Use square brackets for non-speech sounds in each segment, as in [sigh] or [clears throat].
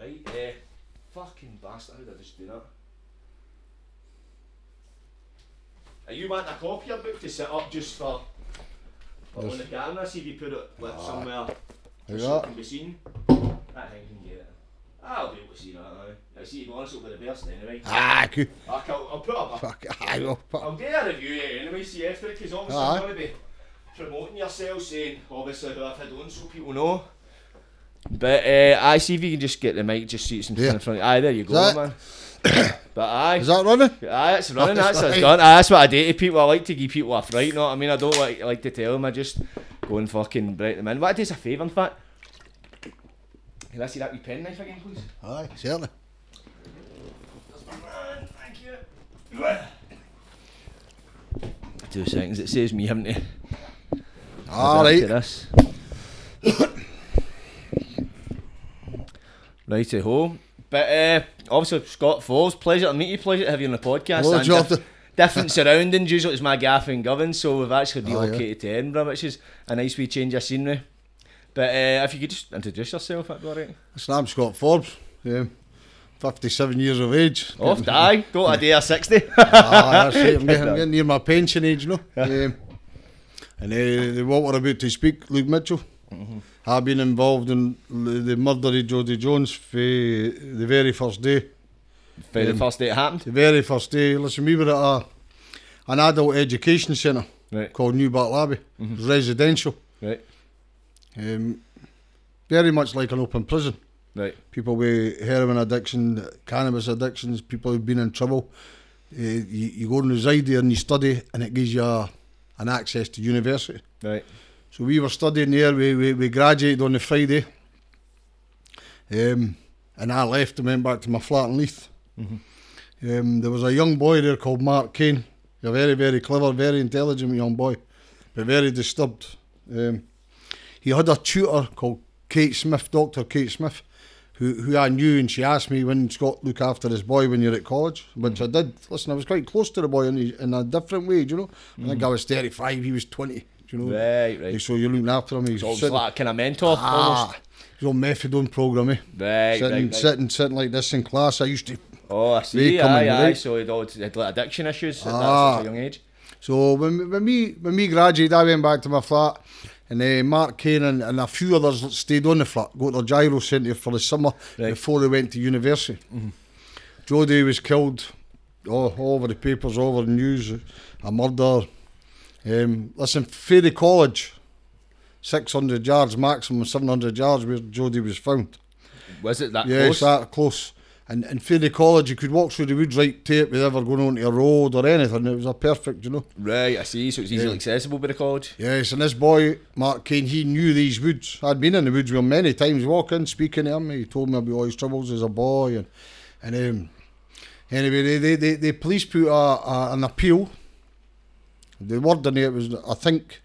Right, eh, fucking bastard, I just do that? Are you wanting a copy of book to set up just for, for on the camera? See if you put it like somewhere just so it can be seen. I think you can get it. I'll be able to see that now. I see you honest over the best anyway. Ah, good. I'll, I'll put up a Fuck, I will. I'll do a review anyway, see after it, because obviously Aye. you're going to be promoting yourself, saying obviously who I've had on so people know. But uh, I see if you can just get the mic just so it's in Yeah. front of Aye, there you go, that- man. [coughs] but aye. Is that running? Aye, it's running, that's, That's right. Aye, that's what I do to people. I like to give people a fright, you know what I mean? I don't like, like to tell them, I just go and fucking break them in. What I do is a favour, in fact. Can I see that wee pen knife again, please? Aye, certainly. Thank you. Two seconds, it saves me haven't All Back to right. this. [coughs] [coughs] Righty ho. But uh, obviously, Scott Forbes, pleasure to meet you, pleasure to have you on the podcast. Well, and job dif- different surroundings, usually it's my gaff and Govan, so we've actually Oh, yeah. relocated to Edinburgh, which is a nice wee change of scenery. But uh, if you could just introduce yourself, that'd be alright. Listen, I'm Scott Forbes. Um, 57 years of age. Off, die, [laughs] go to a day of 60. [laughs] ah, that's it. I'm getting, I'm getting near my pension age, you know. Um, and uh, what we're about to speak, Luke Mitchell. I've been involved in the murder of Jodi Jones for the very first day. For the Um, first day it happened. The very first day. Listen, we were at a, an adult education centre Right, called New Abbey. It was residential. right, Um, very much like an open prison. right. people with heroin addiction, cannabis addictions, people who've been in trouble. Uh, you, you go and reside there and you study, and it gives you a, an access to university. Right. So we were studying there. We, we, we graduated on the Friday, um, and I left and went back to my flat in Leith. Um, there was a young boy there called Mark Kane. A very, very clever, very intelligent young boy, but very disturbed. Um, he had a tutor called Kate Smith, Dr. Kate Smith, who, who I knew, and she asked me when Scott look after this boy when you're at college, which I did. Listen, I was quite close to the boy in, his- in a different way, you know. I think I was 35, he was 20, do you know. Right, right. So you're looking after him. He's So sitting, like a kind of mentor, almost. ah, he's on methadone program, eh? Right, sitting, right, right. sitting, sitting like this in class. I used to. Oh, I see. Aye, in, aye. right? So he'd had like addiction issues at Ah. that such a young age. So when when me when me graduated, I went back to my flat, and uh, Mark Kane and, and a few others stayed on the flat, go to the gyro centre for the summer Right. before they went to university. Jodi was killed, all, all over the papers, all over the news, a murder. Um, listen, Fairy College, six hundred yards maximum, seven hundred yards where Jodi was found. Was it that close? Yes, close? that close. And and Fairy college, you could walk through the woods right to it without ever going onto a road or anything. It was a perfect, you know. Right, I see. So it's easily Yeah. accessible by the college. Yes, and this boy, Mark Kane, he knew these woods. I'd been in the woods with him many times, walking, speaking to him. He told me about all his troubles as a boy. And, and um, anyway, they, they, they, the police put a, a, an appeal. The word in it was, I think,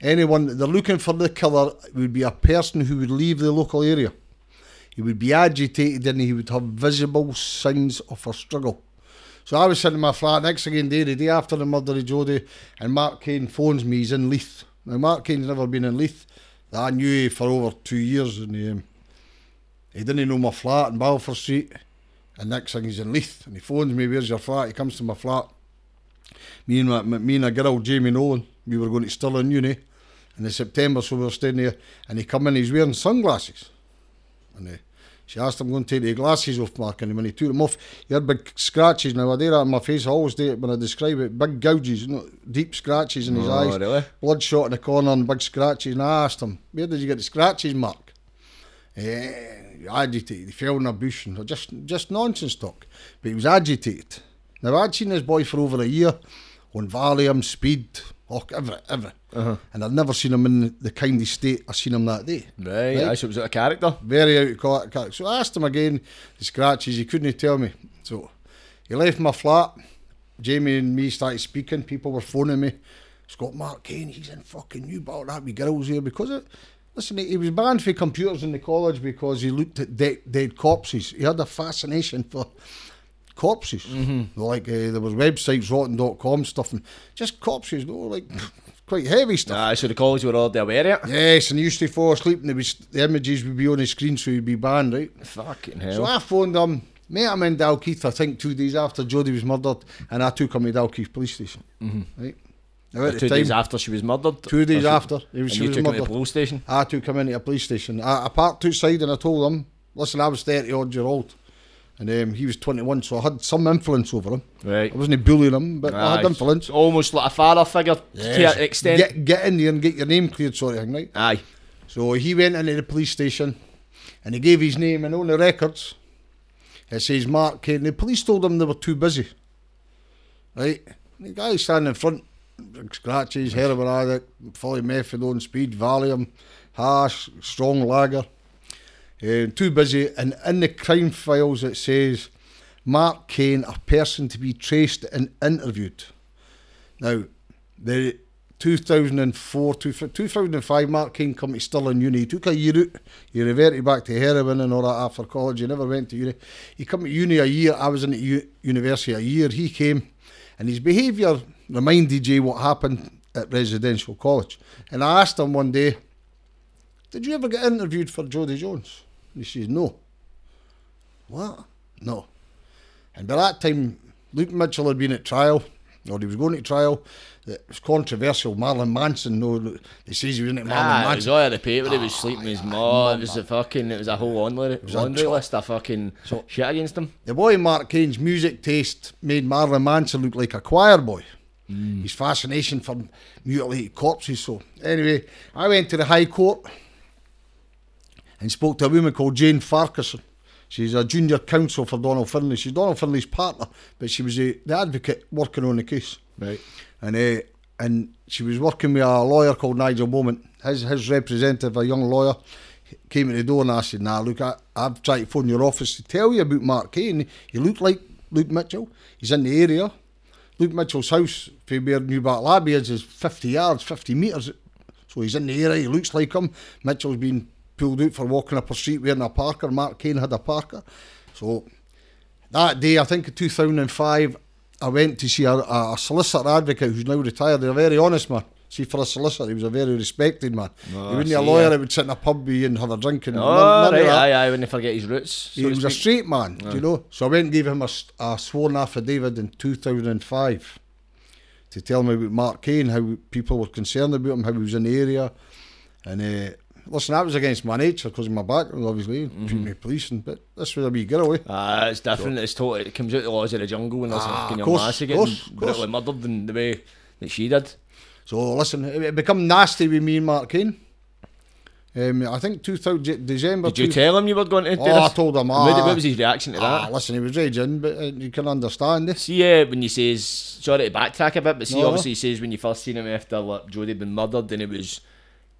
anyone, that they're looking for the killer, would be a person who would leave the local area. He would be agitated and he would have visible signs of a struggle. So I was sitting in my flat next again day, the day after the murder of Jodi, and Mark Kane phones me, he's in Leith. Now Mark Kane's never been in Leith. I knew him for over two years and he, um, he didn't know my flat in Balfour Street. And next thing he's in Leith and he phones me, where's your flat? He comes to my flat. Me and, my, me and a girl, Jamie Nolan, we were going to Stirling Uni and in September, so we were staying there. And he come in, he's wearing sunglasses. And uh, she asked him, I'm going to take the glasses off, Mark, and when he took them off, he had big scratches. Now, I do that on my face, I always do it when I describe it. Big gouges, you know, deep scratches in his Oh, eyes. really? Bloodshot in the corner and big scratches. And I asked him, where did you get the scratches, Mark? Eh, agitated. He fell in a bush and just, just nonsense talk. But he was agitated. Now, I'd seen this boy for over a year on Valium, speed, oh, everything, everything. Uh-huh. And I'd never seen him in the kind of state I seen him that day Right, Right. so it was out of character. very out of character. So I asked him again, the scratches, he couldn't tell me. So he left my flat. Jamie and me started speaking. People were phoning me. Scott Mark Kane, he's in fucking Newbattle. That wee girls here because it. Listen, he was banned for computers in the college because he looked at dead, dead corpses. He had a fascination for corpses. Like uh, there was websites, rotten.com stuff, and just corpses. No, like quite heavy stuff. Aye, so the college were already aware of it. Yes, and he used to fall asleep and was, the images would be on the screen so he'd be banned, right? Fucking hell. So. I phoned him, met him in Dalkeith, I think two days after Jodi was murdered, and I took him to Dalkeith police station. Mm-hmm. Right? Now Two time, days after she was murdered. two days she- after he was, she you was took him to murdered, the police station. I took him into a police station. I, I parked outside and I told him, listen, I was 30 odd year old. And um, he was 21, so I had some influence over him. Right. I wasn't bullying him, but I had influence. Almost like a father figure to an extent. Get, get in there and get your name cleared, sort of thing, right? Aye. So he went into the police station and he gave his name and on the records it says Mark Kane. The police told him they were too busy. Right? The guy standing in front, scratches, heroin addict, fully methadone, speed, Valium, hash, strong lager. Uh, too busy. And in the crime files it says Mark Kane, a person to be traced and interviewed. Now, the 2004, 2005, Mark King come to Stirling Uni. He took a year out. He reverted back to heroin and all that after college. He never went to uni. He come to uni a year. I was in u- university a year. He came, and his behaviour reminded you what happened at residential college. And I asked him one day, "Did you ever get interviewed for Jodi Jones?" And he says, "No." What? No. And by that time, Luke Mitchell had been at trial, or he was going to trial. It was controversial. Marilyn Manson, no, they says he wasn't it. Marilyn Ah, it was Manson. all in the paper. He was sleeping with his mom. It was a fucking. It was a whole laundry, was a laundry cho- list of fucking So- shit against him. The boy Mark Kane's music taste made Marilyn Manson look like a choir boy. His fascination for mutilated corpses. So anyway, I went to the High Court and spoke to a woman called Jane Farquharson. She's a junior counsel for Donald Finlay. She's Donald Finlay's partner, but she was the, the advocate working on the case. Right. and uh, and she was working with a lawyer called Nigel Bowman. His his representative, a young lawyer, came in the door and I said, "Nah, look, I, I've tried to phone your office to tell you about Mark Kane. He looked like Luke Mitchell. He's in the area. Luke Mitchell's house, for where Newbattle Abbey is, is 50 yards, 50 metres. So he's in the area. He looks like him. Mitchell's been pulled out for walking up a street wearing a Parker. Mark Kane had a Parker. So that day, I think in 2005, I went to see a, a, a solicitor advocate who's now retired. They're a very honest man. See, for a solicitor, he was a very respected man. Oh, he wasn't a lawyer that would sit in a pub and have a drink and Oh, none, none right. Aye, aye. They forget his roots. so He was a speak. straight man, do you know? So I went and gave him a sworn affidavit in 2005 to tell me about Mark Kane, how people were concerned about him, how he was in the area. And uh, listen, that was against my nature because of my background, obviously, mm me policing. But this was a wee getaway. Ah, it's different. It's totally. It comes out the laws of the jungle when there's Ah, a fucking of young course, of getting course, brutally course. murdered in the way that she did. So listen, it, become nasty with me and Mark Kane. Um, I think 2000 December. Did you two- tell him you were going to do Oh, I told him. Ah, what was his reaction to ah, that? listen, he was raging, but uh, you can understand this. See, uh, when he says, sorry to backtrack a bit, but see, No. obviously he says when you first seen him after like, Jodi had been murdered, and it was,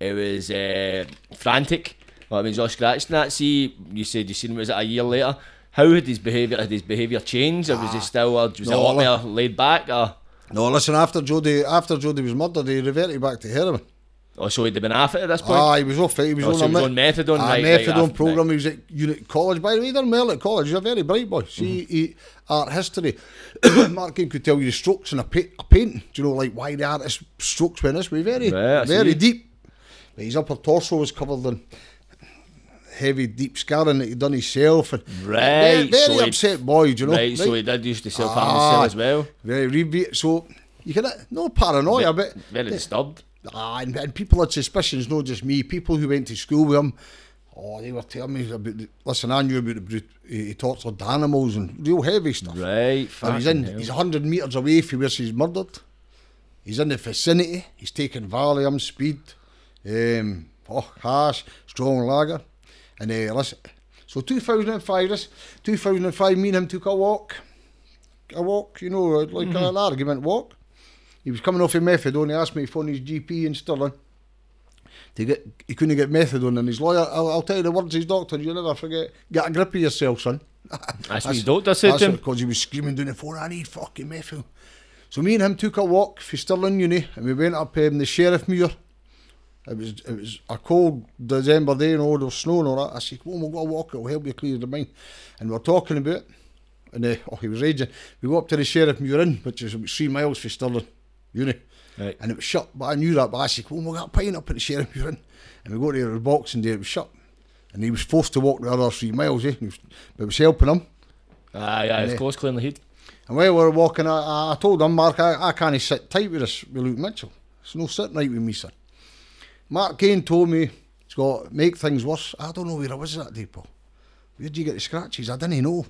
it was uh, frantic. Well, I mean, all scratched that. See, you said you seen him was it a year later. How had his behaviour? Had his behaviour changed, or was he still, or was it a lot more laid back? Or, No, listen, after Jodi, after Jodi was murdered, he reverted back to heroin. or so he'd have been off it at this point? Ah, he was off it. He was Oh, on so he was on methadone, Ah, right, right, methadone after- program. He was at unit college. By the way, they're Mel at college. He's a very bright boy. See, Mm-hmm. he, art history. [coughs] Mark King could tell you the strokes in a, pa- a painting. Do you know, like why the artist strokes went this way? Very, Right, very deep. But his upper torso was covered in heavy, deep scarring that he'd done himself. And Right, very, very so upset boy. Do you know? right, so he did used to self harm Ah. himself as well. very reveal. So you can no paranoia, but Very disturbed. Ah, and, and people had suspicions, not just me. People who went to school with him, oh, they were telling me about. The, listen, I knew about the brute. He, he tortured animals and real heavy stuff. Right, Now he's in. hell. He's hundred meters away from where she's murdered. He's in the vicinity. He's taking Valium, speed, um, oh, harsh, strong lager, and uh, listen. So 2005, this 2005, me and him took a walk, a walk, you know, like Mm-hmm. an argument walk. He was coming off of methadone. He asked me to phone his GP in Stirling. To get, he couldn't get methadone, and his lawyer. I'll, I'll tell you the words his doctor. You'll never forget. Get a grip of yourself, son. [laughs] That's what his doctor said to him. because he was screaming down the phone. I need fucking methadone. So me and him took a walk for Stirling Uni, and we went up um, the Sheriffmuir. It was it was a cold December day, and all there was snow and all that. I said, "Well, we'll go walk. It'll help you clear the mind." And we are talking about it, and uh, oh, he was raging. We go up to the Sheriffmuir Inn, which is about three miles from Stirling Uni. Right. and it was shut. But I knew that. But I said, "Well, we got a pint up at the sheriff bureau," and we go to the boxing day. It was shut, and he was forced to walk the other three miles. Eh? Was, but it was helping him. Aye, aye, Yeah. of course, Cleanly Heed. And while we were walking, I, I- told him, Mark, I, I can't sit tight with this with Luke Mitchell. It's no sitting right with me, son. Mark Kane told me, Scott, make things worse. I don't know where I was at that Paul. Where did you get the scratches? I didn't know.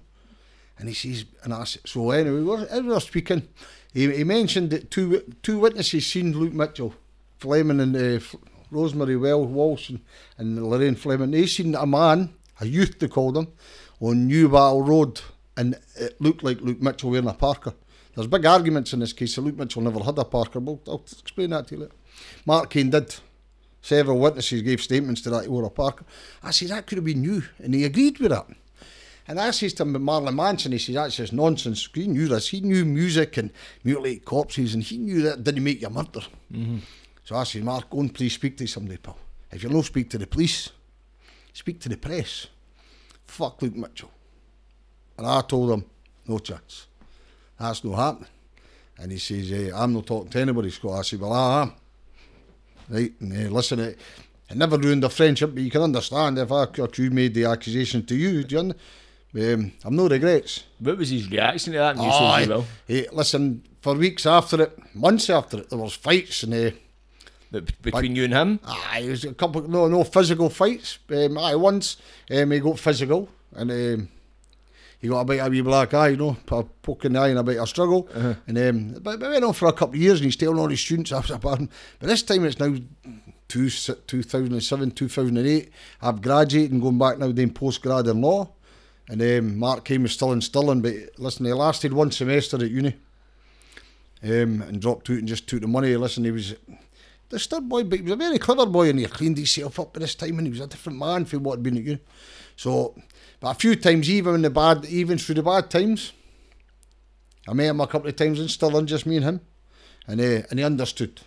And he says, and I said, so anyway, we were speaking, he, he mentioned that two two witnesses seen Luke Mitchell, Fleming and uh, Rosemary well, Walsh and, and Lorraine Fleming. They seen a man, a youth they called him, on Newbattle Road, and it looked like Luke Mitchell wearing a Parker. There's big arguments in this case. Luke Mitchell never had a Parker. But I'll explain that to you later. Mark Kane did. Several witnesses gave statements to that he wore a Parker. I said, that could have been you. And he agreed with that. And I says to him, Marilyn Manson, he says, that's just nonsense. He knew this. He knew music and mutilate corpses, and he knew that didn't make you murder. So I said, Mark, go and please speak to somebody, pal. If you'll not speak to the police, speak to the press. Fuck Luke Mitchell. And I told him, no chance. That's no happening. And he says, eh, I'm not talking to anybody, Scott. I said, well, I am. Right, and eh, listen, it, it never ruined the friendship, but you can understand if I or you made the accusation to you, you um, I've no regrets. What was his reaction to that as well? Eh, listen, for weeks after it, months after it, there was fights and uh, But between you and him? Aye, it was a couple, no, no physical fights. Um, aye, once um, he got physical and um, he got a bit of a wee black eye, you know, po- poking the eye and a bit of struggle. And um, but, but went on for a couple of years and he's telling all his students was a. But this time it's now two, 2007, 2008. I've graduated and going back now doing postgrad in law. And um, Mark Kane was still in Stirling, but listen, he lasted one semester at uni um, and dropped out and just took the money. Listen, he was the stud boy, but he was a very clever boy and he cleaned himself up at this time and he was a different man from what had been at uni. So, a few times, even in the bad, even through the bad times, I met him a couple of times in Stirling, just me and him, and uh, and he understood.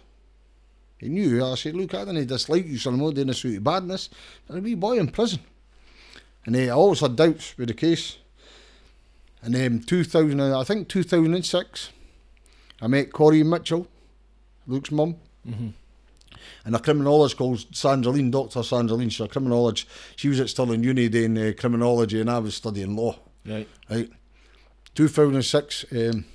He knew. I said, look, I didn't dislike you, so I'm not doing this out of badness. But a wee boy in prison. And uh, I always had doubts with the case. And um, 2000, I think 2006, I met Corinne Mitchell, Luke's mum, and a criminologist called Sandra Lean, Dr. Sandra Lean. She's a criminologist. She was at Stirling Uni doing uh, criminology, and I was studying law. Right. Right. 2006, um,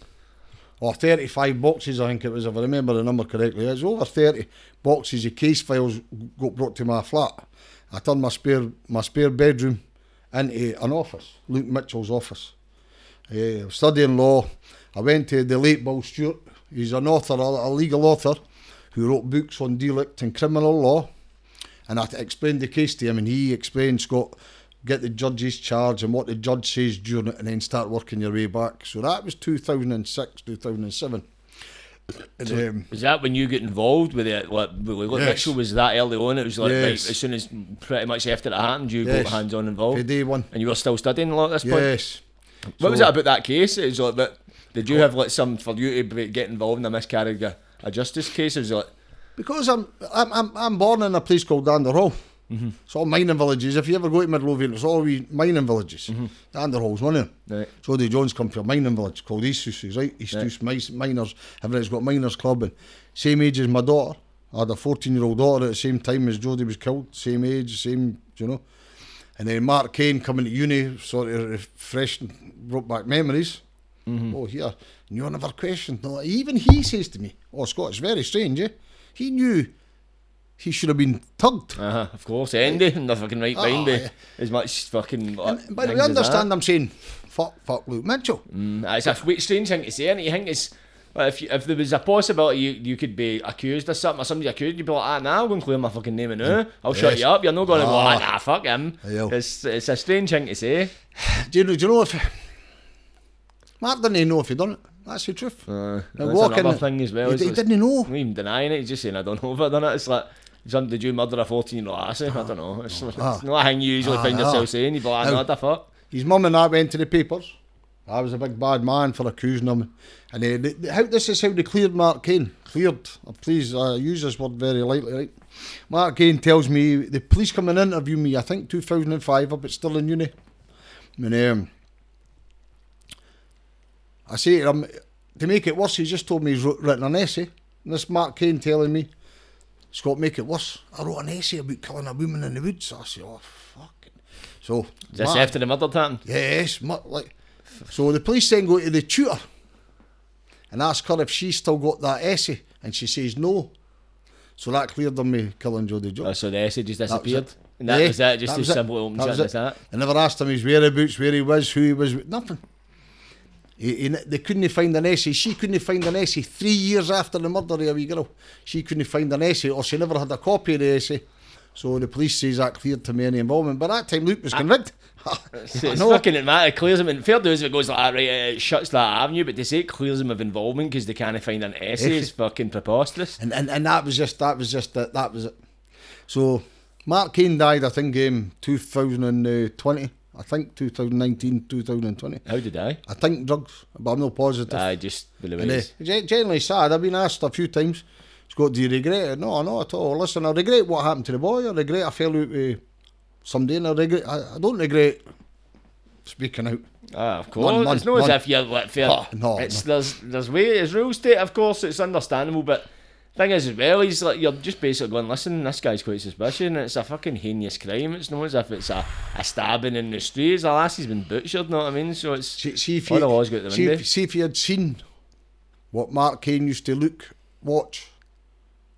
or 35 boxes, I think it was, if I remember the number correctly. It was over 30 boxes of case files got brought to my flat. I turned my spare my spare bedroom into an office, Luke Mitchell's office. Uh, studying law. I went to the late Bill Stewart. He's an author, a, a legal author, who wrote books on delict and criminal law. And I explained the case to him, and he explained, Scott, get the judge's charge and what the judge says during it, and then start working your way back. So that was 2006, 2007. [coughs] And, um, Was that when you get involved with it? Like, with Yes. Mitchell was that early on? It was like right, Yes. as soon as pretty much after it happened, you Yes. got hands on involved, day one. and you were still studying a lot at this point. Yes. What was So- it about that case? It was like, but did you have like some for you to get involved in a miscarriage a justice case? It was like, Because I'm, I'm, I'm, born in a place called Danderhall. Mm-hmm. It's all mining villages. If you ever go to Midlothian, it's all wee mining villages. Mm-hmm. Danderhall's one of them. right, So the Jones come from a mining village called Easthouses, right? East Right. South Miners. Everybody's got miners club and same age as my daughter. I had a 14 year old daughter at the same time as Jodi was killed. Same age, same, you know. And then Mark Kane coming to uni, sort of refreshed and brought back memories. Mm-hmm. Oh, here. And you never questioned. No, even he says to me, Oh, Scott, it's very strange, eh? He knew he should have been tugged. uh huh, of course, Andy, and the fucking right behind Oh, yeah. as much fucking. And, but we understand. I'm saying, fuck, fuck Luke Mitchell. Mm, it's a wee strange thing to say, and you think it's. Well, if, you, if there was a possibility you, you could be accused of something or somebody accused, you'd be like, ah, nah, I'm going to clear my fucking name and now. I'll shut you up. You're not going to go, Ah. ah, nah, fuck him. It's, it's a strange thing to say. [sighs] Do you know, do you know if Mark didn't even know if he'd done it? That's the truth. Uh, Now, that's walking- another thing as well. He, he didn't know. not even denying it. He's just saying, I don't know if I've done it. It's like, some, did you murder a 14 year old lassie? I don't know. It's, it's Ah. not a thing you usually Ah, find ah. yourself saying. You'd be like, Now- no, what the fuck? His mum and I went to the papers. I was a big bad man for accusing him. And uh, how, this is how they cleared Mark Kane. Cleared. Uh, please uh, use this word very lightly, right? Mark Kane tells me the police come and interview me, I think 2005, up at Stirling Uni. And um, I say to him, to make it worse, he just told me he's written an essay. And this Mark Kane telling me, Scott, make it worse. I wrote an essay about killing a woman in the woods. I said, oh, fuck. So, Is this Mark- after the murder happened? Yes, mu- like so. The police then go to the tutor and ask her if she's still got that essay, and she says no. So that cleared them me killing Jodi Oh, Jones. so the essay just That disappeared. it. And that Yeah, was it, just that as simple open That that. I never asked him his whereabouts, where he was, who he was, nothing. He, he, they couldn't find an essay. She couldn't find an essay three years after the murder of a wee girl. She couldn't find an essay, or she never had a copy of the essay. So the police says that cleared to me any involvement. By that time, Luke was ah. convicted. [laughs] It's, it's fucking it matter. It clears him. And fair dues if it goes like that, right? It shuts that avenue, but to say it clears him of involvement because they can't find an essay is fucking preposterous. and, and and that was just that was just that that was it. So Mark Kane died, I think, in 2020. I think 2019, 2020. How did I? I think drugs, but I'm not positive. I just believe it uh, generally sad. I've been asked a few times, Scott, do you regret it? No, not at all. Listen, I regret what happened to the boy. I regret I fell out with somebody, and I regret. I, I don't regret speaking out. Ah, of course. none, it's not as if you're like fair. Oh, no, it's there's there's way there's rules to it. Of course, it's understandable, but thing is as well, he's like you're just basically going, listen, this guy's quite suspicious, and it's a fucking heinous crime. It's not as if it's a, a stabbing in the streets. A lassie's been butchered. Know what I mean? So it's See, see if you the laws the see window. if, see if you had seen what Mark Kane used to look, watch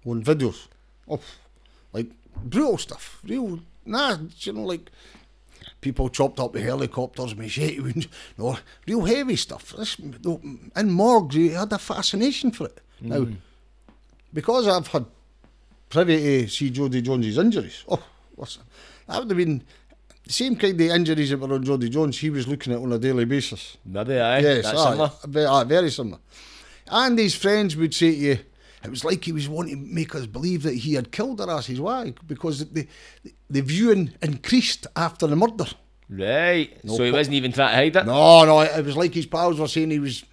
on videos of like brutal stuff, real nah, you know, like people chopped up with helicopters, machete wounds, no, real heavy stuff. This, in morgues, he had a fascination for it. Now, Mm. Because I've had privy to see Jodi Jones's injuries, oh, listen, that would have been the same kind of injuries that were on Jodi Jones. He was looking at on a daily basis. maybe aye. Eh? Yes, that's aye, similar. Very, aye, very similar. And his friends would say to you, it was like he was wanting to make us believe that he had killed her asses. Why? Because the, the, the viewing increased after the murder. Right. No so he wasn't even trying to hide it. No, no, it was like his pals were saying he was.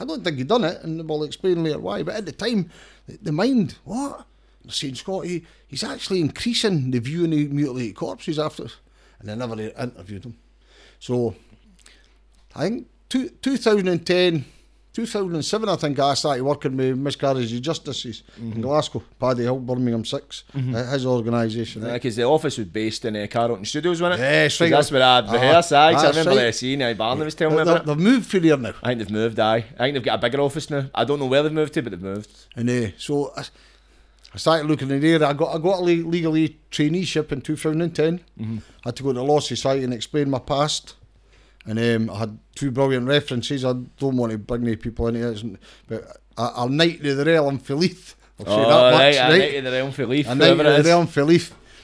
I don't think he'd done it, and we'll explain later why. But at the time, the, mind, what? They're saying, Scott, he, he's actually increasing the viewing of mutilated corpses after. And they never interviewed him. So, I think two, 2010, 2007, I think I started working with Miscarriage of Justices in Glasgow, Paddy Hill, Birmingham 6, uh, his organisation. Because the office was based in uh, Carlton Studios, wasn't it? Yes, 'Cause right. That's where I Ah, rehearsed, aye. 'cause I remember right. seeing aye, Barney was telling me about They've moved for there now. I think they've moved, aye. I think they've got a bigger office now. I don't know where they've moved to, but they've moved. And uh, so I, I started looking in there. I got I got a le- legal aid traineeship in 2010. Mm-hmm. I had to go to the Law Society and explain my past. And um, I had two brilliant references. I don't want to bring any people into isn't- but I, I'll knight to the realm for Leith. I'll say oh, that much, right, right? Knight of the Realm for Leith, A knight of the realm for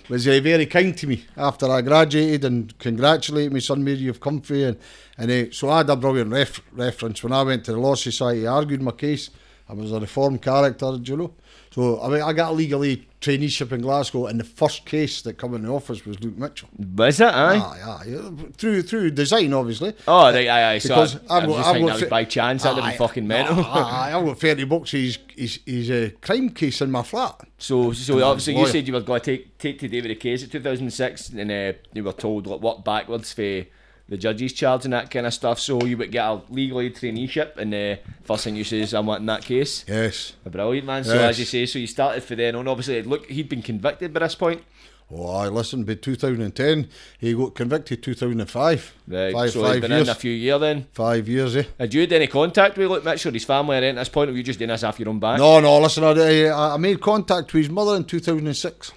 was uh, very kind to me after I graduated and congratulated me, son, where you've come from. And, and uh, so I had a brilliant ref- reference. When I went to the Law Society, I argued my case. I was a reformed character, you know? So I mean, I got a legal aid traineeship in Glasgow, and the first case that come in the office was Luke Mitchell. Was it, aye? Aye, aye, through through design, obviously. Oh, right, aye, aye. Because I, I I've was got- I've got that was by chance. That'd have been fucking mental. aye, I've got 30 bucks. He's, he's, he's a crime case in my flat. So, so obviously you said you were going to take take today with the case in 2006, and uh, you were told like work backwards for the judge's charge and that kind of stuff. So you would get a legal aid traineeship, and uh, first thing you say is I'm wanting that case. Yes. A brilliant man. So Yes. as you say, so you started for then on. Obviously, look, he'd been convicted by this point. Oh, I listened. By 2010, he got convicted. 2005. Right. Five, so five been years. in a few years then. Five years, eh? Had you had any contact with Luke Mitchell, his family, or anything at this point, or were you just doing this off your own back? No, no. Listen, I I made contact with his mother in 2006.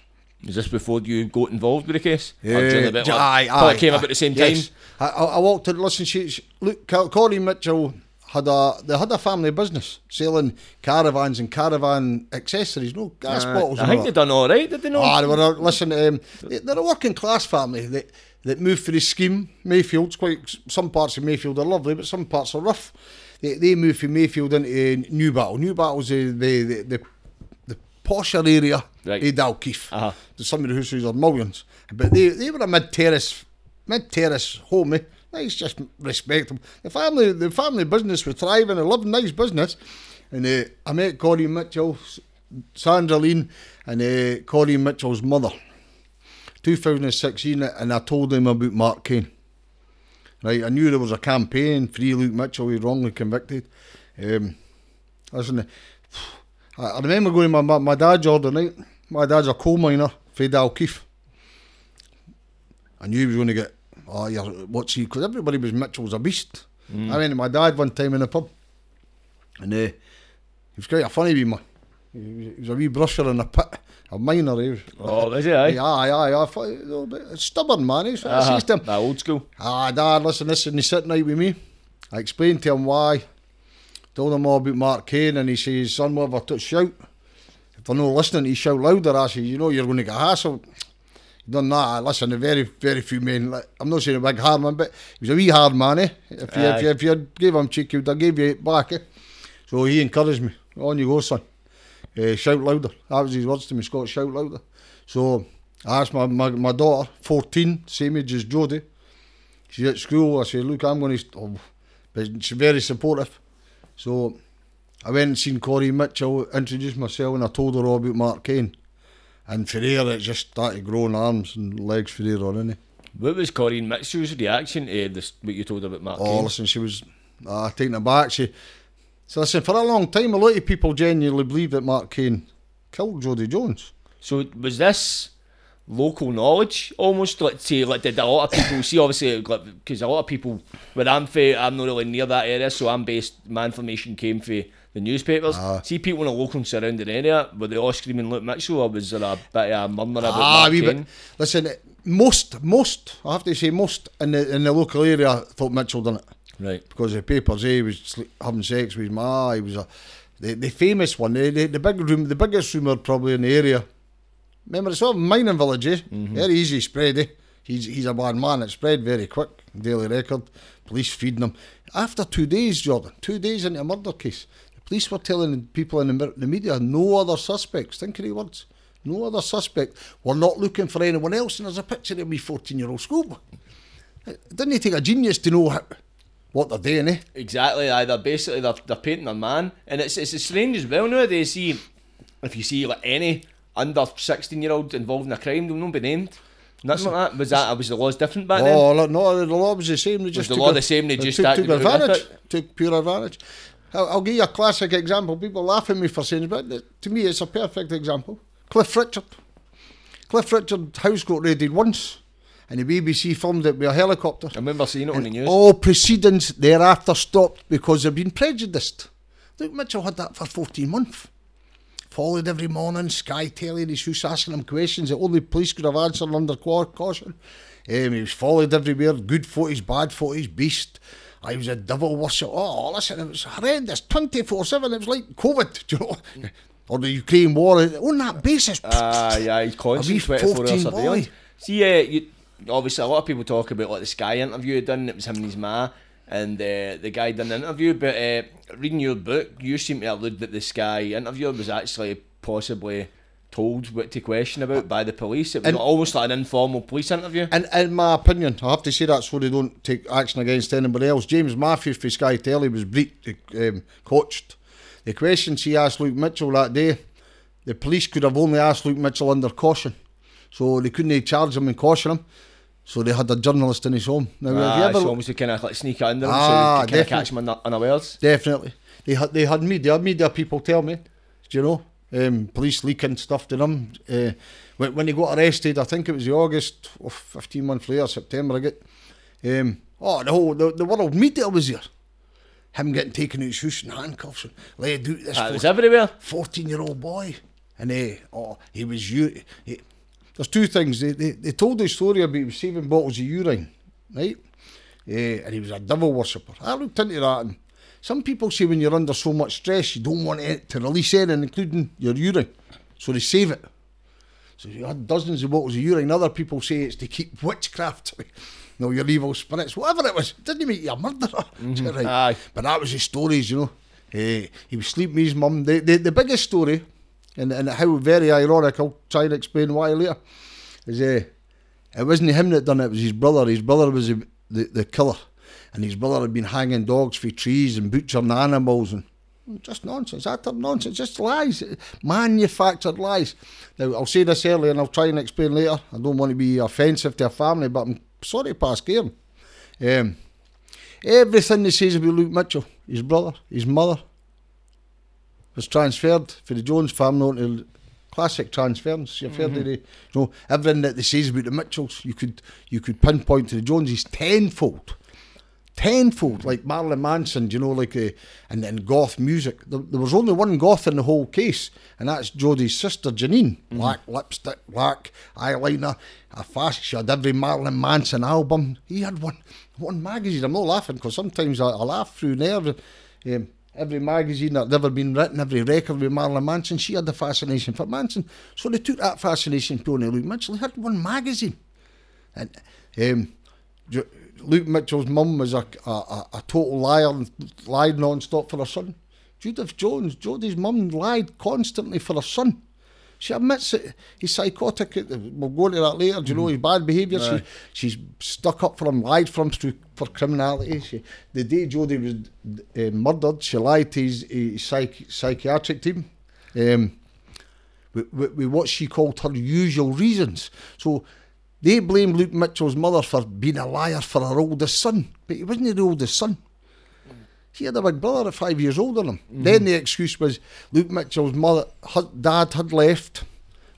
Is this before you got involved with the case? Yeah, during the bit, j- like, aye, aye, came aye. about the same Yes. time. I, I, walked in. Listen, she, she look, Co- Corinne Mitchell had a they had a family business selling caravans and caravan accessories, no gas Uh, bottles. I think they done all right, did they not? Ah, they were listen. Um, they, they're a working class family that that moved for the scheme. Mayfield's quite. Some parts of Mayfield are lovely, but some parts are rough. They, they moved from Mayfield into Newbattle. Newbattle's the the the, the, the posher area Right. of Dalkeith. Uh-huh. There's some of the houses are millions, but they they were a mid terrace mid terrace home. Eh? Nice, just respectable. The family the family business was thriving. A loving, nice business. And uh, I met Corinne Mitchell, Sandra Lean, and uh, Corinne Mitchell's mother. 2016, and I told him about Mark Kane. Right, I knew there was a campaign, free Luke Mitchell, he was wrongly convicted. Um, listen, I, remember going to my, my, my dad's order night. My dad's a coal miner, Fred Dalkeith. I knew he was going to get, oh, you're, what's he? Because everybody was Mitchell's a beast. I went to my dad one time in the pub, and uh, he was quite a funny wee man. He was, a wee brusher in a pit, a miner. He was. Oh, is it? Aye. Aye, aye, aye. I thought, a little bit stubborn man. He's what Uh-huh. him. Nah, old school. Ah, Dad, listen, this, and he's sitting out with me. I explained to him why. Told him all about Mark Kane, and he says, son, what have I to shout? If they're not listening, he shout louder. I said, you know, you're going to get hassled. He done that. I Listen, a very, very few men, like, I'm not saying a big hard man, but he was a wee hard man, eh? If you, if you, if you gave him cheek, he would have gave you it back, eh? So he encouraged me. On you go, son. Uh, shout louder. That was his words to me, Scott, shout louder. So I asked my, my, my daughter, 14, same age as Jodi. She's at school. I said, look, I'm going to... Oh, but she's very supportive. So I went and seen Corinne Mitchell, introduced myself, and I told her all about Mark Kane. And for her, it just started growing arms and legs for her on, What was Corinne Mitchell's reaction to this, what you told her about Mark Oh, Kane? listen, she was uh, taken aback. She, so listen, for a long time, a lot of people genuinely believe that Mark Kane killed Jodi Jones. So was this local knowledge almost like say like did a lot of people see obviously because a lot of people where I'm from I'm not really near that area so I'm based my information came from the newspapers Ah. see people in a local surrounding area were they all screaming Luke Mitchell or was there a bit of a murmur about Ah, Mark bit. Listen, most, most, I have to say, most in the in the local area thought Mitchell done it. right because the papers say he was having sex with his ma. He was a the, the famous one, the, the, the big room, the biggest rumour probably in the area. Remember, it's all mining village, eh? Very easy spread, eh? He's he's a bad man. It spread very quick. Daily Record, police feeding him. After two days, Jordan, two days into a murder case, the police were telling people in the, the media no other suspects. Think of the words. No other suspect. We're not looking for anyone else. And there's a picture of me, 14 year old schoolboy. It didn't it take a genius to know how, what they're doing, eh? Exactly, aye, they're basically they're, they're painting their man, and it's it's strange as well nowadays. See, if you see like any under sixteen year old involved in a crime, they'll not be named. Nothing like that. Was that was the laws different back then? Oh, no, the law was the same. They just the law a- the same, they just took, took to go with advantage. Took pure advantage. I'll, I'll give you a classic example. People laugh at me for saying, but to me, it's a perfect example. Cliff Richard. Cliff Richard house got raided once, and the BBC filmed it with a helicopter. I remember seeing it on the news. All proceedings thereafter stopped because they've been prejudiced. Luke Mitchell had that for 14 months. Followed every morning, Sky telling his house asking him questions that only police could have answered under caution. Um, he was followed everywhere, good footage, bad footage, beast. I was a devil worship. Oh, listen, it was horrendous. 24 7, it was like COVID, [laughs] do you know? or the Ukraine war. On that basis, Ah, yeah, he's constant A wee 24 hours 14 surveillance. boy. See, uh, you, obviously, a lot of people talk about like the Sky interview done, it was him and his ma, and uh, the guy did an interview. But uh, reading your book, you seem to allude that this guy interviewer was actually possibly told what to question about by the police. It was And- almost like an informal police interview. And in my opinion, I have to say that so they don't take action against anybody else. James Matthews for Sky Telly was briefed, um, coached. The questions he asked Luke Mitchell that day, the police could have only asked Luke Mitchell under caution. So they couldn't charge him and caution him. So they had a journalist in his home. Now, have you Ah, ever so almost to kind of like sneak under him Ah, so you can kind of definitely. catch him una- unawares. Definitely. They had they had media media people tell me, do you know, um, police leaking stuff to them. Uh, when, when he got arrested, I think it was the August, oh, 15 months later, September, I get. Um, oh, the whole the, the world media was here. Him getting taken out his house in handcuffs and laid out this Ah, it was everywhere. 14 year old boy. And uh, oh, he was u- he, There's two things. They, they, they told the story about saving bottles of urine, right? Eh, and he was a devil worshipper. I looked into that and some people say when you're under so much stress you don't want it to release anything, including your urine. So they save it. So you had dozens of bottles of urine. Other people say it's to keep witchcraft. [laughs] no, your evil spirits, whatever it was. Didn't make you a murderer. That [laughs] right? Aye. But that was his stories, you know. Eh, he was sleeping with his mum. The, the, the biggest story, and, and how very ironic, I'll try and explain why later, is uh, it wasn't him that done it, it was his brother. His brother was the, the, the killer. And his brother had been hanging dogs for trees and butchering animals and just nonsense, utter nonsense, just lies, manufactured lies. Now, I'll say this early and I'll try and explain later. I don't want to be offensive to a family, but I'm sorry pass. Um, everything he says about Luke Mitchell, his brother, his mother, was transferred for the Jones family onto classic transference. You've heard of the, you know, everything that they says about the Mitchells, you could you could pinpoint to the Joneses tenfold. Tenfold, like Marilyn Manson, you know, like uh, and then goth music. There, there was only one goth in the whole case, and that's Jodi's sister Janine. Black lipstick, black eyeliner, a fast. She had every Marilyn Manson album. He had one one magazine. I'm not laughing because sometimes I, I laugh through there. Um, every magazine that ever been written, every record with Marilyn Manson, she had the fascination for Manson. So they took that fascination to Luke Mitchell. He had one magazine. And um, Luke Mitchell's mum was a, a, a, a total liar and lied non-stop for her son. Judith Jones, Jodi's mum lied constantly for her son. She admits it. He's psychotic. We'll go into that later. Do you know his bad behaviour? Aye. She, she's stuck up for him, lied for him through, for criminality. She, the day Jodi was uh, murdered, she lied to his, his psych, psychiatric team. Um, with, with, with what she called her usual reasons. So they blame Luke Mitchell's mother for being a liar for her oldest son, but he wasn't the oldest son. He had a big brother at five years older than him. Then the excuse was Luke Mitchell's mother, her dad had left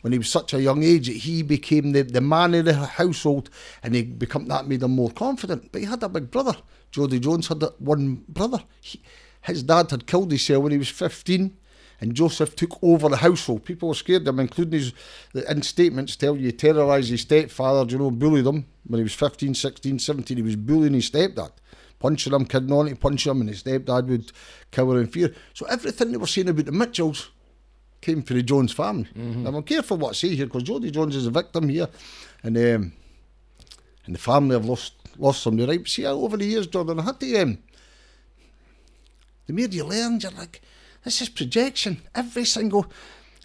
when he was such a young age that he became the, the man of the household and he become that made him more confident. But he had a big brother. Jodi Jones had one brother. He, his dad had killed himself when he was 15 and Joseph took over the household. People were scared of him, including his in statements tell you he terrorised his stepfather, you know, bullied him when he was 15, 16, 17. He was bullying his stepdad, punching him, kidding on it, punching him, and his stepdad would cower in fear. So everything they were saying about the Mitchells came from the Jones family. Now, I'm careful what I say here because Jodi Jones is a victim here, and um, and the family have lost lost somebody. Right? See, over the years, Jordan, I had to. Um, the more you learn, you're like, this is projection. Every single.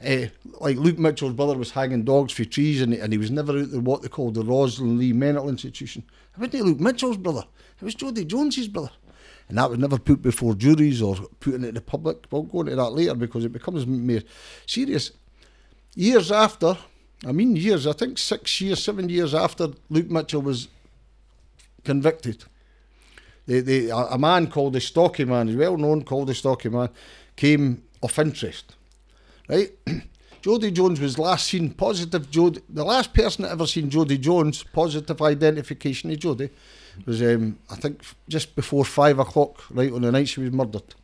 Uh, like Luke Mitchell's brother was hanging dogs for trees and, and he was never out of what they called the Rosslynlee Mental Institution. I wasn't Luke Mitchell's brother, it was Jodi Jones's brother. And that was never put before juries or put into the public. We'll go into that later because it becomes more serious. Years after, I mean years, I think six years, seven years after Luke Mitchell was convicted, the, the, a, man called the Stocky Man, he's well known, called the Stocky Man, came of interest. Right? [clears throat] Jodi Jones was last seen positive. Jodi, the last person that ever seen Jodi Jones positive identification of Was, um, I think, just before five o'clock, right on the night she was murdered,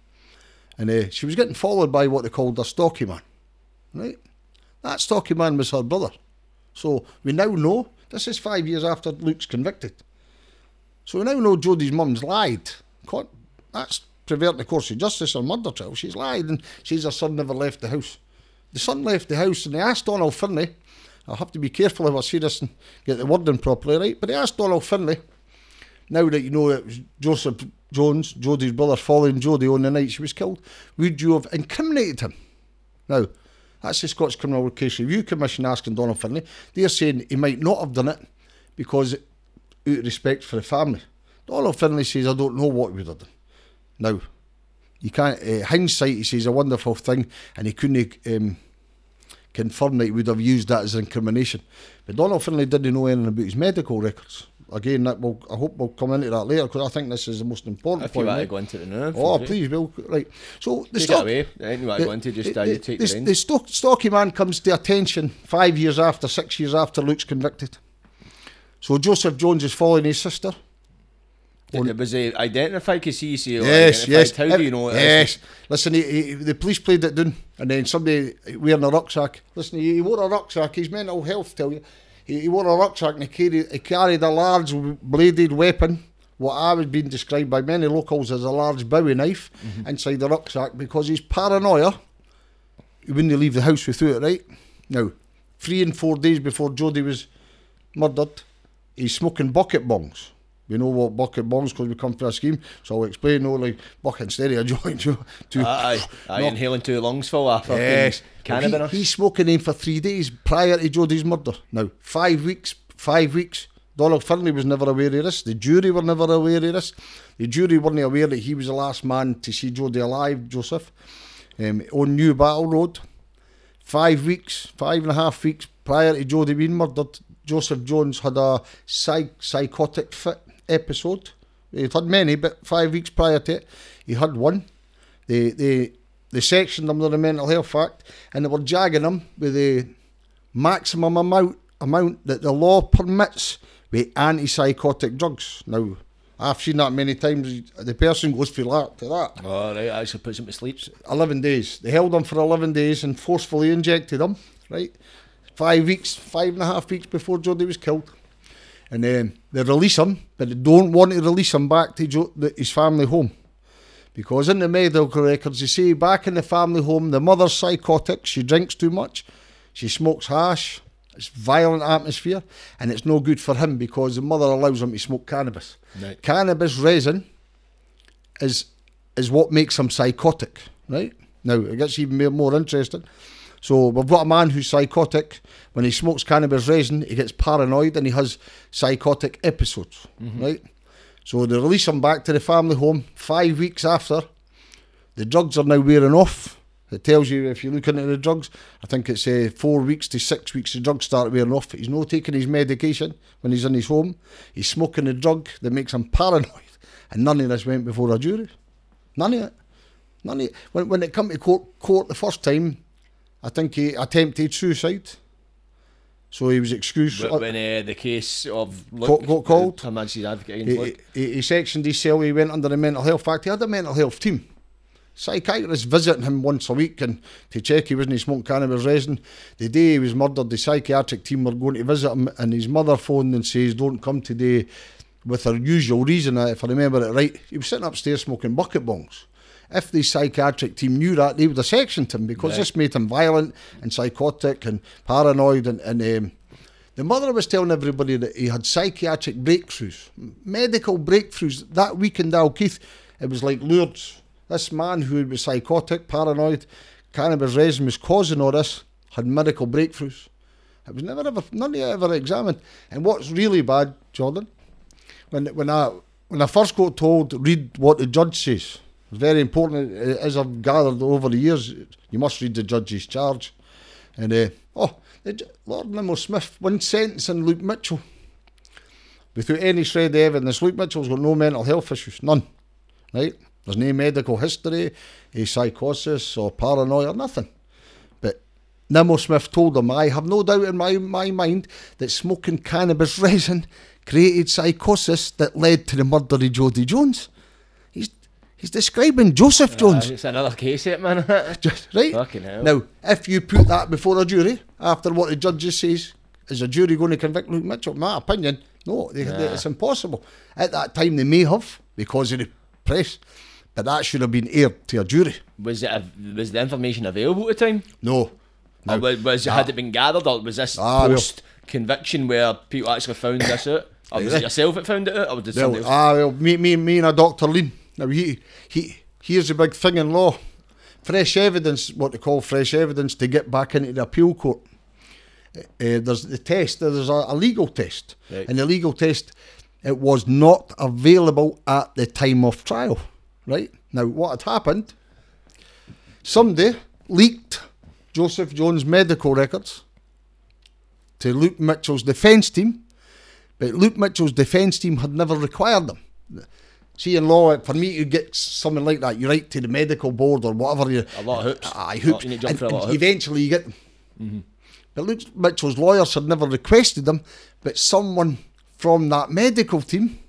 and uh, she was getting followed by what they called a Stocky Man. Right? That Stocky Man was her brother. So we now know this is five years after Luke's convicted. So we now know Jodi's mum's lied. That's perverting the course of justice on murder trial. She's lied and says her son never left the house. The son left the house and they asked Donald Finlay, I'll have to be careful if I say this and get the wording properly right, but they asked Donald Finlay, now that you know it was Joseph Jones, Jodi's brother, following Jodi on the night she was killed, would you have incriminated him? Now, that's the Scottish Criminal Case Review Commission asking Donald Finlay. They're saying he might not have done it because out of respect for the family. Donald Finlay says, I don't know what he would have done. Now, you can't, uh, hindsight, he says, a wonderful thing, and he couldn't um, confirm that he would have used that as incrimination. But Donald Finlay didn't know anything about his medical records. Again, that will, I hope we'll come into that later because I think this is the most important If you point. want to go into the nerve, Oh, please, Bill. Right. So the Take stock, it away. You want to go into, just uh, you take the, the, the, stock, stocky man comes to attention five years after, six years after Luke's convicted. So Joseph Jones is following his sister. Did it was it identified? Because he oh, yes, yes. How do you know it is? Yes. Listen, he, he, the police played it down, and then somebody wearing a rucksack. Listen, he, he wore a rucksack. His mental health tell you. He, he wore a rucksack and he carried, he carried a large bladed weapon, what I was being described by many locals as a large Bowie knife, Mm-hmm. inside the rucksack because his paranoia. He wouldn't leave the house without it, right? Now, three and four days before Jodi was murdered, he's smoking bucket bongs. We know what bucket bongs because we come from a scheme, so I'll explain. No, like bucket a [laughs] joint, you know, to Aye, aye, inhaling two lungs full of Yes. cannabis. He, he's smoking in for three days prior to Jodi's murder. Now, five weeks, five weeks. Donald Finlay was never aware of this. The jury were never aware of this. The jury weren't aware that he was the last man to see Jodi alive, Joseph, um, on Newbattle Road. Five weeks, five and a half weeks prior to Jodi being murdered, Joseph Jones had a psych- psychotic fit episode. He'd had many, but five weeks prior to it, he had one. They, they, they sectioned him to the mental health act, and they were jagging him with the maximum amount amount that the law permits with antipsychotic drugs. Now, I've seen that many times. The person goes for that to that. Oh, right, actually puts him to sleep. 11 days. They held him for 11 days and forcefully injected him, right? Five weeks, five and a half weeks before Jodi was killed. And then they release him, but they don't want to release him back to jo- the, his family home. Because in the medical records, they say back in the family home, the mother's psychotic, she drinks too much, she smokes hash, it's violent atmosphere, and it's no good for him because the mother allows him to smoke cannabis. Right. Cannabis resin is is what makes him psychotic, right? Now it gets even more- more interesting. So we've got a man who's psychotic. When he smokes cannabis resin, he gets paranoid and he has psychotic episodes, right? So they release him back to the family home five weeks after. The drugs are now wearing off. It tells you if you look into the drugs, I think it's uh, four weeks to six weeks the drugs start wearing off. He's not taking his medication when he's in his home. He's smoking a drug that makes him [laughs] paranoid. And none of this went before a jury. None of it. None of it. When, when it come to court, court the first time, I think he attempted suicide. So he was excused. But when uh, the case of Co- got called? Advocate He, Luke. he, he sectioned his cell, he went under the mental health act. He had a mental health team. Psychiatrists visiting him once a week and to check he wasn't smoking cannabis resin. The day he was murdered, the psychiatric team were going to visit him and his mother phoned and says, Don't come today with her usual reason, if I remember it right. He was sitting upstairs smoking bucket bongs. If the psychiatric team knew that, they would have sectioned him because Right. this made him violent and psychotic and paranoid and, and um, the mother was telling everybody that he had psychiatric breakthroughs, medical breakthroughs. That week in Dalkeith, it was like Lourdes. This man who was psychotic, paranoid, cannabis resin was causing all this, had medical breakthroughs. It was never ever, none of it ever examined. And what's really bad, Jordan, when when I when I first got told read what the judge says, very important. uh, As I've gathered over the years, you must read the judge's charge. And uh, oh, Lord Nimmo Smith, one sentence in Luke Mitchell, without any shred of evidence. Luke Mitchell's got no mental health issues, none. Right? There's no medical history, a psychosis or paranoia, or nothing. But Nimmo Smith told him, I have no doubt in my, my mind that smoking cannabis resin created psychosis that led to the murder of Jodi Jones. He's describing Joseph Jones. Uh, it's another case, it man. [laughs] Just, right? Fucking hell. Now, if you put that before a jury, after what the judge says, is a jury going to convict Luke Mitchell? My opinion, no, they, they- it's impossible. At that time, they may have because of the press, but that should have been aired to a jury. was it? A, was the information available at the time? No. Or was, was Nah. had it been gathered, or was this Ah, post conviction where people actually found this out? Or [coughs] was it yourself that found it out, or did Well, somebody else? ah, well, me, me, me and a Dr. Lean. Now, he, he, here's a big thing in law. Fresh evidence, what they call fresh evidence, to get back into the appeal court. Uh, there's the test, there's a, a legal test. Right. And the legal test, it was not available at the time of trial. Right? Now, what had happened, somebody leaked Joseph Jones' medical records to Luke Mitchell's defence team, but Luke Mitchell's defence team had never required them. See, in law, for me to get something like that, you write to the medical board or whatever. You, A lot of hoops. Aye, hoops. you and, a lot of and eventually you get them. But Luke Mitchell's lawyers had never requested them, but someone from that medical team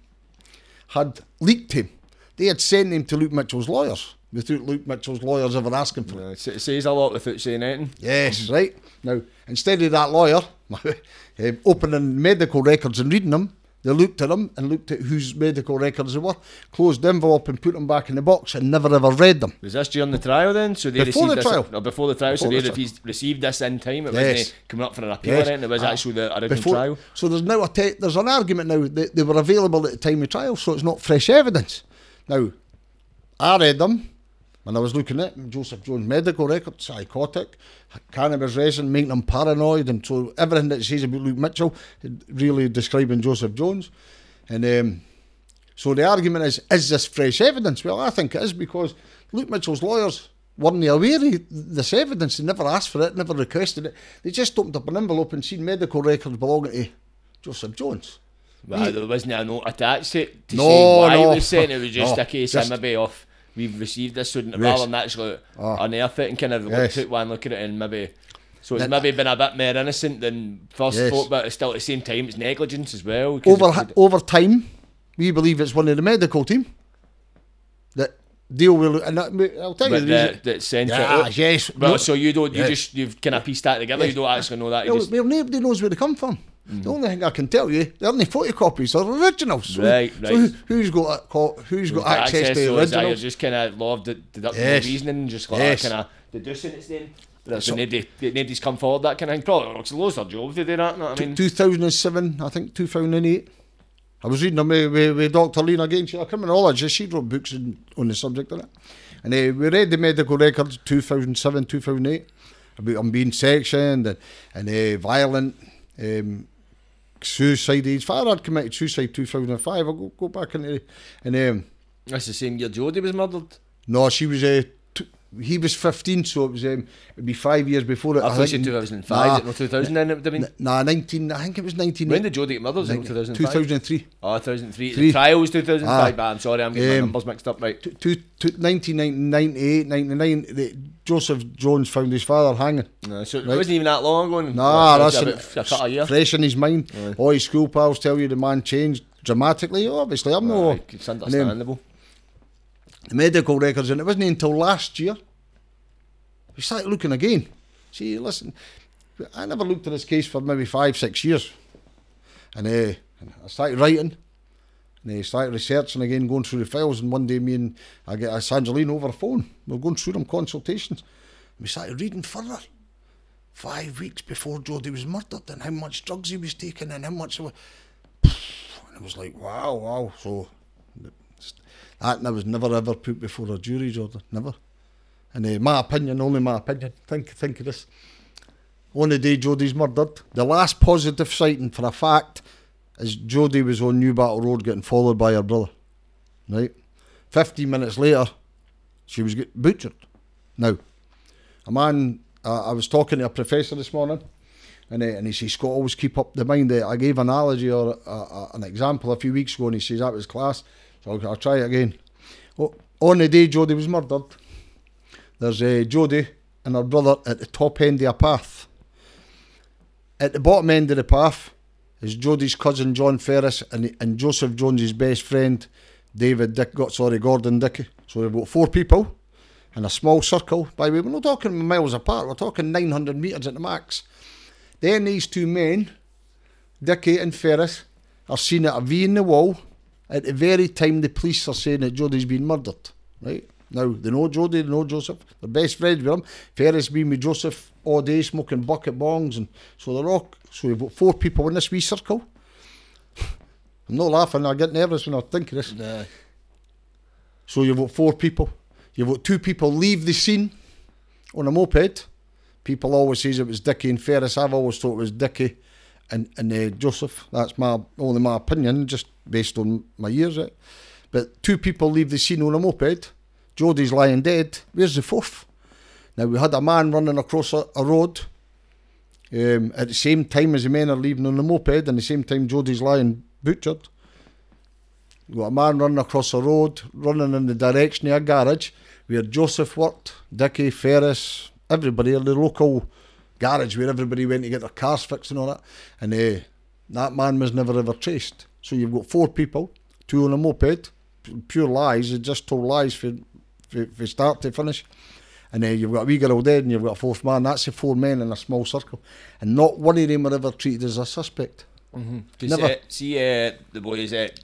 had leaked him. They had sent him to Luke Mitchell's lawyers without Luke Mitchell's lawyers ever asking for it. Uh, it sa- says a lot without saying anything. Yes, right. Now, instead of that lawyer eh, [laughs] opening medical records and reading them, they looked at them and looked at whose medical records they were, closed the envelope and put them back in the box and never ever read them. Was this during the trial then? So they Before received the this, trial. Or before the trial, so Before they the re- received this in time. It Yes. wasn't coming up for an appeal Yes. It was Ah, actually the original Before- trial. So there's now a te- there's an argument now that they were available at the time of trial, so it's not fresh evidence. Now, I read them when I was looking at Joseph Jones' medical record, psychotic, cannabis resin, making him paranoid, and so everything that says about Luke Mitchell, really describing Joseph Jones. And um, so the argument is, is this fresh evidence? Well, I think it is because Luke Mitchell's lawyers weren't aware of this evidence. They never asked for it, never requested it. They just opened up an envelope and seen medical records belonging to Joseph Jones. But there wasn't a note attached to it to No, say why no. it was sent. It was just No, a case just- of maybe of we've received this, it? Yes. Rather than actually Ah. unearth it and kind of Yes. look, take one look at it and maybe. So it's That- maybe been a bit more innocent than first Yes. thought, but it's still at the same time it's negligence as well. Over it- over time, we believe it's one of the medical team that deal with. And that, I'll tell you but the reason. that, sent Yeah, out. yes. Well, no- so you don't, you just, you've kind of pieced that together. You don't actually know that. You Well, just, well, nobody knows where they come from. The only thing I can tell you, they're only photocopies, they're originals. So, Right, so right. who, who's got co- who's got got access, to the originals? I just kind of law of de- deductible Yes. reasoning, just like Yes. kind of deducing it's then. But So- so, nobody, nobody's come forward that kind of thing. Probably looks loads of jobs to do that. know what I mean, 2007, I think 2008. I was reading them with, with, with Dr. Lena Gaines, she's a criminologist, she wrote books in, on the subject of it. And uh, we read the medical records 2007, 2008 about them being sectioned and, and uh, violent, um, suicide. His father had committed suicide 2005. I'll go, go back into. And um, that's the same year Jodi was murdered. no, she was. Uh, t- he was 15, so it was. Um, it'd be five years before it. I, thought you think- 2005, Nah, no 2000 then it would have been. nah, 19. I think it was 19. When did Jodi get murdered? Was it 2005? 2003. Oh, 2003. Three. The trial was 2005, Ah. but I'm sorry, I'm getting my Um, numbers mixed up, right. Two, two, 1998, 99, the, Joseph Jones found his father hanging. No, so it right. wasn't even that long ago. Nah, well, that's a of years. fresh in his mind. Aye. All his school pals tell you the man changed dramatically. Obviously, I'm no Aye, It's understandable. the medical records, and it wasn't until last year we started looking again. See, listen, I never looked at this case for maybe five, six years, and uh, I started writing. And I started researching again, going through the files. And one day, me and I get Sangeline over the phone. We are going through them consultations. We started reading further. Five weeks before Jodi was murdered, and how much drugs he was taking, and how much. And it was like, wow, wow. So that was never ever put before a jury, Jordan. Never. And uh, my opinion, only my opinion. Think, think of this. On the day Jodi's murdered, the last positive sighting for a fact is Jodi was on Newbattle Road getting followed by her brother. Right? 15 minutes later, she was butchered. Now, a man, uh, I was talking to a professor this morning, and, uh, and he says, Scott, always keep up the mind. Uh, I gave an analogy or uh, an example a few weeks ago, and he says that was class. So I'll, I'll try it again. Oh, on the day Jodi was murdered, there's uh, Jodi and her brother at the top end of a path. At the bottom end of the path is Jodi's cousin John Ferris and, and Joseph Jones's best friend David Dick, got sorry Gordon Dickey. So we've got four people in a small circle. By the way, we're not talking miles apart. We're talking 900 metres at the max. Then these two men, Dickey and Ferris, are seen at a V in the wall at the very time the police are saying that Jodi's been murdered. Right? Now, they know Jodi, they know Joseph. They're best friends with him. Ferris been with Joseph all day smoking bucket bongs. and So they're all, so we've got four people in this wee circle. I'm not laughing, I get nervous when I think of this. Nah. So you've got four people. You've got two people leave the scene on a moped. People always says it was Dicky and Ferris. I've always thought it was Dicky and, and uh, Joseph. That's my only my opinion, just based on my years. It. But two people leave the scene on a moped. Jodi's lying dead. Where's the fourth? Now we had a man running across a, a road um, at the same time as the men are leaving on the moped, and the same time Jodi's lying butchered. We got a man running across a road, running in the direction of a garage where Joseph worked, Dicky, Ferris, everybody, in the local garage where everybody went to get their cars fixed and all that. And uh, that man was never ever traced. So you've got four people, two on a moped, pure lies, they just told lies from start to finish. And then you've got a wee girl dead and you've got a fourth man. That's the four men in a small circle. And not one of them were ever treated as a suspect. Mm-hmm. Never. Uh, see uh, the boys is it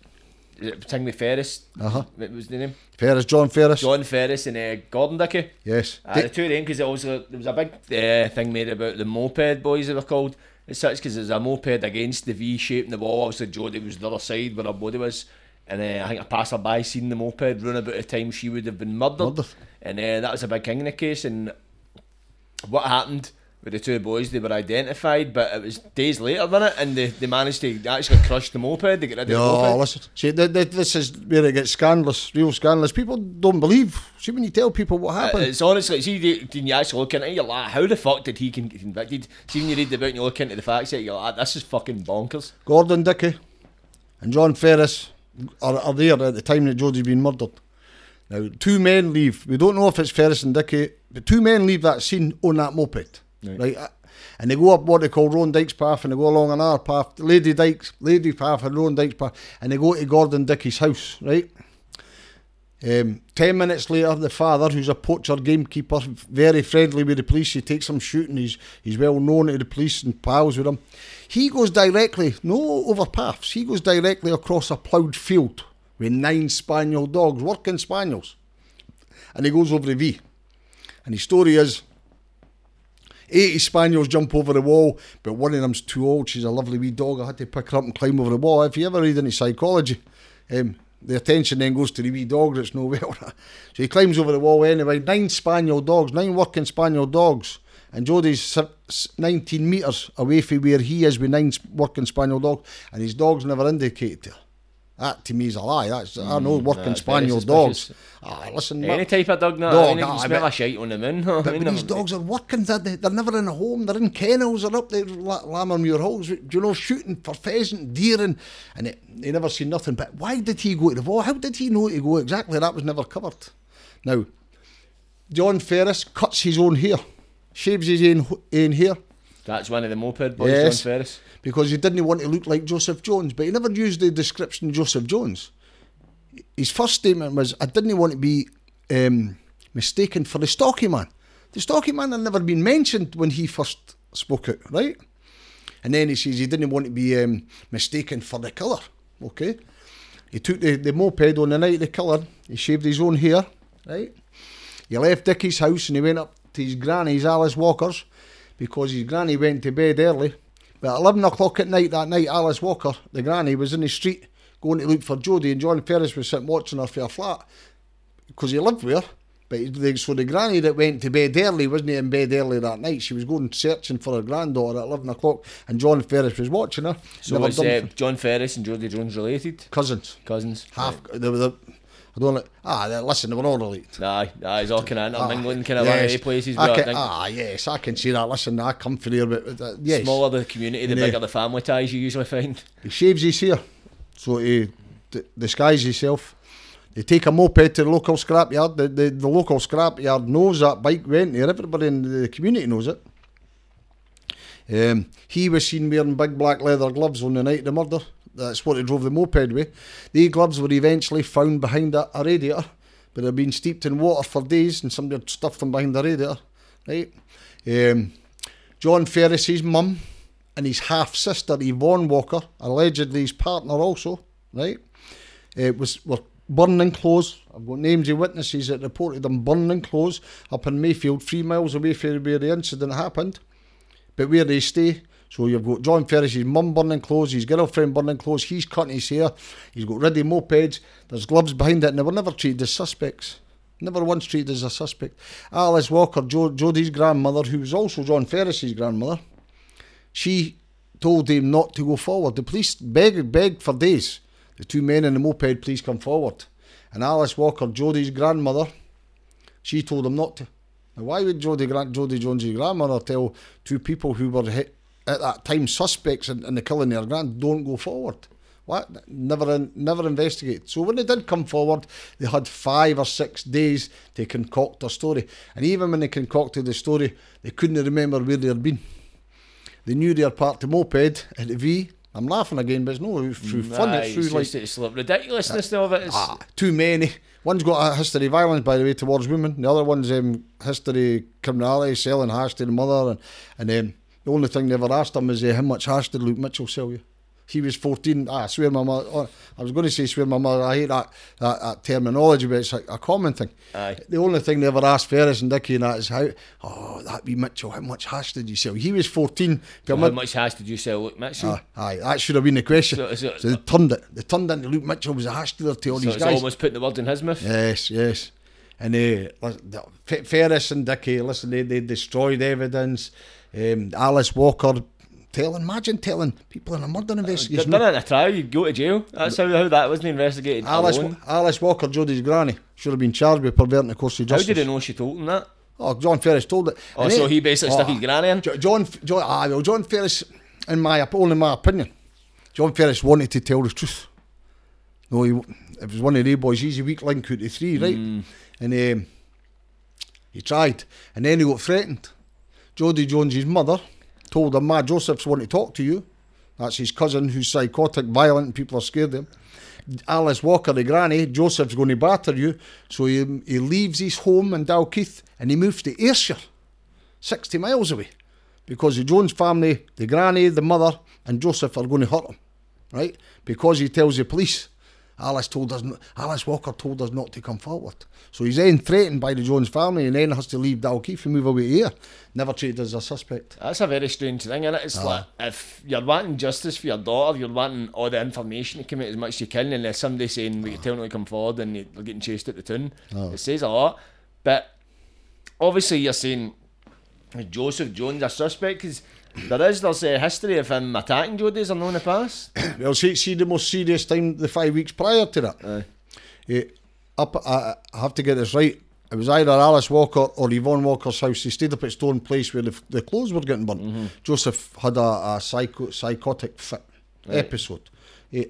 Tingley Ferris. Uh-huh. What was the name? Ferris, John Ferris. John Ferris and uh, Gordon Dickey. Yes. Uh, the two of them because there was a, there was a big uh, thing made about the moped boys they were called as such because there's a moped against the V shape in the wall. Obviously, Jodi was the other side where her body was, and uh, I think a passerby seen the moped run about the time she would have been murdered, Murdered. and uh, that was a big thing in the case. And what happened with the two boys? They were identified, but it was days later, wasn't it? And they, they managed to actually crush the moped. They get rid of the Yeah, moped. listen. See, th- th- this is where it gets scandalous, real scandalous. People don't believe. See, when you tell people what Uh, happened, It's honestly, see, the- when you actually look into it, you're like, how the fuck did he get convicted? See, when you read about it and you look into the facts, you're like, this is fucking bonkers. Gordon Dickey and John Ferris are, are there at the time that Jodi's been murdered. Now, two men leave. We don't know if it's Ferris and Dicky, but two men leave that scene on that moped. Right. Right. uh, And they go up what they call Rowan Dykes path and they go along another path, Lady Dykes, Lady path and Rowan Dykes path, and they go to Gordon Dickie's house, right? Um, ten minutes later, the father, who's a poacher gamekeeper, very friendly with the police, he takes him shooting. He's he's well known to the police and pals with them. He goes directly, no over paths. He goes directly across a ploughed field with nine spaniel dogs, working spaniels, and he goes over the V. And his story is. 80 spaniels jump over the wall, but one of them's too old. She's a lovely wee dog. I had to pick her up and climb over the wall. If you ever read any psychology, um, the attention then goes to the wee dog that's no [laughs] well. so he climbs over the wall anyway. Nine spaniel dogs, nine working spaniel dogs. And Jodi's si- 19 metres away from where he is with nine working spaniel dogs, and his dog's never indicated to her. That to me is a lie. That's I know working that's spaniel dogs. Ah, listen, Any type of dog, no. Dog, mean, smell a shite on the moon. I but, mean, but these dogs are working. They're, they're never in a home. They're in kennels. They're up there, La- Lammermuir Hills, do you know, shooting for pheasant, deer, and, and it, they never see nothing. But why did he go to the? How did he know to go exactly? That was never covered. Now, John Ferris cuts his own hair, shaves his own, own hair That's one of the moped boys, Yes. John Ferris. because he didn't want to look like Joseph Jones. But he never used the description Joseph Jones. His first statement was, I didn't want to be um, mistaken for the stocky man. The stocky man had never been mentioned when he first spoke out, right? And then he says he didn't want to be um, mistaken for the killer, okay? He took the, the moped on the night of the killer, he shaved his own hair, right? He left Dickie's house and he went up to his granny's, Alice Walker's, because his granny went to bed early. But at 11 o'clock at night that night, Alice Walker, the granny, was in the street going to look for Jodi, and John Ferris was sitting watching her for a flat because he lived with her. But he- the- so the granny that went to bed early wasn't in bed early that night. She was going searching for her granddaughter at 11 o'clock, and John Ferris was watching her. So was uh, John Ferris and Jodi Jones related? cousins. Cousins? Half. They were the, I don't. Ah, listen, they were all related. Aye, aye, it's all kind of Ah, intermingling kind of yes. places. I think ah, yes, I can see that. Listen, I come from there, but uh, yes. smaller the community, the And, uh, bigger the family ties you usually find. He shaves his hair, so he d- disguise himself. They take a moped to the local scrapyard. The, the, the local scrapyard knows that bike went there. Everybody in the community knows it. Um, he was seen wearing big black leather gloves on the night of the murder. That's what he drove the moped with. The gloves were eventually found behind a, a radiator, but they'd been steeped in water for days, and somebody had stuffed them behind the radiator. Right. Um, John Ferris's mum and his half sister Yvonne Walker, allegedly his partner also, right, uh, was were burning clothes. I've got names of witnesses that reported them burning clothes up in Mayfield, three miles away from where the incident happened. But where they stay, so you've got John Ferris's mum burning clothes, his girlfriend burning clothes, he's cutting his hair, he's got ready mopeds, there's gloves behind it, and they were never treated as suspects. Never once treated as a suspect. Alice Walker, jo- Jodi's grandmother, who was also John Ferris's grandmother, she told him not to go forward. The police begged, begged for days. The two men in the moped, please come forward. And Alice Walker, Jodi's grandmother, she told him not to. Now, why would Jodi, Jodi Jones's grandmother tell two people who were hit, at that time suspects in, in the killing of their grand, don't go forward? What? Never, in, never investigate. So when they did come forward, they had five or six days to concoct a story. And even when they concocted the story, they couldn't remember where they'd been. They knew they were parked the moped at the V. I'm laughing again, but it's no through fun. It's through it's like just it's ridiculousness of it. It's, ah, too many. One's got a history of violence, by the way, towards women. The other one's um, history criminality, selling hash to the mother, and, and um, the only thing they ever asked him is uh, how much hash did Luke Mitchell sell you? He was 14. Ah, I swear my mother. oh, I was going to say swear my mother. I hate that, that, that terminology, but it's like a common thing. Aye. The only thing they ever asked Ferris and Dickie and that is how, oh, that wee Mitchell, how much hash did you sell? He was 14. So how much hash did you sell, Luke Mitchell? Aye, aye, that should have been the question. So- So, so- they turned it. They turned into Luke Mitchell was a hash dealer to all so these it's guys. almost putting the word in his mouth. Yes, yes. And uh, listen, the- Fe- Ferris and Dickey, listen, they, they destroyed evidence. Um, Alice Walker, telling, imagine telling people in a murder They've investigation. done it in a trial, you'd go to jail. That's how, how that wasn't investigated. Alice, alone. Alice Walker, Jodi's granny, should have been charged with perverting the course of justice. How did he know she told him that? Oh, John Ferris told it. Oh, And so it- he basically stuck Oh, his granny in? John, John, ah, well, John Ferris, in my only my opinion, John Ferris wanted to tell the truth. No, he, it was one of the boys. He's a weak link out of three, right? Mm. And um, he tried, and then he got threatened. Jodi Jones's mother told him, "Ma, Joseph's want to talk to you." That's his cousin who's psychotic, violent, and people are scared of him. Alice Walker, the granny, Joseph's going to batter you. So he, he leaves his home in Dalkeith and he moves to Ayrshire, 60 miles away, because the Jones family, the granny, the mother, and Joseph are going to hurt him, right? Because he tells the police. Alice told us, Alice Walker told us not to come forward. So he's then threatened by the Jones family and then has to leave Dalkeith and move away here. Never treated as a suspect. That's a very strange thing, is it? It's like if you're wanting justice for your daughter, you're wanting all the information to come out as much as you can, and there's somebody saying we can tell them to come forward and they're getting chased out the town. It says a lot. But obviously, you're saying Joseph Jones a suspect because there is there's a history of him attacking Jodies, I know in the past. [coughs] Well, see, see the most serious time, the five weeks prior to that. Aye. Eh, up, I, I have to get this right. It was either Alice Walker or Yvonne Walker's house. He stayed up at Stone Place where the, the clothes were getting burnt. Joseph had a, a psycho, psychotic fit episode. Eh,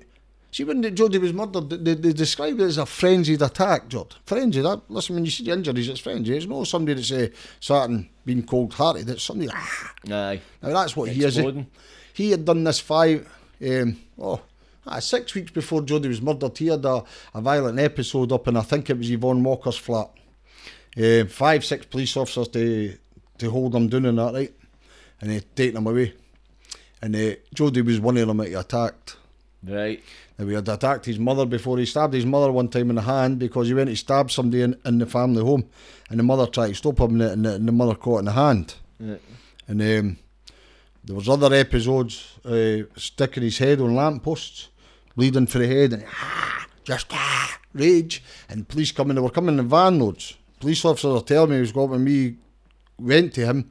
see, when Jodi was murdered, they, they described it as a frenzied attack, Jod. Frenzied. That, listen, when you see the injuries, it's frenzied. It's not somebody that's uh, sat and been cold hearted. It's somebody. Ah. Aye. Now that's what he is. He had done this five, um, oh, ah, six weeks before Jodi was murdered. He had a, a violent episode up in, I think it was Yvonne Walker's flat. Uh, five, six police officers to to hold him down and that, right? And they taken him away. And uh, Jodi was one of them that he attacked. Right. Now, he had attacked his mother before. He stabbed his mother one time in the hand because he went to stab somebody in, in the family home. And the mother tried to stop him, and the, and the, mother caught in the hand. And um, there was other episodes uh, sticking his head on lampposts, bleeding for the head, and ah, just ah, rage. And police coming, they were coming in van loads. Police officers are telling me he was going when me went to him,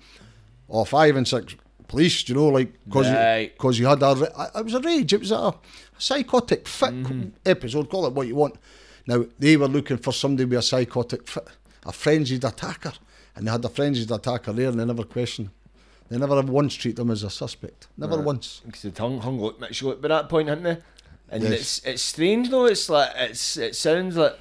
or five and six police, you know, like because Right. he, 'cause he had a, ra- it was a rage. It was a psychotic fit mm-hmm. episode. Call it what you want. Now they were looking for somebody with a psychotic fit, a frenzied attacker, and they had a frenzied attacker there, and they never questioned. They never have once treated him as a suspect. Never Right. once. Because they'd hung, hung out Mitch Goat by that point, hadn't they? And Yes. it's it's strange though. It's like it's it sounds like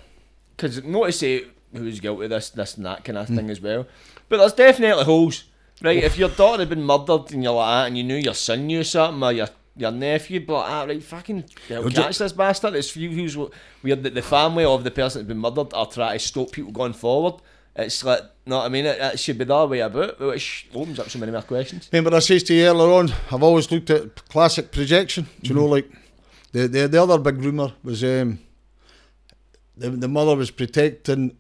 because not to say who's guilty of this this and that kind of hmm. thing as well, but there's definitely holes. Right, if your daughter had been murdered and you're like that, and you knew your son knew something or your your nephew, but ah, right, fucking they'll Well, catch this bastard. It's few who's weird that the family of the person that's been murdered are trying to stop people going forward. It's like, know what I mean? It, it should be other way about, which opens up so many more questions. Remember I says to you earlier on, I've always looked at classic projection. Do you know, like the the, the other big rumour was um, the the mother was protecting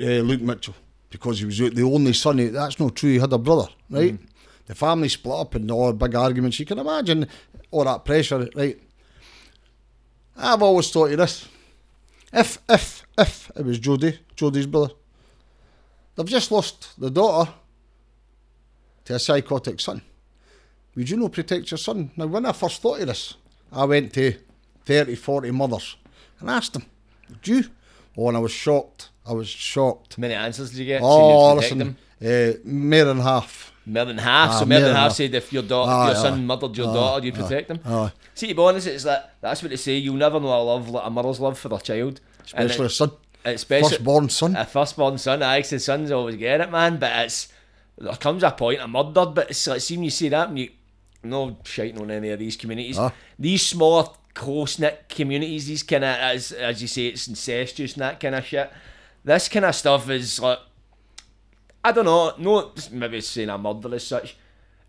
uh, Luke Mitchell because he was the only son. That's not true. He had a brother, right? Mm. The family split up and all big arguments. You can imagine all that pressure, right? I've always thought of this. If if if it was Jodi, Jodi's brother, they've just lost the daughter to a psychotic son. Would you not protect your son? Now, when I first thought of this, I went to 30, 40 mothers and asked them, Would you? Oh, and I was shocked. I was shocked. How many answers did you get? Oh, listen, uh, more than half. More than half. Ah, so more than half half. said if your daughter, Aye, your son aye. murdered your daughter, you'd protect them. aye. See, to be honest, it's that that's what they say. You'll never know a love like a mother's love for their child, Especially it- a son. especially Firstborn son. a firstborn son. I the sons always get it, man. But it's there comes a point of murder. But it's like you see that and you no shiting on any of these communities. Ah. These smaller, close knit communities. These kind of as as you say, it's incestuous and that kind of shit. This kind of stuff is like I don't know. No, maybe saying a murder as such.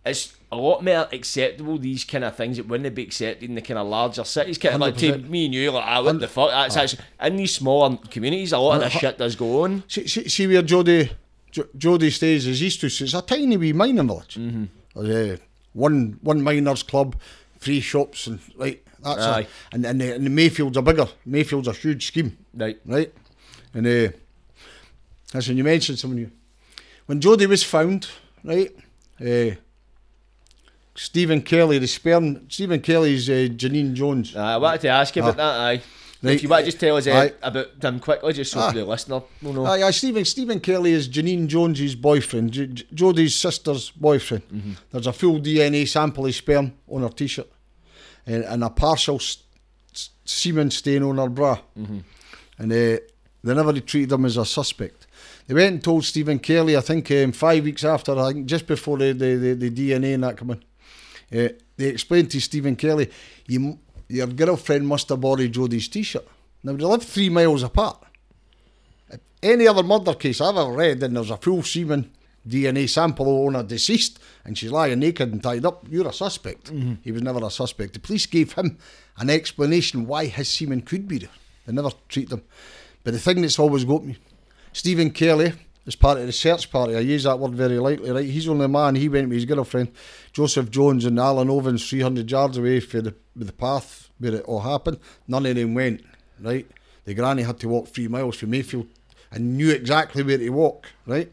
It's a lot more acceptable these kind of things that wouldn't be accepted in the kind of larger cities. Kind of like to me and you, like ah, what the fuck? That's actually in these smaller communities. A lot of this shit does go on. See, see, see where Jodi, Jo- Jodi stays is Easthouses. It's a tiny wee mining village. Mm-hmm. Uh, one one miners club, three shops, and right. That's Aye. it. And and the, and the Mayfields are bigger. Mayfields a huge scheme, Right. right? And uh, listen, you mentioned someone you. When Jodi was found, right? Uh, Stephen Kelly, the sperm. Stephen Kelly's uh, Janine Jones. Uh, I wanted to ask you about that. Aye. Right. If you want to just tell us uh, about them quickly, just so Ah. the listener will know. Aye, aye, Stephen Stephen Kelly is Janine Jones's boyfriend, J- J- Jodi's sister's boyfriend. There's a full DNA sample of sperm on her t-shirt, and, and a partial semen stain on her bra. And uh, they never treated him as a suspect. They went and told Stephen Kelly, I think um, five weeks after, I think just before the, the, the, the DNA and that come in, uh, they explained to Stephen Kelly, you, your girlfriend must have borrowed Jodi's t-shirt. Now, they live three miles apart. Any other murder case I've ever read, and there's a full semen DNA sample on a deceased, and she's lying naked and tied up, you're a suspect. He was never a suspect. The police gave him an explanation why his semen could be there. They never treat them. But the thing that's always got me, Stephen Kelly is part of the search party. I use that word very lightly, right? He's only a man. He went with his girlfriend, Joseph Jones and Alan Ovens, 300 yards away for the, the path where it all happened. None of them went, right? The granny had to walk three miles from Mayfield and knew exactly where to walk, right?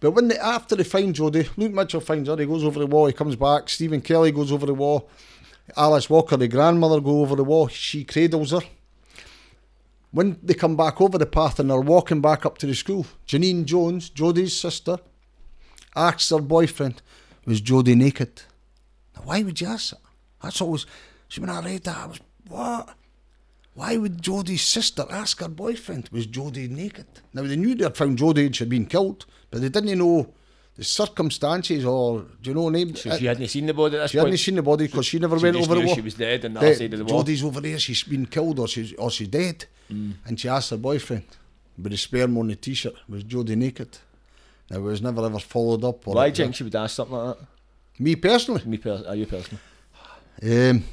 But when they, after they find Jodi, Luke Mitchell finds her, he goes over the wall, he comes back, Stephen Kelly goes over the wall, Alice Walker, the grandmother, go over the wall, she cradles her. When they come back over the path and they're walking back up to the school, Janine Jones, Jodi's sister, asks her boyfriend, was Jodi naked? Now, why would you ask that? That's always, see, when I read that, I was, what? Why would Jodi's sister ask her boyfriend, was Jodi naked? Now, they knew they'd found Jodi and she'd been killed, but they didn't know the circumstances or, do you know, what name? So she hadn't seen the body at this She point. hadn't seen the body because she never She went over the wall. she was dead on the The- side of the wall. Jodi's over there, she's been killed or she's, or she's dead. Mm. And she asked her boyfriend, but the sperm on the t shirt was Jodi naked. Now, it was never ever followed up. Or Why do you think she would ask something like that? Me personally, Me, per- are you personally? Um,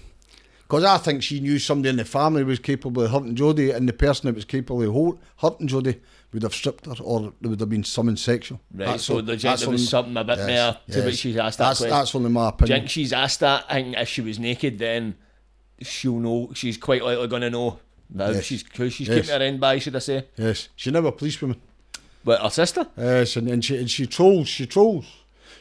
because I think she knew somebody in the family was capable of hurting Jodi, and the person that was capable of hurting Jodi would have stripped her, or there would have been something sexual. Right, so all- the there was something a bit more to which she's asked that that's, question. That's only my Do you opinion. think she's asked that? and if she was naked, then she'll know. She's quite likely going to know. Now Yes. she's who she's Yes. keeping her end by, should I say? Yes, she's never a policewoman. But her sister. Yes, and, and she and she trolls. She trolls.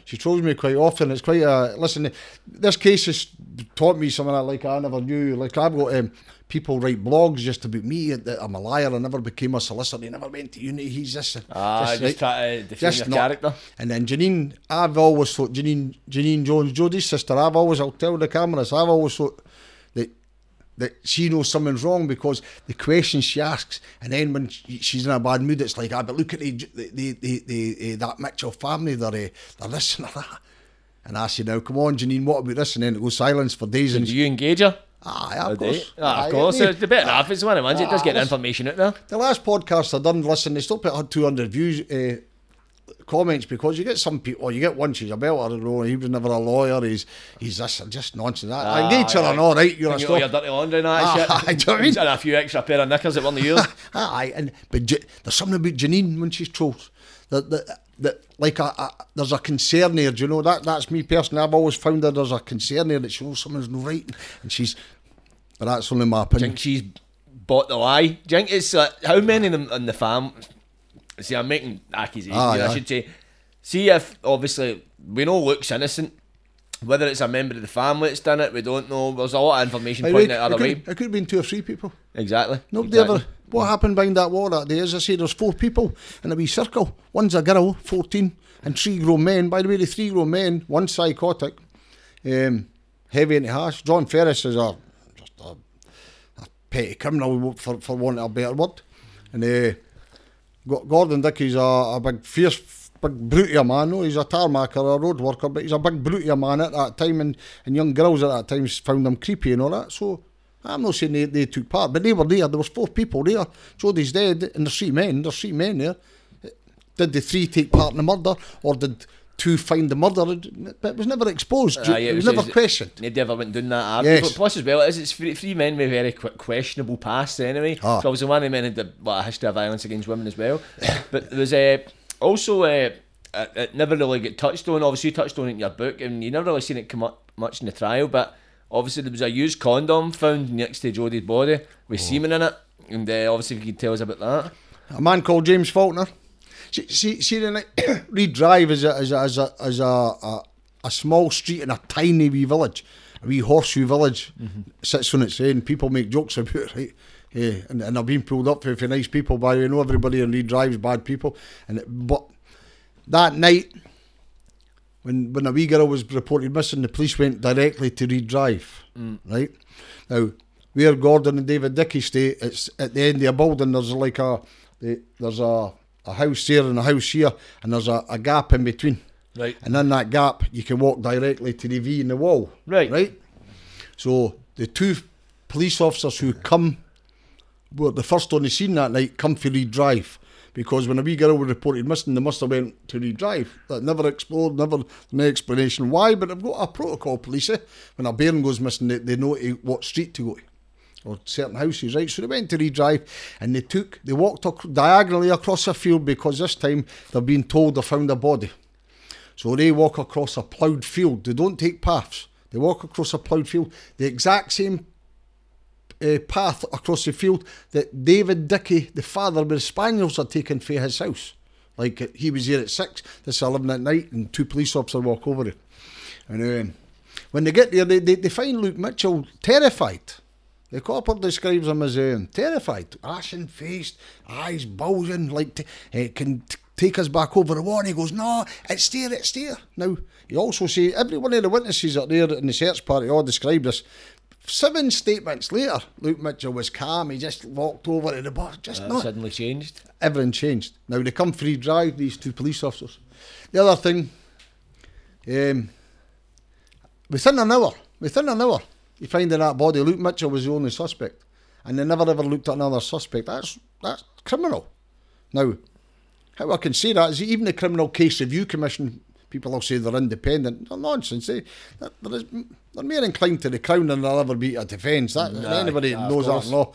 She trolls me quite often. It's quite a listen. This case has taught me something I like I never knew. Like I've got um, people write blogs just about me that I'm a liar. I never became a solicitor. He never went to uni. He's this. and- Ah, just, right. try to define Just your not- character. And then Janine, I've always thought Janine, Janine Jones, Jodi's sister. I've always, I'll tell the cameras, I've always thought that that she knows something's wrong because the questions she asks, and then when she- she's in a bad mood, it's like, ah, but look at the the the, the, the uh, that Mitchell family, they're uh, they're this and [laughs] that. And I say, now come on, Janine, what about this? And then it goes silence for days. And Do you engage her? Aye, of course. Ah, of course. It's the bit enough. It's one of ones. It does Ah, get the information out there. The last podcast I done, listen, they still put had 200 views, uh, comments because you get some people, you get one, she's a belter, I don't know, he was never a lawyer, he's he's this, just nonsense. I, I engage her Aye, and all right, you're a got your stop. dirty laundry and that Ah, shit. aye, do you know what I mean? And a few extra pair of knickers that weren't yours. [laughs] Aye, and, but there's something about Janine when she's trolls. That, that, that like a, a, there's a concern there, do you know? That That's me personally, I've always found that there's a concern there that she knows something's not right. And she's, but that's only my Do you opinion. think she's bought the lie? Do you think it's uh, how many of them in the fam? See, I'm making accusations. Aye, here, I should say. See if obviously we know Luke's innocent. Whether it's a member of the family that's done it, we don't know. There's a lot of information pointing could, it other it, way. could, it could have been two or three people. Exactly. Nobody exactly. ever. What happened behind that wall that day? As I say, there's four people in a wee circle. One's a girl, 14, and three grown men. By the way, the three grown men, one psychotic, um, heavy into hash. John Ferris is a just a, a petty criminal, for, for want of a better word. And uh, Gordon Dickey's a, a big, fierce, big brute of a man. No, he's a tarmac or a road worker, but he's a big brute of a man at that time. And, and young girls at that time found him creepy and all that. So I'm not saying they, they took part, but they were there. There was four people there. Jodie's dead, and there's three men. There's three men there. Did the three take part in the murder, or did two find the murder? But it was never exposed. Aye, it, was, never questioned. Nobody ever went down that avenue. Yes. But plus, as well, it is, it's three, three men with very qu- questionable past anyway. Ah. So obviously, one of the men had the, well, a history of violence against women as well. [laughs] but there was uh, also, uh, it, it never really got touched on. Obviously, you touched on it in your book, and you never really seen it come up much in the trial. But obviously, there was a used condom found next to Jodi's body with Oh. semen in it. And uh, obviously, if you could tell us about that. a man called James Faulkner. See, see, see the night, [coughs] Reed Drive is a, is a, is a, is a, a, a small street in a tiny wee village, a wee horseshoe village. Mm-hmm. Sits on its end. People make jokes about it, right? Yeah, and, and I've been pulled up for, for nice people, by. I know everybody in Reed Drive is bad people. and it, But that night, when when a wee girl was reported missing, the police went directly to Reed Drive, mm. right? Now, where Gordon and David Dickey stay, it's at the end of a building. There's like a there's a, a house there and a house here, and there's a, a gap in between. Right. And in that gap, you can walk directly to the V in the wall. Right. Right. So the two police officers who come were the first on the scene that night come for Reed Drive. Because when a wee girl was reported missing, they must have went to Reed Drive. That never explored, never no explanation why, but they've got a protocol, police. Eh? When a bairn goes missing, they, they know what street to go to or certain houses, right? So they went to Reed Drive and they took, they walked ac- diagonally across a field because this time they've been told they found a body. So they walk across a ploughed field. They don't take paths. They walk across a ploughed field, the exact same uh, path across the field that David Dickey, the father of the Spaniels, had taken for his house. Like he was here at six, this is eleven at night, and two police officers walk over it. And um, when they get there, they, they, they find Luke Mitchell terrified. The copper describes him as um, terrified, ashen faced, eyes bulging, like t- uh, can t- take us back over the wall. And he goes, No, it's there, it's there. Now, he also say every one of the witnesses up there in the search party all described this. Seven statements later, Luke Mitchell was calm. He just walked over to the bar. Just That not suddenly changed. everything changed. Now they come free drive, these two police officers. The other thing, um, within an hour, within an hour, you find in that body, Luke Mitchell was the only suspect. And they never ever looked at another suspect. That's that's criminal. Now, how I can say that is even the Criminal Case Review Commission, people will say they're independent. They're nonsense. They, they're, they're more inclined to the Crown than they'll ever be to defence. That, Nah, anybody of knows that law.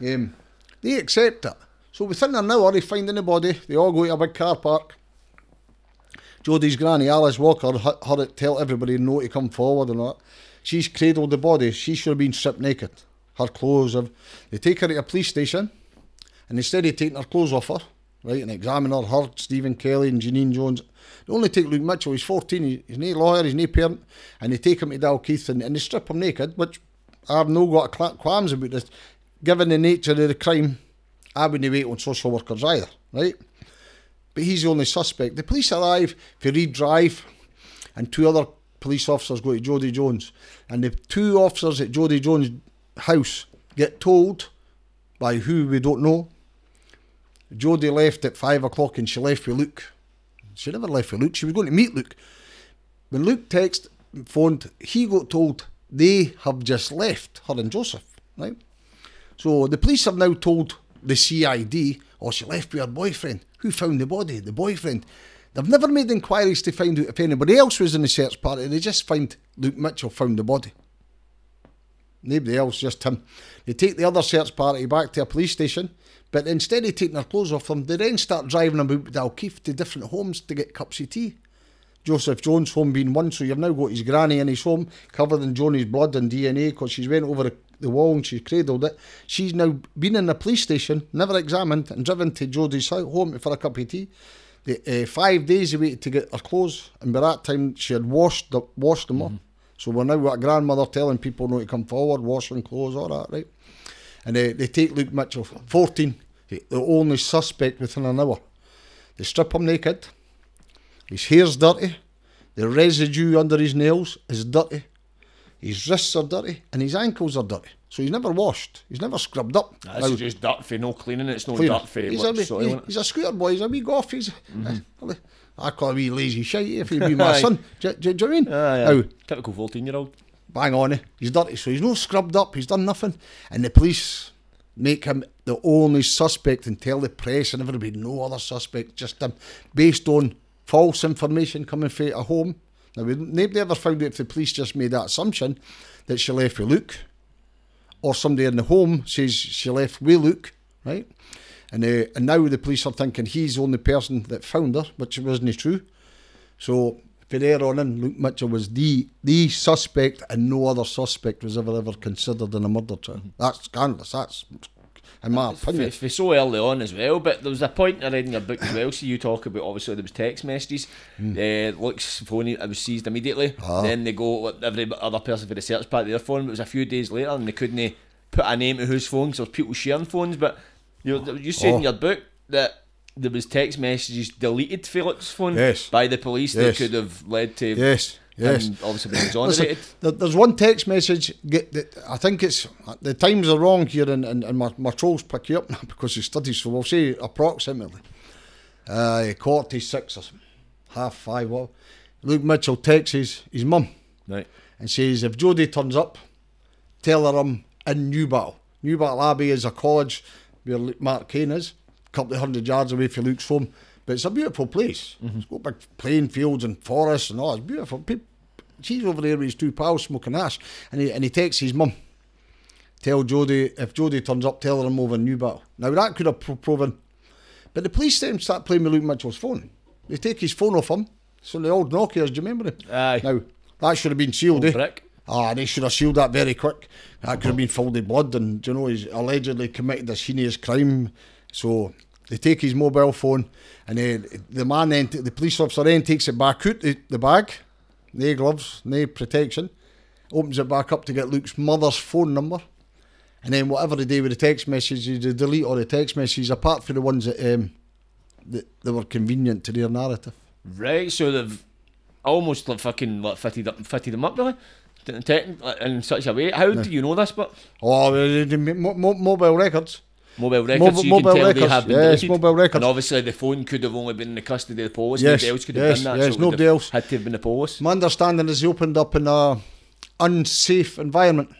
Um, they accept it. So within an hour, they find the body. They all go to a big car park. Jodi's granny, Alice Walker, her, it tell everybody no to come forward and all that. She's cradled the body. She should have been stripped naked. Her clothes have. They take her to a police station, and instead of taking her clothes off her, right, and examine her, her, Stephen Kelly and Janine Jones, they only take Luke Mitchell. He's 14. he- He's no lawyer. He's no parent, and they take him to Dalkeith and, and they strip him naked, which I've no got qualms about this. Given the nature of the crime, I wouldn't wait on social workers either, right? But he's the only suspect. The police arrive for Reed Drive, and two other police officers go to Jodi Jones. And the two officers at Jodi Jones' house get told by who we don't know. Jodi left at five o'clock and she left with Luke. She never left with Luke. She was going to meet Luke. When Luke texted, phoned, he got told they have just left, her and Joseph, right? So the police have now told the CID, oh, she left with her boyfriend. Who found the body? The boyfriend. They've never made inquiries to find out if anybody else was in the search party. They just find Luke Mitchell found the body. Nobody else, just him. They take the other search party back to a police station, but instead of taking their clothes off them, they then start driving them about Dalkeith to different homes to get cups of tea. Joseph Jones' home being one, so you've now got his granny in his home covered in Johnny's blood and DNA because she's went over the wall and she's cradled it. She's now been in the police station, never examined, and driven to Jodi's home for a cup of tea. The, uh, five days he waited to get her clothes, and by that time she had washed the, washed them up. So we're now got a grandmother telling people not to come forward, washing clothes, all that, right? And they, they take Luke Mitchell, 14, the only suspect within an hour. They strip him naked. His hair's dirty. The residue under his nails is dirty. His wrists are dirty. And his ankles are dirty. So he's never washed. He's never scrubbed up. That's Now, just dirt for no cleaning. It's no cleaner. dirt for he's, a, wee- soil he- he's a scooter boy. He's a wee goff. He's, I call him a wee lazy shite if he'd be [laughs] my son. Do, do, do you know what I mean? Ah, yeah. Now, Typical 14 year old. bang on it. He's dirty, so he's not scrubbed up. He's done nothing, and the police make him the only suspect and tell the press and everybody no other suspect, just him, based on false information coming from a home. Now, we, nobody ever found out if the police just made that assumption that she left with Luke, or somebody in the home says she left with Luke, right? And uh, and now the police are thinking he's the only person that found her, which wasn't true. So from there on in, Luke Mitchell was the the suspect, and no other suspect was ever ever considered in a murder trial. That's scandalous. That's in my opinion. for so early on as well, but there was a point I read in your book as well. So you talk about obviously there was text messages. Uh, Luke's phone it was seized immediately. Ah. Then they go with every other person for the search part of their phone. But it was a few days later, and they couldn't put a name to whose phone because there was people sharing phones. But you you said Oh. in your book that there was text messages deleted Felix's phone Yes. by the police Yes. that could have led to Yes, Yes. And obviously exonerated. [coughs] there, there's one text message. Get that I think it's the times are wrong here, and, and, and my, my trolls pick you up now [laughs] because he studies. So we'll say approximately uh, quarter to six or half five. Well, Luke Mitchell texts his, his mum Right. and says if Jodi turns up, tell her I'm in Newbattle. Newbattle Abbey is a college where Mark Kane is, a couple of hundred yards away from Luke's home. But it's a beautiful place. It's got big playing fields and forests and all. It's beautiful. She's over there with his two pals smoking ash. And he, and he texts his mum, tell Jodi if Jodi turns up, tell her I'm over in Newbattle. Now that could have pro- proven. But the police then start playing with Luke Mitchell's phone. They take his phone off him. So the old Nokia's, do you remember it? Aye. Now, that should have been sealed, eh? Brick. Ah, they should have sealed that very quick. That could have been with blood, and you know he's allegedly committed this heinous crime. So they take his mobile phone, and then the man then, the police officer then takes it back out the, the bag, no gloves, no protection, opens it back up to get Luke's mother's phone number, and then whatever they do with the text messages, they delete all the text messages apart from the ones that um, that, that were convenient to their narrative. Right, so they've almost like fucking like fitted up, fitted them up really, in, such a way. How do you know this? But Oh, the, the, mo- mo- mobile records. Mobile records, Mobile- so you mobile can tell they records, have been yes, deleted. mobile records. And obviously the phone could have only been in the custody of the police. Yes, Nobody else could have yes, done that. yes, so nobody else. had to have been the police. My understanding is he opened up in a unsafe environment.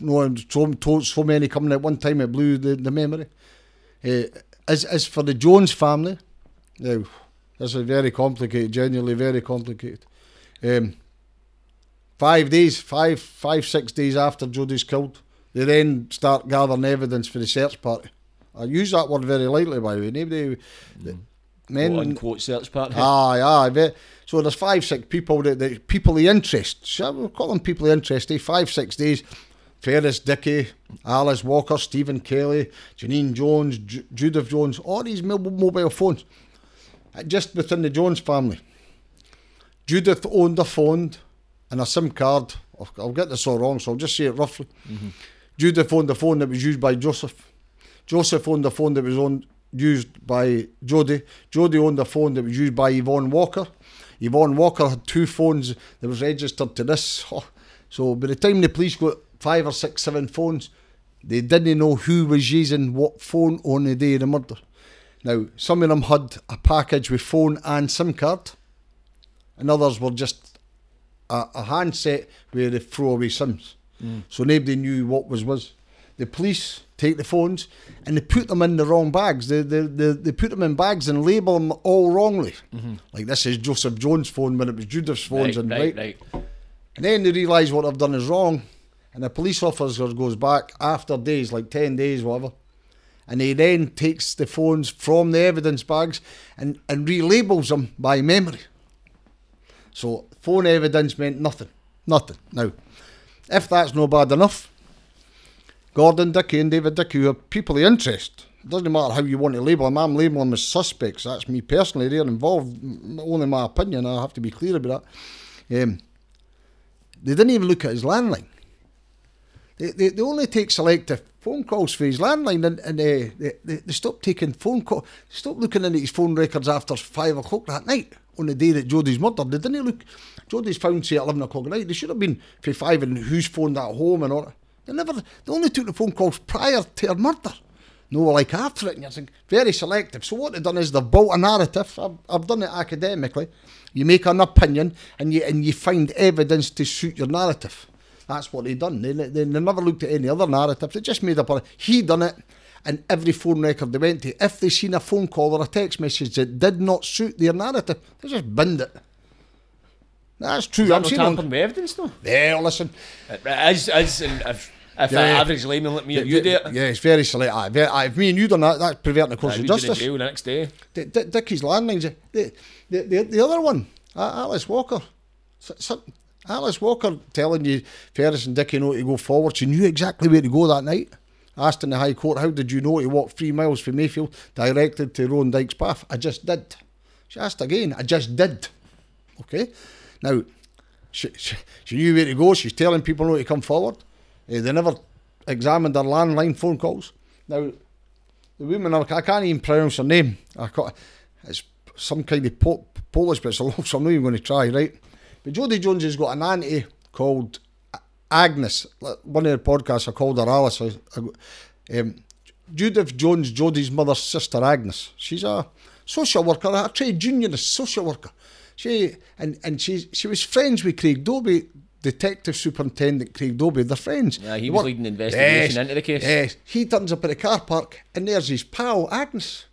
No, and so, so, so many coming at one time, it blew the, the memory. Uh, as, as for the Jones family, now, this is very complicated, genuinely very complicated. Um, five days, five, five, six days after Jodi's killed, they then start gathering evidence for the search party. I use that word very lightly, by the way. Nobody, men, Quote unquote search party. Aye, aye. So there's five, six people that, that people of interest. Shall we call them people of interest? Eh? Five, six days. Ferris Dickey, Alice Walker, Stephen Kelly, Janine Jones, Ju- Judith Jones, all these mo- mobile phones. Uh, Just within the Jones family. Judith owned a phone and a SIM card. I'll, I'll get this all wrong, so I'll just say it roughly. Judith owned a phone that was used by Joseph. Joseph owned the phone that was owned, used by Jodi. Jodi owned the phone that was used by Yvonne Walker. Yvonne Walker had two phones that was registered to this. [laughs] So by the time the police got five or six, seven phones, they didn't know who was using what phone on the day of the murder. Now, some of them had a package with phone and SIM card, and others were just a, a handset where they throw away SIMs. So nobody knew what was was. The police take the phones and they put them in the wrong bags. They, they, they, they put them in bags and label them all wrongly. Mm-hmm. Like this is Joseph Jones' phone when it was Judith's phones. right, and right, right. and then they realise what they've done is wrong. And the police officer goes back after days, like 10 days, whatever. And he then takes the phones from the evidence bags and, and relabels them by memory. So phone evidence meant nothing. Nothing. Now, if that's no bad enough, Gordon Dickey and David Dickey, are people of interest, it doesn't matter how you want to label them, I'm labeling them as suspects. That's me personally. They're involved, only my opinion. I have to be clear about that. Um, they didn't even look at his landline. They, they, they only take selective phone calls for his landline and, and uh, they, they, they stopped taking phone calls. Stopped looking into his phone records after five o'clock that night on the day that Jodi's murdered. They didn't look. Jodi's found, say, at 11 o'clock at night. They should have been for five and who's phoned at home and all. They never, they only took the phone calls prior to her murder. No, like after it, and you're thinking, very selective. So what they've done is they've built a narrative. I've, I've done it academically. You make an opinion and you and you find evidence to suit your narrative. That's what they done. They, they, they never looked at any other narrative. They just made up a he done it, and every phone record they went to, if they seen a phone call or a text message that did not suit their narrative, they just binned it. That's true. Is that I'm no on- tampering with evidence though? Yeah, listen. Uh, as as and if if Yeah, an average layman like me or you do it, Yeah, it's very select. Aye, very, aye, if me and you done that, that's preventing the course I'd of justice. jail the next day. D- D- Dickie's landlines. Eh? The, the, the, the other one, Alice Walker. S- some- Alice Walker telling you Ferris and Dickie know to go forward. She knew exactly where to go that night. Asked in the High Court, how did you know to walk three miles from Mayfield directed to Rowan Dyke's path? I just did. She asked again, I just did. Okay? Now, she, she, she knew where to go. She's telling people not to come forward. Eh, they never examined her landline phone calls. Now, the woman, I I can't even pronounce her name. I got, it's some kind of po- Polish, but it's a long, so I'm not even going to try, right? But Jodi Jones has got an auntie called Agnes. One of the podcasts I called her Alice. I, I, um, Judith Jones, Jodi's mother's sister Agnes. She's a social worker, a trade unionist social worker. She and and she she was friends with Craig Dobbie, Detective Superintendent Craig Dobbie. They're friends. Yeah, he was work- leading the investigation into the case. Yes, he turns up at the car park and there's his pal Agnes.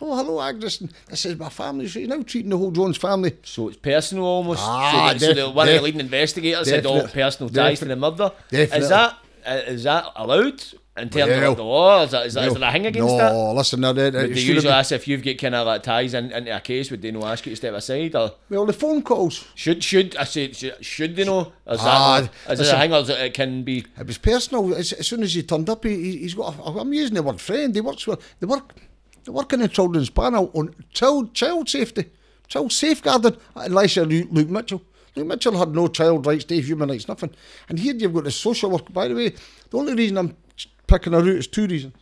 Oh, hello, Agnes. And this is my family. So now treating the whole Jones family. So it's personal almost. Ah, so, the, so the, def- one of the leading investigators had all personal ties to the murder. definitely. Is that uh, is that allowed in terms Well, of the law? Is, that, is, that, is No, there a thing against no, that? listen, no, that, it they usually be- ask if you've got kind of like ties in, into a case? Would they not ask you to step aside, or well, the phone calls. should should I say should, should they know? Is Ah, that is it a listen. thing, or is it, it can be? It was personal. As, as soon as he turned up, he, he- he's got. A, I'm using the word friend. He works with. They work. They work in the children's panel on child child safety, child safeguarding. Unless you're Luke Luke Mitchell. Luke Mitchell had no child rights, day human rights, nothing. And here you've got the social work. By the way, the only reason I'm picking a route is two reasons.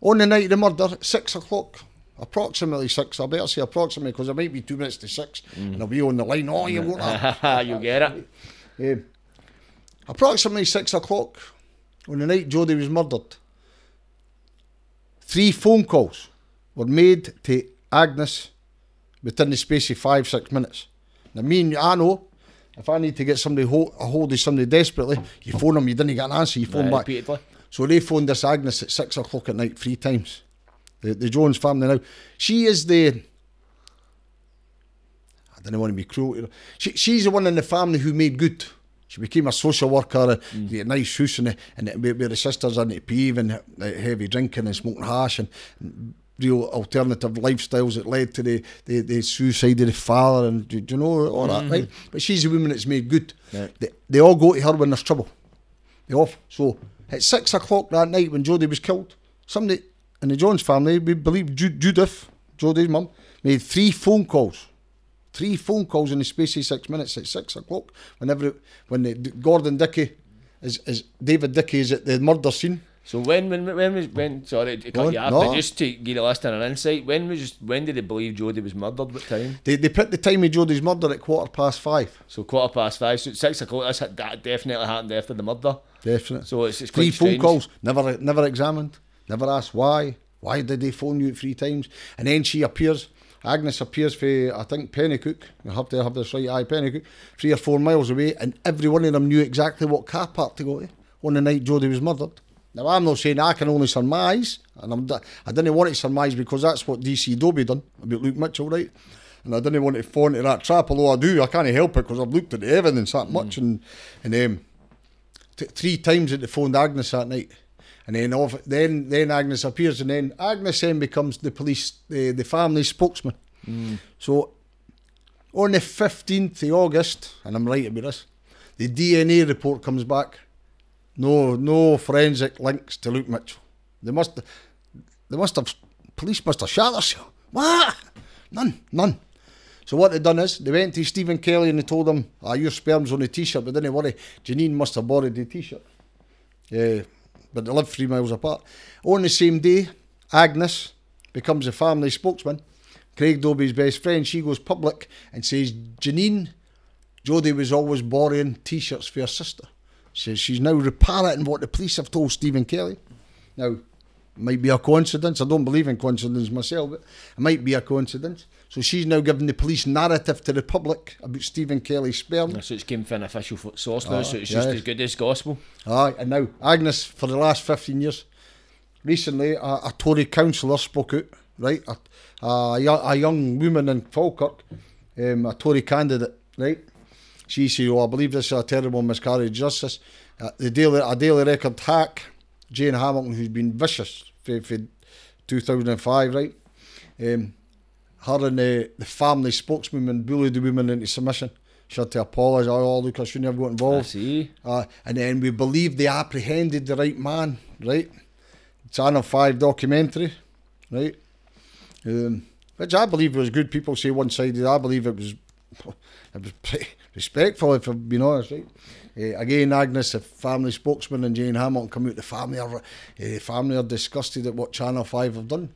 On the night of the murder, six o'clock. Approximately six. I better say approximately because it might be two minutes to six, and I'll be on the line. Oh, you won't. have- [laughs] you get it. um, [laughs] approximately six o'clock on the night Jodi was murdered, three phone calls were made to Agnes within the space of five, six minutes. Now, me and you, I know if I need to get somebody a hold of somebody desperately, you phone them, you didn't get an answer, you phone back. repeatedly. So they phoned this Agnes at six o'clock at night three times. The, the Jones family now. She is the. I don't want to be cruel. She, she's the one in the family who made good. She became a social worker, and mm. a nice house, and, and it, where the sisters are into peeve and uh, heavy drinking and smoking hash and, and real alternative lifestyles that led to the, the, the suicide of the father and do, do you know all that, right? But she's the woman that's made good. Yeah. They, they all go to her when there's trouble. Off. So at six o'clock that night when Jodi was killed, somebody in the Jones family, we believe Ju- Judith, Jodi's mum, made three phone calls. Three phone calls in the space of six minutes at six o'clock. Whenever when the, Gordon Dickey is, is David Dickey is at the murder scene. So when when when was when sorry to cut on. you off, No. but just to give a listener an insight, when was when did they believe Jodi was murdered? What time? They, they put the time of Jodi's murder at quarter past five. So quarter past five, so six o'clock. That's, that definitely happened after the murder. Definitely. So it's, it's three phone calls, never never examined, never asked why. Why did they phone you three times? And then she appears, Agnes appears for I think Penicuik. I have to have this right. Aye, Penicuik, three or four miles away, and every one of them knew exactly what car park to go to on the night Jodi was murdered. Now I'm not saying I can only surmise, and I'm I didn't want to surmise because that's what DC Dobbie done about Luke Mitchell, right? And I didn't want to fall into that trap, although I do. I can't help it because I've looked at the evidence that much, and and um, t- three times that they phoned Agnes that night. And then off, then then Agnes appears, and then Agnes then becomes the police, the, the family spokesman. So on the fifteenth of August, and I'm right about this, the DNA report comes back. No, no forensic links to Luke Mitchell. They must, they must have, police must have shot themselves. What? None, none. So what they done is they went to Stephen Kelly and they told him, "Ah, your sperm's on the t-shirt." But didn't worry, Janine must have borrowed the t-shirt. Yeah, but they live three miles apart. On the same day, Agnes becomes a family spokesman. Craig Dobbie's best friend. She goes public and says, "Janine, Jodi was always borrowing t-shirts for her sister." Says she's now reparroting what the police have told Stephen Kelly. Now, might be a coincidence. I don't believe in coincidence myself, but it might be a coincidence. So she's now giving the police narrative to the public about Stephen Kelly's sperm. So it's came from an official source now, Ah, so it's yeah. just as good as gospel. Aye, and now Agnes, for the last 15 years, recently a, a Tory councillor spoke out, right? A, a, a young woman in Falkirk, um, a Tory candidate, right? She said, oh, I believe this is a terrible miscarriage of justice. Uh, the daily, a Daily Record hack, Jane Hamilton, who's been vicious for, for 2005, right? Um, her and the, the family spokeswoman bullied the woman into submission. She had to apologise. Oh, look, I shouldn't have got involved. I see. Uh, and then we believe they apprehended the right man, right? Channel 5 documentary, right? Um, which I believe was good. People say one sided. I believe it was [laughs] it was pretty respectful, if I'm being honest, right? Uh, again, Agnes, the family spokesman, and Jane Hamilton come out. The family are uh, family are disgusted at what Channel 5 have done.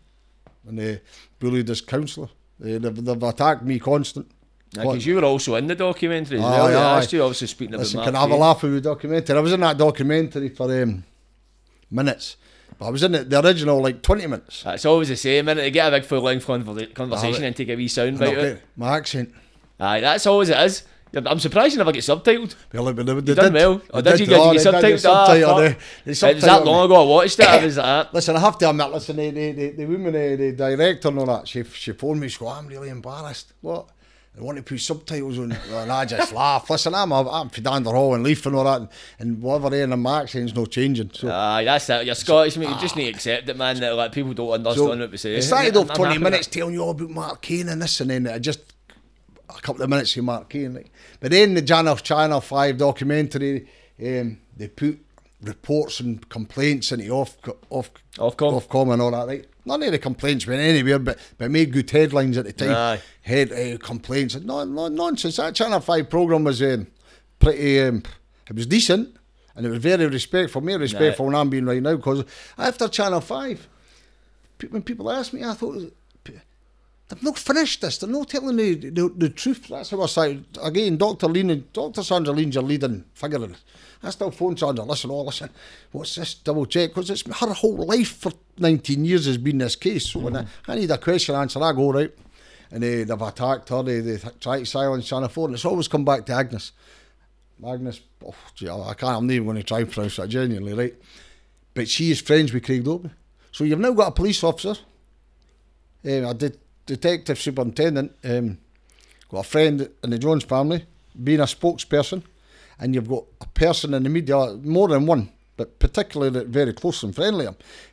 And they bullied this councillor. They've, they've attacked me constant. Because you were also in the documentary Aye, well. aye. Asked you obviously speaking Listen, about can I have a laugh with the documentary? I was in that documentary for um, minutes, but I was in it, the original like 20 minutes. It's always the same, innit? To get a big full length conver- conversation and take a wee sound And bite it. my accent. Aye, that's always it is. I'm surprised you never get subtitled. Well, they, they, You they done did, well. Or they did you get oh, your they did subtitled? the Ah, subtitle, fuck. they- It was that long ago I watched it. I was like, [laughs] ah. Listen, I have to admit, listen, the, the, the, the woman, uh, the director and all that, she, she phoned me, she go, I'm really embarrassed. What? They want to put subtitles on, and I just [laughs] laugh. Listen, I'm, I'm from Danderhall and Leith and all that, and, and whatever and my accent's no changing. So, Aye, that's it. You're Scottish, mate. You just need to accept it, man. That like people don't understand so what we say. it started off I'm 20 minutes telling you all about Mark Kane and this, and then it just a couple of minutes of Mark. Like. But then the Channel, Channel 5 documentary, um, they put reports and complaints into off, off, Ofcom. Ofcom and all that, right? None of the complaints went anywhere, but, but made good headlines at the time. Aye. Head uh, complaints, no, no nonsense. That Channel Five program was um, pretty. Um, it was decent, and it was very respectful. More respectful than I'm being right now. Because after Channel Five, when people asked me, I thought. They've not finished this. They're not telling the, the, the truth. That's how I say. Again, Dr. Lean, Dr. Sandra Lean's your leading figure in it. I still phone Sandra. Listen, oh, listen. What's this? Double check because it's her whole life for 19 years has been this case. So when I, I need a question answer, I go right, and they, they've attacked her. They, they try to silence Channel Four, and it's always come back to Agnes. Agnes, oh, gee, I can't. I'm not even going to try and pronounce that genuinely, right? But she is friends with Craig Dobbie. So you've now got a police officer um, a de- detective superintendent, um, got a friend in the Jones family, being a spokesperson, and you've got a person in the media, more than one, but particularly very close and friendly,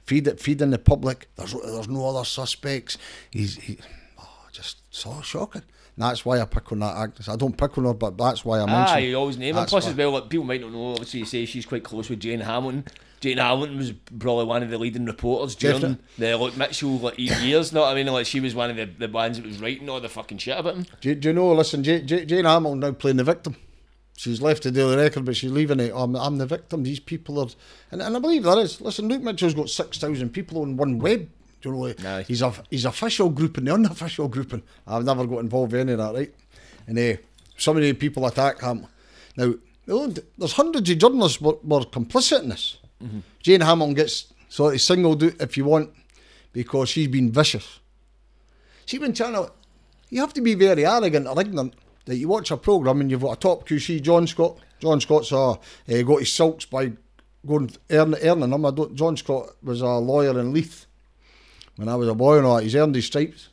feed it, feeding the public. There's there's no other suspects. He's he, oh, just so shocking. That's why I pick on that actress. I don't pick on her, but that's why I ah, mention. Aye, you always name her. Plus, why. as well, like, people might not know. Obviously, you say she's quite close with Jane Hamilton. Jane Hamilton was probably one of the leading reporters during Definitely. the like Mitchell like eight years. Know what I mean? Like she was one of the, the ones that was writing all the fucking shit about him. Do, you- do you know? Listen, Jane, Jane Hamilton now playing the victim. She's left the Daily Record, but she's leaving it. I'm, I'm the victim. These people are, and, and I believe that is. Listen, Luke Mitchell's got six thousand people on one web. Do you know? Aye. He's a he's official group and the unofficial grouping. I've never got involved in any of that, right? And uh, some of the people attack him. Now, there's hundreds of journalists were, were complicit in this. Jane Hamilton gets sort of singled out, if you want, because she's been vicious. See, when Channel, you have to be very arrogant or ignorant that you watch a programme and you've got a top QC, John Scott. John Scott's uh, uh, got his silks by going earn, earning them. I don't, John Scott was a lawyer in Leith when I was a boy and all that. He's earned his stripes.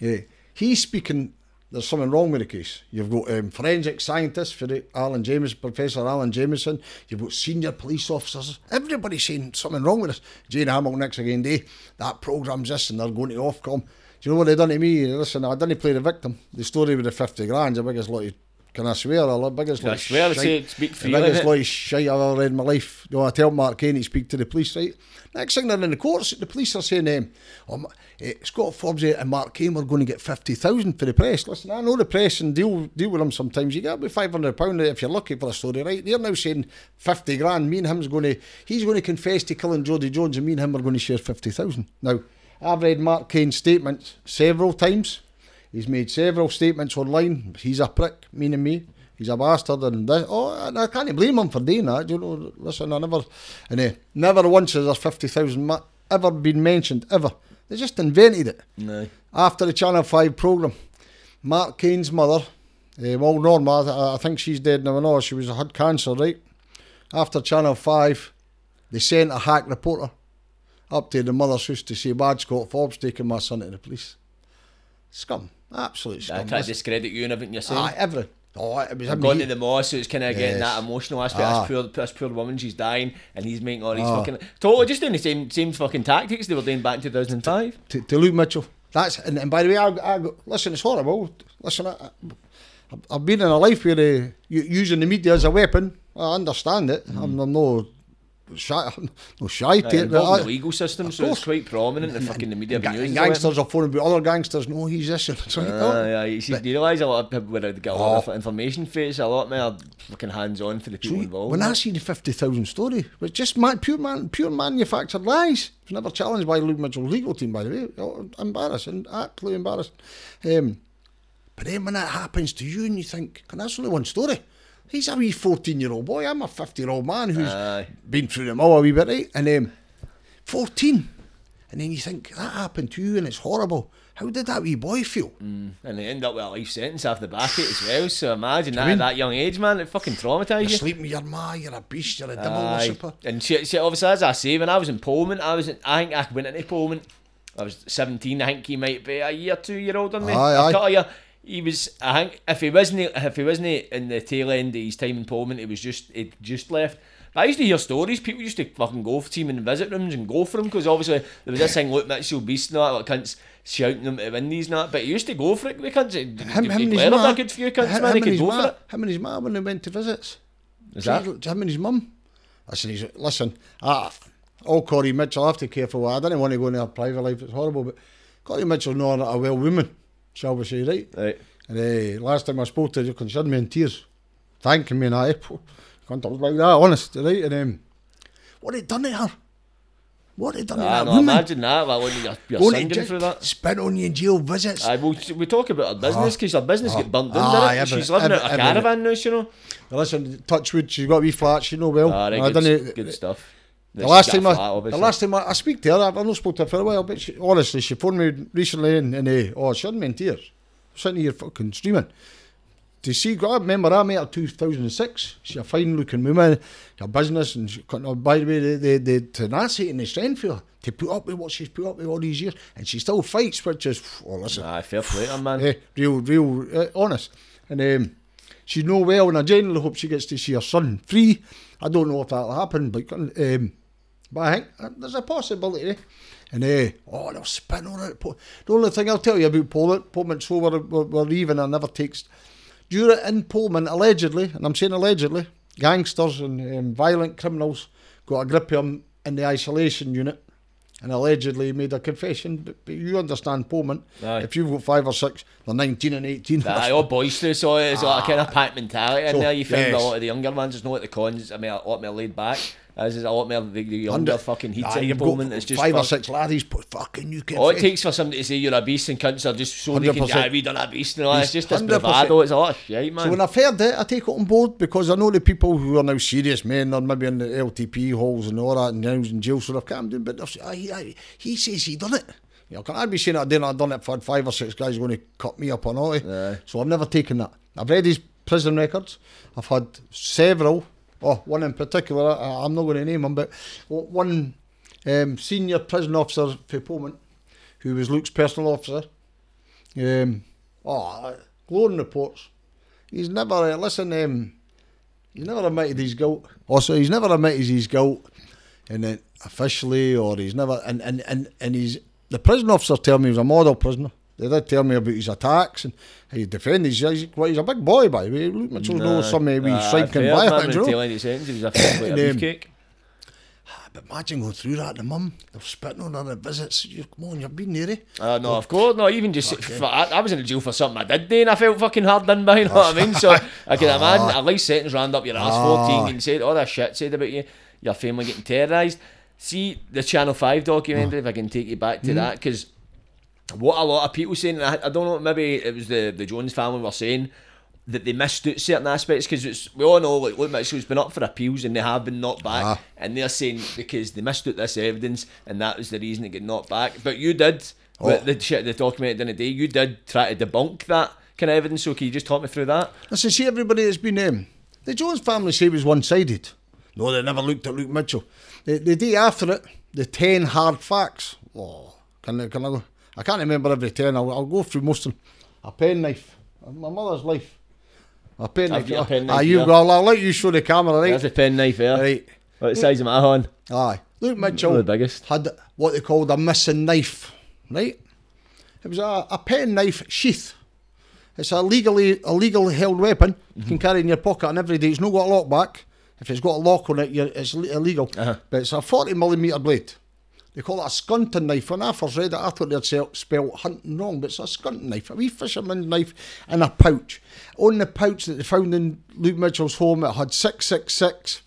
Yeah. He's speaking, there's something wrong with the case. You've got um, forensic scientists for the Alan James, Professor Allan Jamieson. You've got senior police officers. Everybody's saying something wrong with this. Jane Hamilton next again day, that programme's this and they're going to Ofcom. Do you know what they done to me? Listen, I didn't play the victim. The story with the 50 grand, the biggest lot of, can I swear? Biggest I lot of swear, shite- say, speak the freely. biggest of shite I've ever read in my life. You know, I tell Mark Kane to speak to the police, right? Next thing they're in the courts, the police are saying, um, oh, eh, Scott Forbes and Mark Kane were going to get 50,000 for the press. Listen, I know the press and deal deal with them sometimes. You get about £500 if you're lucky for a story, right? They're now saying 50 grand. Me and him's going to, he's going to confess to killing Jodi Jones and me and him are going to share 50,000. Now, I've read Mark Kane's statements several times. He's made several statements online. He's a prick, meaning me. He's a bastard, and this, oh, and I can't blame him for doing that. You know, listen, I never, and uh, never once has there fifty thousand ma- ever been mentioned ever. They just invented it No. after the Channel Five program. Mark Kane's mother, uh, well, Norma, I, I think she's dead now. I know she was had cancer, right? After Channel Five, they sent a hack reporter up to the mother's house to say, "Bad Scott Forbes taking my son to the police." Scum, absolute I to discredit you and everything you're saying. Aye, everything. Oh, it was going to the moss, so it's kind of getting Yes. that emotional aspect. Ah. This poor, this poor woman, she's dying, and he's making all these Ah. fucking totally just doing the same same fucking tactics they were doing back in 2005. to, to Luke Mitchell. That's and, and by the way, I, I listen. It's horrible. Listen, I, I, I've been in a life where uh, using the media as a weapon. I understand it. I'm, I'm no I'm [laughs] no shy Uh, involved in the legal system, of so it's quite prominent. In the fucking the media have been Ga- using and gangsters are phoning about other gangsters. No, he's this. And it's like, Uh, yeah, you see, do you realise a lot of people would have got a lot Oh. of information it's a lot more fucking hands on for the people So involved. when I see the fifty thousand story, it was just man, pure man, pure manufactured lies. It was never challenged by Luke Mitchell's legal team, by the way. Oh, embarrassing, absolutely embarrassing. Um, But then when that happens to you and you think, can that's only one story. He's a wee 14 year old boy. I'm a 50 year old man who's Aye. been through them all a wee bit, right? And um, 14. And then you think, that happened to you and it's horrible. How did that wee boy feel? And they end up with a life sentence after the back it as well. So imagine that mean? at that young age, man. It fucking traumatised you. You're you. sleeping with your ma, you're a beast, you're a devil Aye. worshipper. And she, she, obviously, as I say, when I was in Polmont, I was, in, I think I went into Polmont. I was 17. I think he might be a year, two year older than me. Aye, A aye. of year. He was. I think if he wasn't, if he wasn't in the tail end of his time in Polmont, he was just, he'd just left. But I used to hear stories. People used to fucking go for team and visit rooms and go for him because obviously there was this thing, look, Mitchell Beast and that, like cunts shouting them to win these and that. But he used to go for it. We cunts. Him, Him, him and his ma. good few cunts, him, man. He him and could his go ma, for it. Him and his ma when they went to visits. Is that? Him and his mum. Listen, he's, listen, ah, all Corinne Mitchell, I have to be careful. I don't want to go into her private life, it's horrible, but Corinne Mitchell not a well woman, shall we say, right? Right. And uh, last time I spoke to you considered me in tears, thanking me and I, can't talk like that, honest, right? And um, what had done to her? What had done to Ah, that no, woman? imagine that. Like, when you're, you're to singing jail, through that. spent on you in jail visits. Aye, well, we talk about her business because her business get burnt down. Aye, didn't it? She's living out a caravan now, you know. Listen, Touchwood, she's got a wee flat, she know well. Ah, right, I good, good stuff. The last time, I, flat, the last time I, I speak to her, I've not spoken to her for a while, but she, honestly, she phoned me recently and, and uh, oh, she had me in tears. Sitting here fucking streaming. To see, I remember I met her 2006. She's a fine looking woman, her business, and she, oh, by the way, the, the, the tenacity and the strength for her to put up with what she's put up with all these years, and she still fights, which is, oh, listen, Aye, fair play man. eh, real, real uh, honest. And um, she's no well, and I genuinely hope she gets to see her son free. I don't know if that'll happen, but um, but I think uh, there's a possibility. And uh, oh, they'll spin on it. The only thing I'll tell you about Poland, Polmont, so we're, we're, we're leaving. I never takes. During in Polmont, allegedly, and I'm saying allegedly, gangsters and um, violent criminals got a grip of him in the isolation unit. And allegedly made a confession, but, you understand Polmont. Aye. If you've got five or six, they're 19 and 18. Aye, all boisterous, so it's like a kind of pack mentality in So, there. You find yes. a lot of the younger ones, there's no like the cons, I mean, a lot more laid back. As is a lot more the, the younger fucking heats Aye, in you've got Polmont. It's just five or six laddies, but fucking you can. All it takes for somebody to say you're a beast and cunts are just so they can 100%. yeah, we done a beast and all that. It's just this 100%. bravado. It's a lot of shit, man. So when I've heard it, I take it on board because I know the people who are now serious men, are maybe in the LTP halls and all that, and now in jail, so they've down. But aye, aye, he says he done it. You know, can I be saying I didn't? I done it for five or six guys going to cut me up on all? eh? Aye. So I've never taken that. I've read his prison records. I've had several. Oh, one in particular. I, I'm not going to name him, but one um, senior prison officer for Polmont, who was Luke's personal officer. Um, oh, glowing reports. He's never uh, listen. Um, he's never admitted his guilt. Also, he's never admitted his guilt, and then officially, or he's never. And and and and he's the prison officer tell me he was a model prisoner. They did tell me about his attacks and how he defended. He's, he's, well, he's a big boy, by the way. Luke Mitchell knows some uh, wee Aye, striking fair, man, violence, you know. tail end of his sentence, he was a [coughs] And, a um, beefcake. But imagine going through that. The mum, they're spitting on her at visits. You, come on, you've been there, eh? Uh, no, of course, no, even just, f I I was in the jail for something I did do and I felt fucking hard done by, you know what I mean? So [laughs] I can imagine a life sentence round up your ass, 14, and said all that shit said about you, your family getting terrorised. See the Channel 5 documentary, if I can take you back to that, because what a lot of people saying, I, I don't know, maybe it was the, the Jones family were saying, that they missed out certain aspects because we all know like Luke Mitchell's been up for appeals and they have been knocked back Ah. and they're saying because they missed out this evidence and that was the reason it got knocked back but you did Oh. the shit the document in the day you did try to debunk that kind of evidence so can you just talk me through that Listen, see everybody that's been um, the Jones family say it was one sided. No, they never looked at Luke Mitchell. The, the day after it, the ten hard facts. Oh, can I, can I go? I can't remember every ten. I'll, I'll go through most of them. A penknife. My mother's life. A penknife. got a penknife Ah, you here. I'll, let you show the camera, right? there's a pen knife there Right. what size of my hand Aye. Luke Mitchell the biggest had what they called a missing knife, right? It was a, a pen knife sheath. It's a legally a legal held weapon you can carry in your pocket and every day. It's not got a lock back. If it's got a lock on it, it's illegal. Uh-huh. But it's a 40 millimetre blade. They call it a skunting knife. When I first read it, I thought they'd spelled hunting wrong, but it's a skunting knife, a wee fisherman's knife in a pouch. On the pouch that they found in Luke Mitchell's home, it had 666,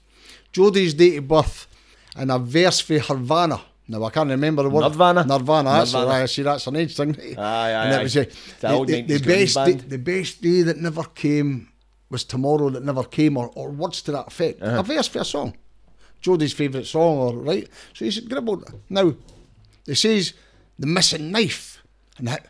Jodi's date of birth, and a verse for Havana. Now I can't remember the word. Nirvana? Nirvana. That's Nirvana. Nirvana. See that's an age thing. Aye, aye, and aye. was uh, The the, the, the best day, the best day that never came was tomorrow that never came, or, or words to that effect. Uh-huh. A verse for a song. Jodi's favourite song, or right. So he's gribbled. Now, they says the missing knife, and that,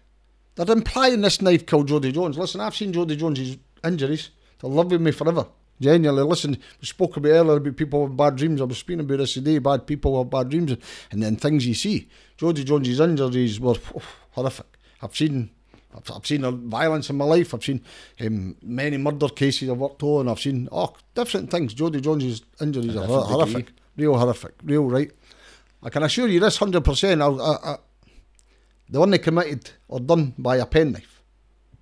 they're implying this knife killed Jodi Jones. Listen, I've seen Jodi Jones's injuries. They'll live with me forever. Genuinely, listen, we spoke about earlier about people with bad dreams. I was speaking about this today, bad people with bad dreams, and then things you see. Jodi Jones's injuries were horrific. I've seen I've, I've seen violence in my life. I've seen um, many murder cases I've worked on. I've seen oh different things. Jodi Jones's injuries are horrific, real horrific, real right. I can assure you this hundred percent. I, I, I, they weren't committed or done by a penknife.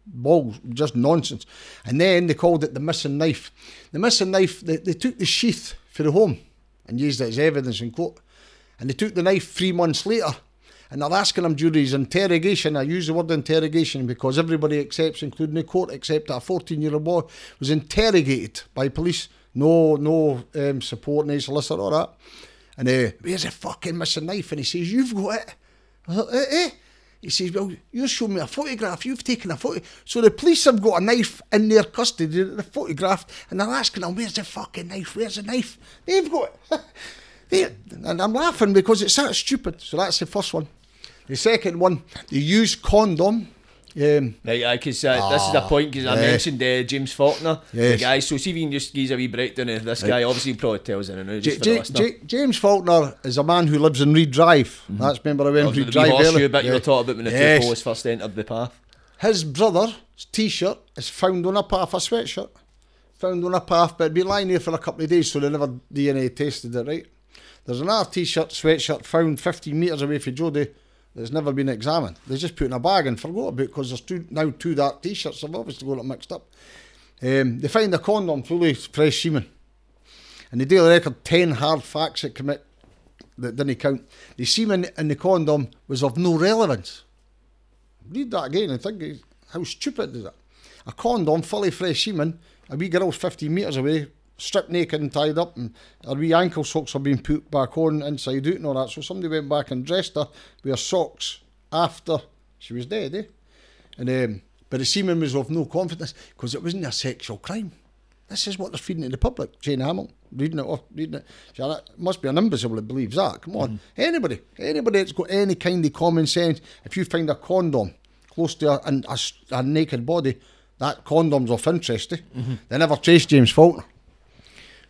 Balls, just nonsense. And then they called it the missing knife. The missing knife, they, they took the sheath for the home and used it as evidence in court. And they took the knife three months later and they're asking him during his interrogation. I use the word interrogation because everybody accepts, including the court, except that a 14 year old boy was interrogated by police. No, no um, support, no solicitor or that. And uh, where's the fucking missing knife? And he says, You've got it. I thought, eh, eh. He says, Well, you showed me a photograph, you've taken a photo. So the police have got a knife in their custody, the photograph, and they're asking him, Where's the fucking knife? Where's the knife? They've got it. [laughs] And I'm laughing because it's that stupid. So that's the first one. The second one, they use condom. Um, Right, yeah, because uh, this is a point because I mentioned uh, James Faulkner, the Yes. guy. So see if you can just give us a wee breakdown of this guy. Obviously, he probably tells it now J- just J- J- James Faulkner is a man who lives in Reed Drive. That's remember I went Reed the Drive earlier. bit you Yeah. were talking about when the Yes. two posts first entered the path. His brother's t-shirt is found on a path, a sweatshirt, found on a path, but it'd been lying there for a couple of days, so they never DNA tested it, right? There's another t-shirt, sweatshirt found 15 metres away from Jodi that's never been examined. They just put in a bag and forgot about because there's two, now two dark t-shirts. They've obviously got it mixed up. Um, they find a condom fully fresh semen. And they a record 10 hard facts that commit that didn't count. The semen in the condom was of no relevance. Read that again and think how stupid is that? A condom fully fresh semen, a wee girl's 15 metres away, stripped naked and tied up, and her wee ankle socks are being put back on inside out and all that. So somebody went back and dressed her with her socks after she was dead, eh? And um, but the semen was of no confidence because it wasn't a sexual crime. This is what they're feeding to the public. Jane Hamill, reading it off, reading it. Janet, must be an imbecile that believes that. Come on. Anybody, anybody that's got any kind of common sense, if you find a condom close to a, a, a naked body, that condom's of interest. Eh? They never traced James Faulkner.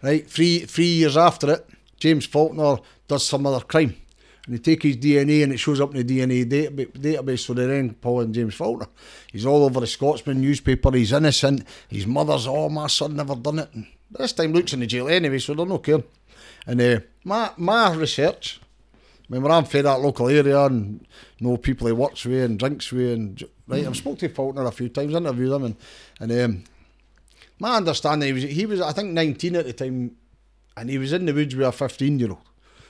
Right, three three years after it, James Faulkner does some other crime. And they take his DNA and it shows up in the DNA data- database, so they're then and James Faulkner. He's all over the Scotsman newspaper, he's innocent. His mother's, oh, my son never done it. And this time Luke's in the jail anyway, so they're no care. And uh, my, my research, when I'm from that local area and know people he works with and drinks with, and right, I've spoke to Faulkner a few times, interviewed him, and, and um, my understanding, he was, he was, I think, 19 at the time, and he was in the woods with a 15 year old.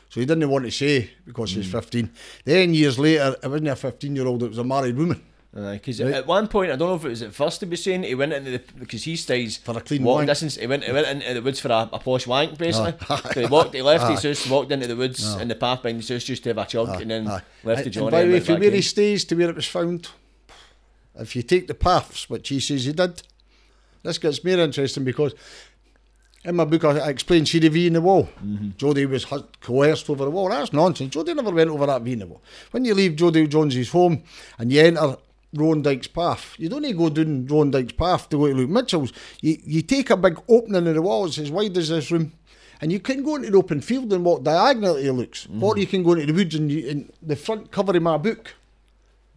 So he didn't want to say because was hmm. 15. Then years later, it wasn't a 15 year old, it was a married woman. Because at one point, I don't know if it was at first he was saying he went into the because he stays For a clean walking wank. distance. He went he went into the woods for a, a posh wank basically. Aye. so he walked, he left his Aye. house, walked into the woods in the path behind his house just to have a chug, and then Aye. left the Johnny. And by the way, from where in. he stays to where it was found, if you take the paths, which he says he did, this gets more interesting because in my book I, I explained see the V in the wall. Mm-hmm. Jodi was coerced over the wall. That's nonsense. Jodi never went over that V in the wall. When you leave Jodi Jones's home and you enter Rowan Dyke's path, you don't need to go down Rowan Dyke's path to go to Luke Mitchell's. You, you take a big opening in the wall, it's as wide as this room. And you can go into the open field and walk diagonally, it looks. Or you can go into the woods and, you, and the front cover of my book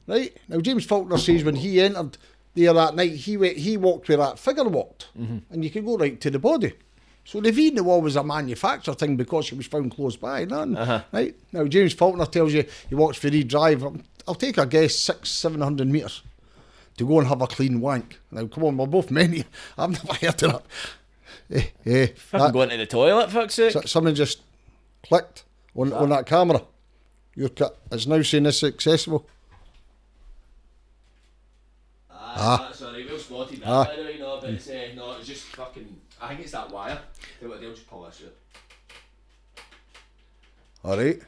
Right now, James Faulkner says when he entered there that night, he went, he walked where that figure walked, and you can go right to the body. So the V in the wall was a manufactured thing because it was found close by. None, Uh-huh. right now, James Faulkner tells you he walks for Reed Drive. I'll take a guess six, seven hundred meters to go and have a clean wank. Now, come on, we're both men here. [laughs] I've never heard of that. Eh, eh, that- going to the toilet, fuck's sake. so- something just clicked on, on that camera. Your cut is now saying this accessible. Ah, sorry, well spotted that, Ah. by the way, no, but it's, uh, no, it's just fucking, I think it's that wire. They'll, they'll just pull this out. All right.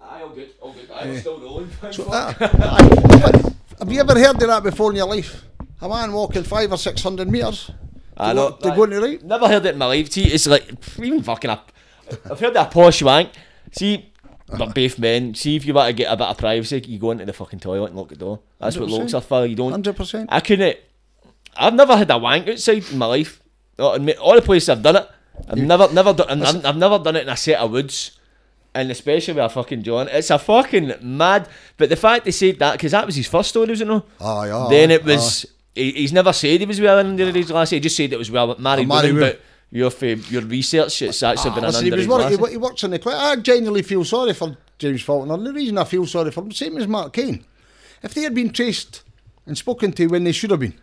Aye, all good, all good. I'm still rolling. So, uh, aye. have you ever heard of that before in your life? A man walking five or six hundred metres I know. go, to go into right? Never heard it in my life. See, it's like even fucking up. I've heard that posh wank. See, but uh-huh. both men. See, if you want to get a bit of privacy, you go into the fucking toilet and lock the door. That's what 100%. locks are for. You don't. Hundred percent. I couldn't. I've never had a wank outside in my life. All the places I've done it. I've never, never done. I've, I've never done it in a set of woods, and especially with a fucking John. It's a fucking mad. But the fact they said that because that was his first story, wasn't it Oh aye. then it was. He, he's never said he was well under his glass. He just said it was well married married women. But your your research, it's actually been ah. an Listen, he, under was work, he, he works in the clinic. I genuinely feel sorry for James Faulkner. And the reason I feel sorry for him, same as Mark Kane. If they had been traced and spoken to when they should have been,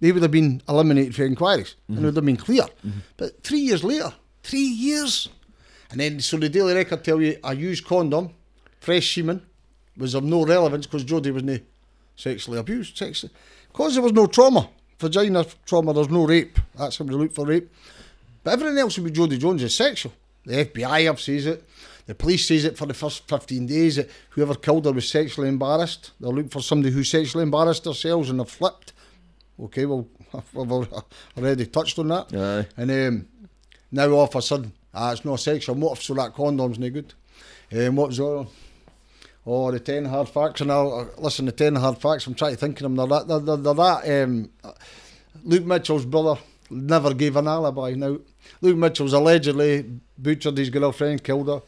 they would have been eliminated for inquiries and mm-hmm. it would have been clear. Mm-hmm. But three years later, three years. And then, so the Daily Record tell you a used condom, fresh semen, was of no relevance because Jodi wasn't eh, sexually abused. Sexually. Because there was no trauma, vagina trauma, there's no rape. That's how they look for rape. But everything else with Jodi Jones is sexual. The FBI have says it. The police says it for the first 15 days that whoever killed her was sexually embarrassed. They're looking for somebody who sexually embarrassed themselves and they've flipped. Okay, well, [laughs] I've already touched on that. Aye. And um, now all of a sudden, ah, it's not sexual. What if so that condom's no good? Um, what was the other? Oh, the 10 hard facts. And I'll, uh, listen, the 10 hard facts, I'm trying to think of them. They're that, they're, they're that um, Luke Mitchell's brother never gave an alibi. Now, Luke Mitchell's allegedly butchered his girlfriend, killed her.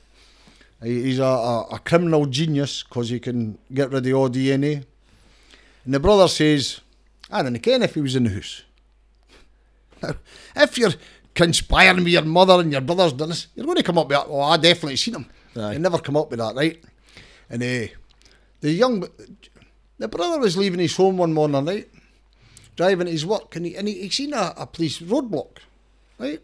He- He's a, a, a criminal genius because he can get rid of all DNA. And the brother says, I don't care if he was in the house. Now, [laughs] if you're conspiring with your mother and your brother's done this, you're going to come up with that. Oh, I definitely seen him. Aye. You never come up with that, right? And uh, the young, the brother was leaving his home one morning, right? Driving to his work, and he, and he, he seen a, a police roadblock, right?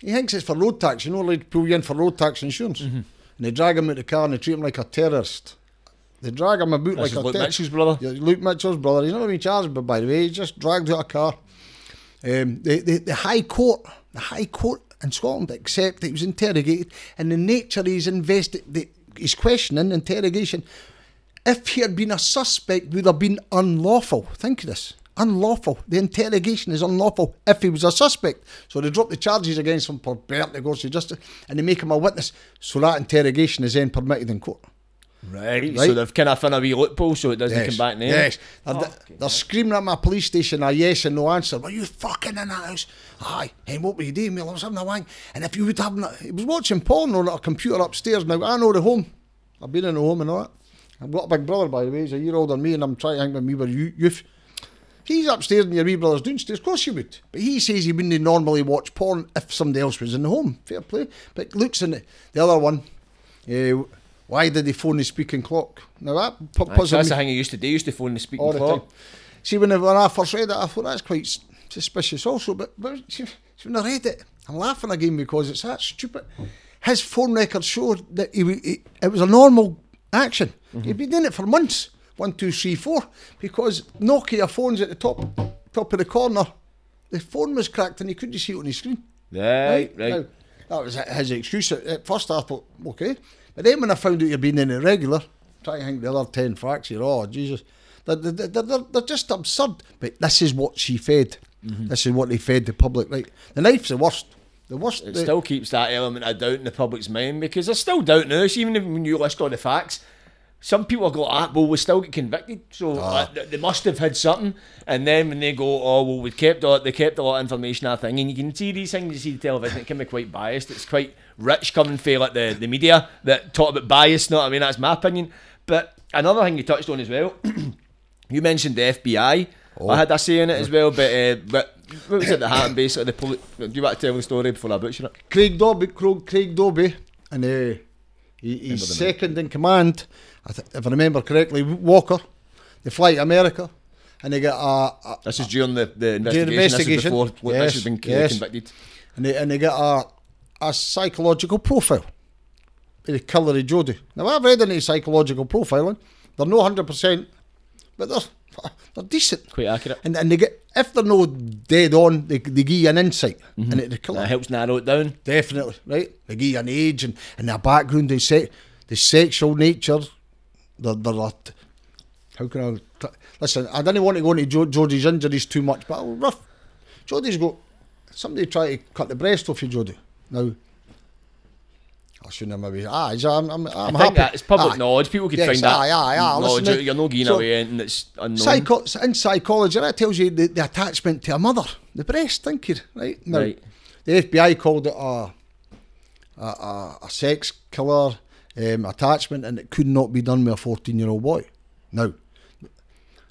He thinks it's for road tax, you know, they pull you in for road tax insurance. Mm-hmm. And they drag him out of the car and they treat him like a terrorist. They drag him about This like a Luke. Mitchell's brother. Yeah, Luke Mitchell's brother. He's not been charged, but by the way, he's just dragged out a car. Um, the, the, the High Court, the High Court in Scotland accept that he was interrogated, and the nature of his investi- the, his questioning, interrogation, if he had been a suspect, would have been unlawful. Think of this. Unlawful. The interrogation is unlawful if he was a suspect. So they drop the charges against him for perverting of justice and they make him a witness. So that interrogation is then permitted in court. Right. Right. So they've kind of found a wee loophole so it doesn't come back now. Yes. They're, oh, Fucking they're screaming at my police station a yes and no answer. Were you fucking in that house? Aye. And what were you doing? Well, I was having a wank. And if you would have... not- He was watching porn on a computer upstairs. Now, I know the home. I've been in the home and all that. I've got a big brother, by the way. He's a year older than me and I'm trying to think when we were yo- youth. He's upstairs and your wee brother's downstairs. Of course you would. But he says he wouldn't normally watch porn if somebody else was in the home. Fair play. But looks in the, the other one. Uh, why did he phone the speaking clock? Now that pu- Aye, puzzled that's me the thing you used to do. You used to phone the speaking all clock. See, when I, when I first read it, I thought that's quite suspicious also. But, but when I read it, I'm laughing again because it's that stupid. His phone records showed that he, he, it was a normal action. He'd been doing it for months. One, two, three, four. Because Nokia phones at the top top of the corner, the phone was cracked and he couldn't see it on his screen. Right, right. Now, that was his excuse. At, first, I thought, okay. But then when I found out you'd been in it regular, try to think the other 10 facts here, oh, Jesus. They're, they're, they're, they're, just absurd. But this is what she fed. Mm-hmm. This is what they fed the public. Right? The knife's the worst. The worst. It the- still keeps that element of doubt in the public's mind because there's still doubt now. Even when you list all the facts, some people go, ah, well, we still get convicted, so Ah. uh, they must have had something. And then when they go, oh, well, we kept all, they kept a lot of information, I think, and you can see these things. You see the television, it can be quite biased. It's quite rich coming from like the, the media that talk about bias. Know what I mean? That's my opinion. But another thing you touched on as well, [clears throat] you mentioned the FBI. I had a say in it as well, but uh, but what was it that happened basically? The poli- do you want to tell the story before I butcher it? Craig Dobbie, Craig, Craig Dobbie, and uh, he, he's second in command, if I remember correctly, Walker. They fly to America, and they get a, a This is during the, the investigation. investigation. This is before Yes, this has been yes. convicted. and they, and they get a, a psychological profile. By the killer of Jodi. Now I've read any psychological profiling. They're no hundred percent, but they're they're decent. Quite accurate. And and they get if they're no dead on, they, they give you an insight mm-hmm. and it, the killer That helps narrow it down. Definitely, right? They give you an age and, and their background. They say the sexual nature, the the, the how can I t- listen? I didn't want to go into jo- Jodi's injuries too much, but oh, rough. Jodi's got somebody try to cut the breast off you, Jodi. Now. I shouldn't have maybe. Ah, I'm, I'm, I'm I happy. think that it's public Aye. knowledge. People could Yes, find that aye, aye, aye. knowledge. Listen, You're not giving so- away anything that's unknown. Psycho- in psychology, that tells you the, the attachment to a mother, the breast, think you, right? Now, Right. The FBI called it a a, a, a sex killer um, attachment, and it could not be done with a fourteen-year-old boy. Now,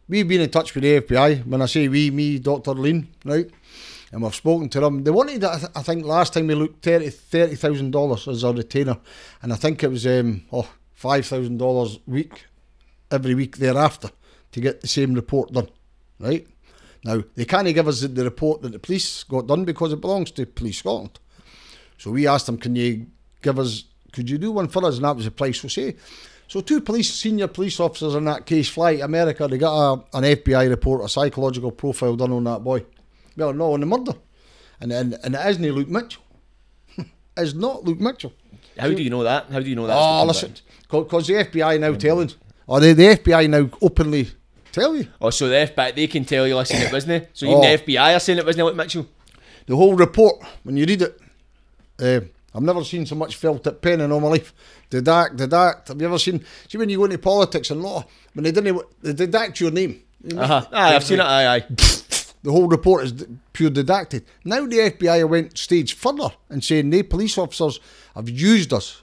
we've been in touch with the FBI. When I say we, me, Doctor Lean, right? And we've spoken to them. They wanted, I, th- I think, last time we looked thirty thirty thousand dollars as a retainer, and I think it was um, oh five thousand dollars a week every week thereafter to get the same report done, right? Now, they can't give us the report that the police got done because it belongs to Police Scotland. So we asked them, can you give us, could you do one for us? And that was the price we say. So two police, senior police officers in that case fly to America. They got a, an FBI report, a psychological profile done on that boy. Well, no, on the murder. And, and, and it isn't Luke Mitchell. [laughs] it's not Luke Mitchell. How do you know that? How do you know that? Oh, listen, because the FBI now telling, or the, the FBI now openly tell you. Oh, so the FBI they can tell you, listen, it wasn't. So even Oh. the FBI are saying it wasn't Luke Mitchell. The whole report, when you read it, uh, I've never seen so much felt tip pen in all my life. Dedact, dedact. Have you ever seen? See when you go into politics and law, when they didn't, they dedact your name. Uh huh. Aye, I've seen it. Aye, aye. [laughs] The whole report is pure didactic. Now the FBI went stage further and saying they police officers have used us.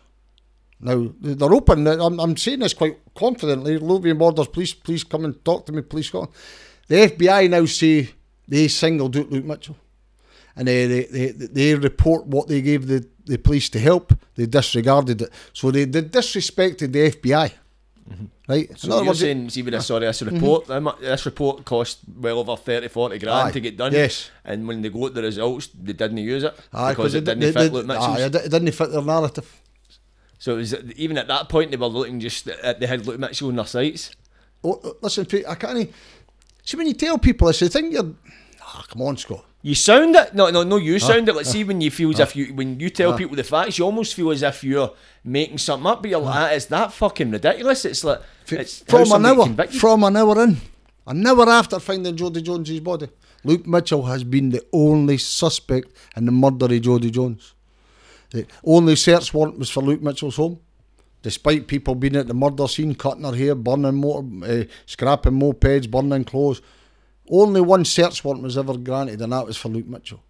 Now they're open. I'm, I'm saying this quite confidently. Lothian Borders Police, please come and talk to me, please. Scotland. The FBI now say they singled out Luke Mitchell, and uh, they they, they, they report what they gave the, the police to help. They disregarded it, so they, they disrespected the FBI. Mm-hmm. Right. So you're saying, see, with this, sorry, this mm-hmm. report, how mu- this report cost well over 30, 40 grand Aye, to get done. yes. And when they got the results, they didn't use it Aye, because it didn't they- fit they- Luke aye, it didn't fit their narrative. So it was, even at that point, they were looking just at they had Luke Mitchell on their sites. Oh, oh, listen, Pete, I can't. See, when you tell people this, they think you're. Ah, come on, Scott. You sound it. No, no, no. You sound it. Like see when you feel as if you when you tell people the facts, you almost feel as if you're making something up. But you're like, "Ah, it's that fucking ridiculous. It's like it's from an hour, convicted. from an hour in, an hour after finding Jodi Jones's body, Luke Mitchell has been the only suspect in the murder of Jodi Jones. The only search warrant was for Luke Mitchell's home, despite people being at the murder scene, cutting her hair, burning motor, uh, scrapping mopeds, burning clothes. Only one search warrant was ever granted, and that was for Luke Mitchell.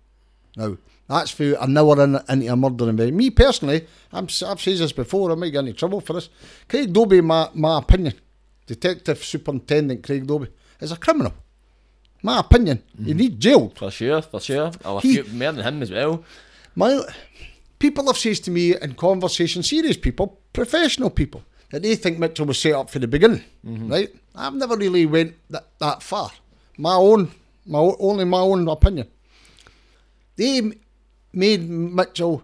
Now, that's for an hour in, into a murder investigation. Me personally, I'm, s- I've said this before, I might get into trouble for this. Craig Dobbie, my, my opinion, Detective Superintendent Craig Dobbie, is a criminal. My opinion, he mm-hmm. needs jailed. For sure, for sure. I'll He- few more than him as well. My people have said to me in conversation, serious people, professional people, that they think Mitchell was set up for the beginning, mm-hmm. right? I've never really went that, that far. My own, my only my own opinion. They made Mitchell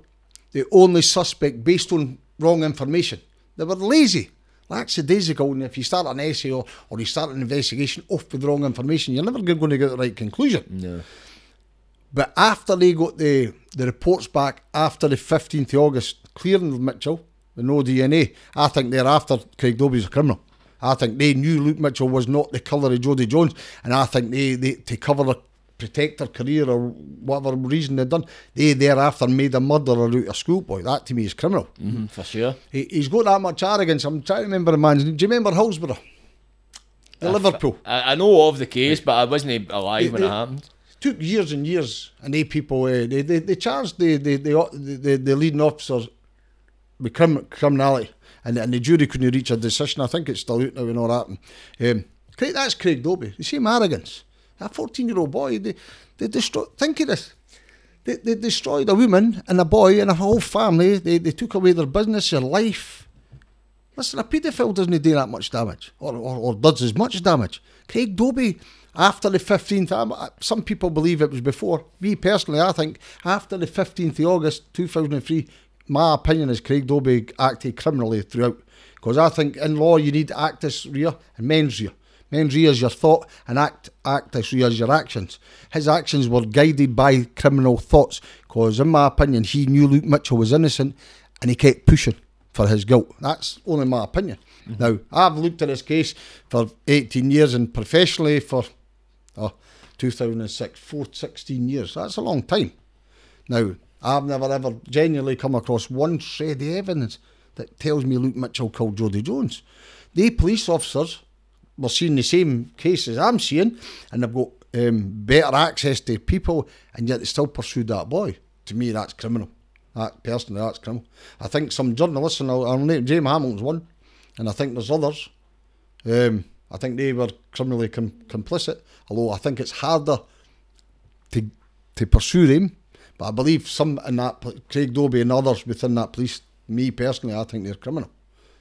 the only suspect based on wrong information. They were lazy. That's the days ago, and if you start an essay or, or you start an investigation off with wrong information, you're never going to get the right conclusion. No. But after they got the, the reports back after the 15th of August, clearing Mitchell with no DNA, I think thereafter Craig Dobbie's a criminal. I think they knew Luke Mitchell was not the colour of Jodi Jones, and I think they, they to cover her, protect her career or whatever reason they'd done, they thereafter made a murderer out of schoolboy. That to me is criminal. Mhm, for sure. He, he's got that much arrogance. I'm trying to remember the man's name. Do you remember Hillsborough? The Liverpool. I, I know of the case, but I wasn't alive when They- it happened. took years and years, and they people uh, they, they they charged the the the, the, the leading officers with crim- criminality, and and the jury couldn't reach a decision. I think it's still out now and all that. And, um, Craig, that's Craig Dobbie. The same arrogance. A fourteen-year-old boy. They they destroy. Think of this. They, they destroyed a woman and a boy and a whole family. They they took away their business, their life. Listen, a paedophile doesn't do that much damage, or, or, or does as much damage. Craig Dobbie, after the 15th, um, uh, some people believe it was before. Me personally, I think after the 15th of August 2003, my opinion is Craig Dobbie acted criminally throughout. Because I think in law you need actus rea and mens rea. Mens rea is your thought and act actus rea is your actions. His actions were guided by criminal thoughts. Because in my opinion, he knew Luke Mitchell was innocent and he kept pushing for his guilt. That's only my opinion. Mm-hmm. Now, I've looked at this case for 18 years and professionally for oh, 2006, four, 16 years. That's a long time. Now, I've never ever genuinely come across one shred of evidence that tells me Luke Mitchell killed Jodi Jones. The police officers were seeing the same cases I'm seeing, and they've got um, better access to people, and yet they still pursued that boy. To me, that's criminal. That personally, that's criminal. I think some journalists, and I'll, I'll name James Hamilton's one, and I think there's others. Um, I think they were criminally com- complicit. Although I think it's harder to to pursue them. But I believe some in that Craig Dobbie and others within that police. Me personally, I think they're criminal.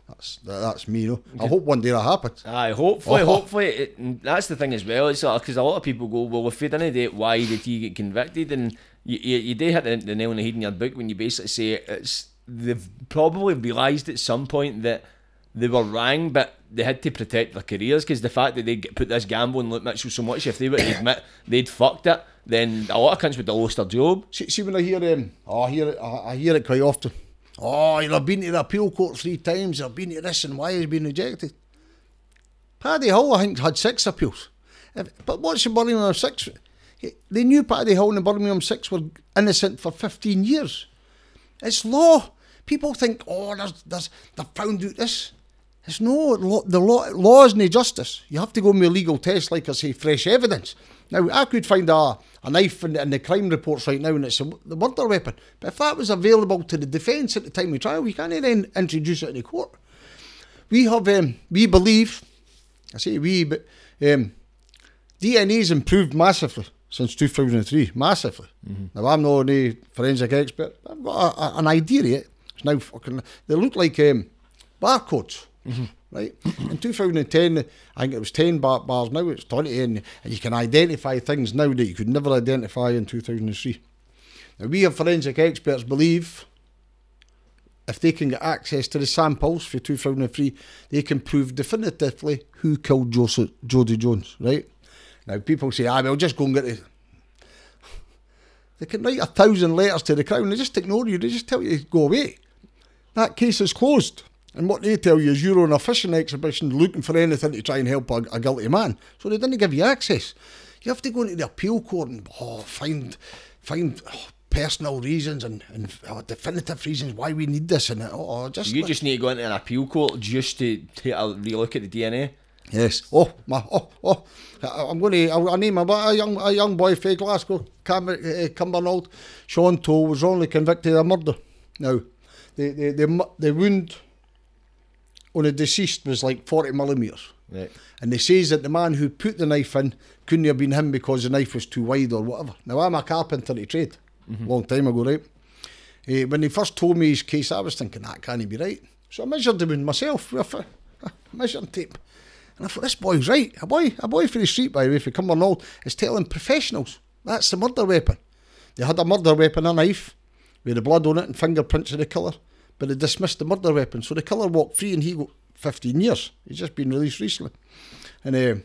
That's that, that's me. You know? I hope one day that happens. Aye, hopefully, Oh. hopefully. It, that's the thing as well. It's uh, because a lot of people go, well, if he didn't do it, why did he get convicted? And you, you, you do hit the, the nail on the head in your book when you basically say it's they've probably realised at some point that they were wrong, but they had to protect their careers because the fact that they put this gamble on Luke Mitchell so much, if they were to admit they'd fucked it, then a lot of cunts would have lost their job. See, see when I hear um, oh, I hear it, I, hear it quite often. Oh, you've been to the appeal court three times. You've been to this, and why he's been rejected? Paddy Hill, I think, had six appeals. But what's the Birmingham Six? They knew Paddy Hill and the Birmingham Six were innocent for 15 years. It's law. People think, oh, there's, there's, they've found out this. It's no, the law, law isn't justice. You have to go with a legal test, like I say, fresh evidence. Now, I could find a, a knife in, in the crime reports right now and it's a, the murder weapon. But if that was available to the defence at the time of trial, we can't then introduce it in the court. We have, um, we believe, I say we, but um, DNA's improved massively since 2003, massively. Now, I'm not a forensic expert, but I've got a, a, an idea. It's now fucking, they look like um, barcodes, right? In 2010, I think it was 10 bar bars, now it's 20, and, you can identify things now that you could never identify in 2003. Now, we have forensic experts believe if they can get access to the samples for 2003, they can prove definitively who killed Joseph, Jodi Jones, right? Now, people say, ah, well, just go and get it. [laughs] They can write a thousand letters to the Crown, they just ignore you, they just tell you to go away. That case is closed. And what they tell you is you're on a fishing exhibition looking for anything to try and help a, a guilty man. So they didn't give you access. You have to go into the appeal court and oh, find find oh, personal reasons and, and oh, definitive reasons why we need this and oh, just You let- just need to go into an appeal court just to take a relook at the DNA. Yes. Oh, my. Oh, oh. I- I'm going to. I'll, I'll name him. A young, a young boy from Glasgow, Cam, uh, Cumbernauld. Sean Toll was only convicted of murder. Now, the the the, the wound on the deceased was like 40 millimetres. Right. And they says that the man who put the knife in couldn't have been him because the knife was too wide or whatever. Now I'm a carpenter to trade, long time ago, right? Eh, when he first told me his case, I was thinking that can't be right. So I measured the wound myself with a, a measuring tape, and I thought this boy's right. A boy, a boy for the street, by the way, if you come on Cumbernauld, is telling professionals that's the murder weapon. They had a murder weapon, a knife, with the blood on it and fingerprints of the killer, but they dismissed the murder weapon. So the killer walked free and he got 15 years. He's just been released recently. And uh,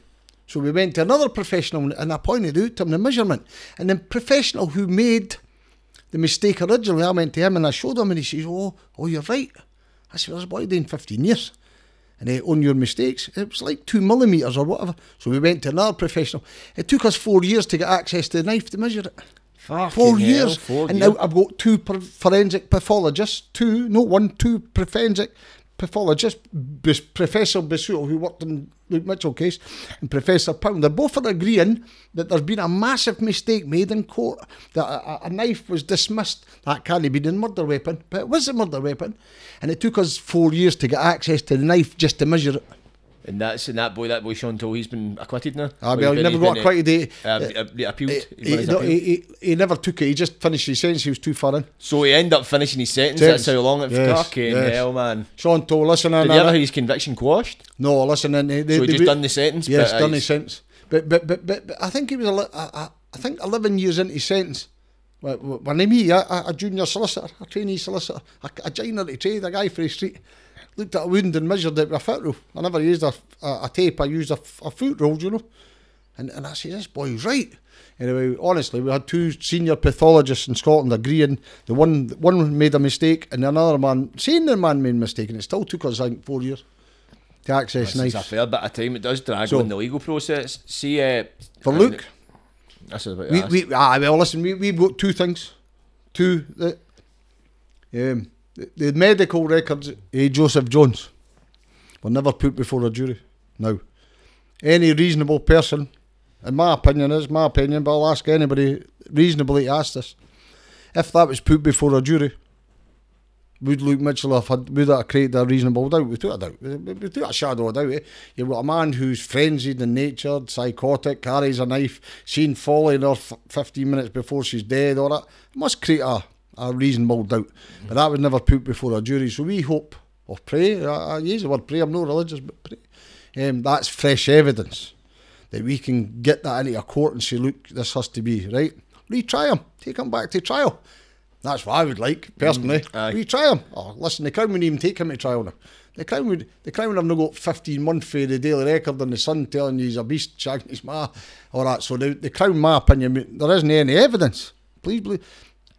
so we went to another professional and I pointed out to him the measurement. And the professional who made the mistake originally, I went to him and I showed him and he says, Oh, oh, you're right. I said, Well, boy doing 15 years. And uh, on your mistakes, it was like two millimetres or whatever. So we went to another professional. It took us four years to get access to the knife to measure it. Fucking Four hell, years. four and years. now I've got two per- forensic pathologists, two, no one, two forensic pathologists, Professor Busuttil, who worked in Luke Mitchell case, and Professor Pound. They're both are agreeing that there's been a massive mistake made in court, that a, a- a knife was dismissed. That can't have been a murder weapon, but it was a murder weapon. And it took us four years to get access to the knife just to measure it. And that's and that boy, that boy Sean Toll, he's been acquitted now. Ah, well, he never got acquitted. He, Uh, uh, he appealed. he, He no, appeal. he, he, never took it. He just finished his sentence. He was too far in. So he ended up finishing his sentence. That's how long it Yes, fucking yes. hell, man. Sean Toll, listen, Did and he ever have his conviction quashed? No, listen, they, they, So he just done the sentence. Yes, done his sentence. But but but but, but I think he was I, I, think eleven years into his sentence. When me, a, a a junior solicitor, a trainee solicitor, a, a joiner to trade, a guy for the street, looked at a wound and measured it with a foot rule. I never used a, a, a tape. I used a, a foot rule, you know. And, and I said, this boy's right. Anyway, honestly, we had two senior pathologists in Scotland agreeing. The one one made a mistake, and another man saying the man made a mistake, and it still took us, I think, four years to access It's a fair bit of time. It does drag So- on the legal process. See, uh, For Luke, This is about we, we, ah, well, listen, we, we've got two things. Two, that, um, the, medical records of Joseph Jones were never put before a jury. Now, any reasonable person, in my opinion, is my opinion, but I'll ask anybody reasonably to ask this. If that was put before a jury, would Luke Mitchell have had, would that have created a reasonable doubt? Without a doubt, without a shadow of doubt. Eh? You've got a man who's frenzied in natured, psychotic, carries a knife, seen falling her f- 15 minutes before she's dead, or that. It must create a, a reasonable doubt. But that was never put before a jury. So we hope, or pray, I, I use the word pray, I'm not religious, but pray. Um, that's fresh evidence that we can get that into a court and say, look, this has to be, right? Retry him, take him back to trial. That's what I would like, personally. Mm, aye. Retry him. Oh, listen, the Crown wouldn't even take him to trial now. The Crown would, the Crown would have not got 15 months for the Daily Record and the Sun telling you he's a beast, shagging his ma, all that. So the, the Crown, my opinion, there isn't any evidence. Please believe.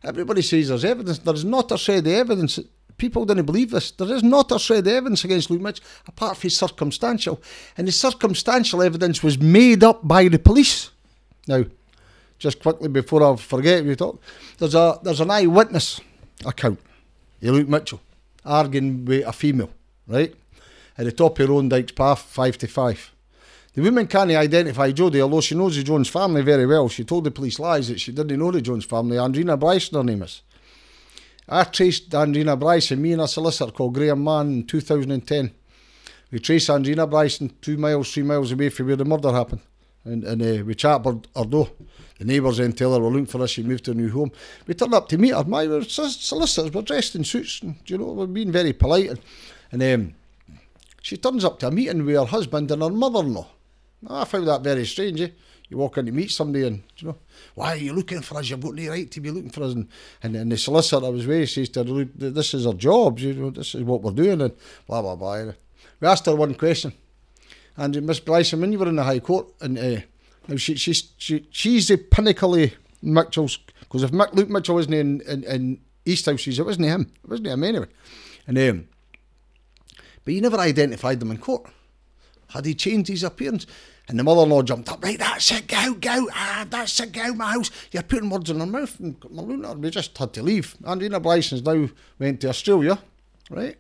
Everybody says there's evidence. There is not a shred of evidence. People didn't believe this. There is not a shred of evidence against Luke Mitch, apart from his circumstantial. And the circumstantial evidence was made up by the police. Now, just quickly before I forget we talk, there's a there's an eyewitness account of Luke Mitchell arguing with a female, right? At the top of Roan Dykes Path, five to five. The woman can't identify Jodi, although she knows the Jones family very well. She told the police lies that she didn't know the Jones family. Andrina Bryson, her name is. I traced Andrina Bryson, me and a solicitor called Graham Mann in 2010. We traced Andrina Bryson two miles, three miles away from where the murder happened. And, and uh, we chat her, door. The neighbours then tell her we're looking for her, she moved to a new home. We turned up to meet her. My we're solicitors were dressed in suits, and, you know, we're being very polite. And, and um, she turns up to a meeting with her husband and her mother in law. I found that very strange. Eh? You walk in to meet somebody and, you know, why are you looking for us? You've got no right to be looking for us. And, and, and the solicitor I was with says to her, this is our job, you know, this is what we're doing, and blah, blah, blah. And we asked her one question. And Miss Bryson, when you were in the High Court, and uh, now she, she's, she, she's the pinnacle of Mitchell's, because if Mick, Luke Mitchell wasn't in, in, in Easthouses, it wasn't him. It wasn't him anyway. And um, but you never identified them in court. Had he changed his appearance? And the mother-in-law jumped up, right, that's it, go, go, ah, that's it, go my house. You're putting words in her mouth. And Maluna, we just had to leave. Andrina Bryson's now went to Australia, right?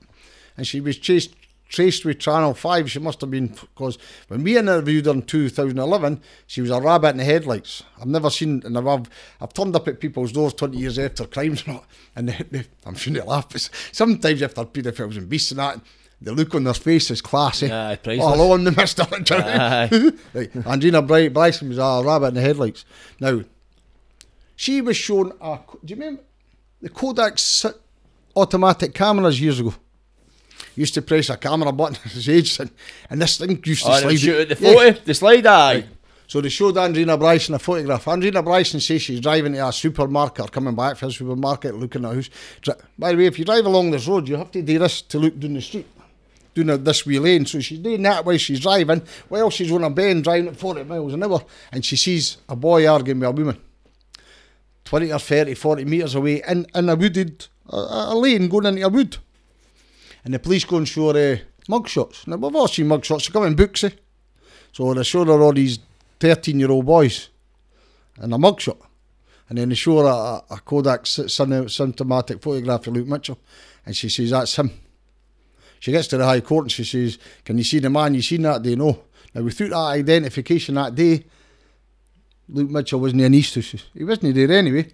And she was chased, traced with Channel 5. She must have been, because when we interviewed her in 2011, she was a rabbit in the headlights. I've never seen, and I've, I've turned up at people's doors 20 years after crimes and and they, they, I'm sure they laugh, but sometimes after paedophiles and beasts and that, the look on their face is classy. Priceless. hello, I'm the mister. Right. Andrina Bright Bryson was a rabbit in the headlights. Now, she was shown a. Do you remember the Kodak automatic cameras years ago? Used to press a camera button [laughs] at his age, and, and this thing used to Oh, slide. shoot at the Yeah. photo, the slide, aye. So they showed Andrina Bryson a photograph. Andrina Bryson says she's driving to a supermarket or coming back from a supermarket looking at a house. By the way, if you drive along this road, you have to do this to look down the street. Doing a, this wee lane. So she's doing that while she's driving. While she's on a bend driving at 40 miles an hour. And she sees a boy arguing with a woman. 20 or 30, 40 metres away in, in a wooded a, a lane going into a wood. And the police go and show her uh, mugshots. Now, we've all seen mugshots. They come in books, eh? So they show her all these 13 year old boys in a mugshot. And then they show her a, a- Kodak sy- symptomatic photograph of Luke Mitchell. And she says, That's him. She gets to the High Court and she says, Can you see the man you seen that day? No. Now, without that identification that day, Luke Mitchell wasn't in East He wasn't there anyway.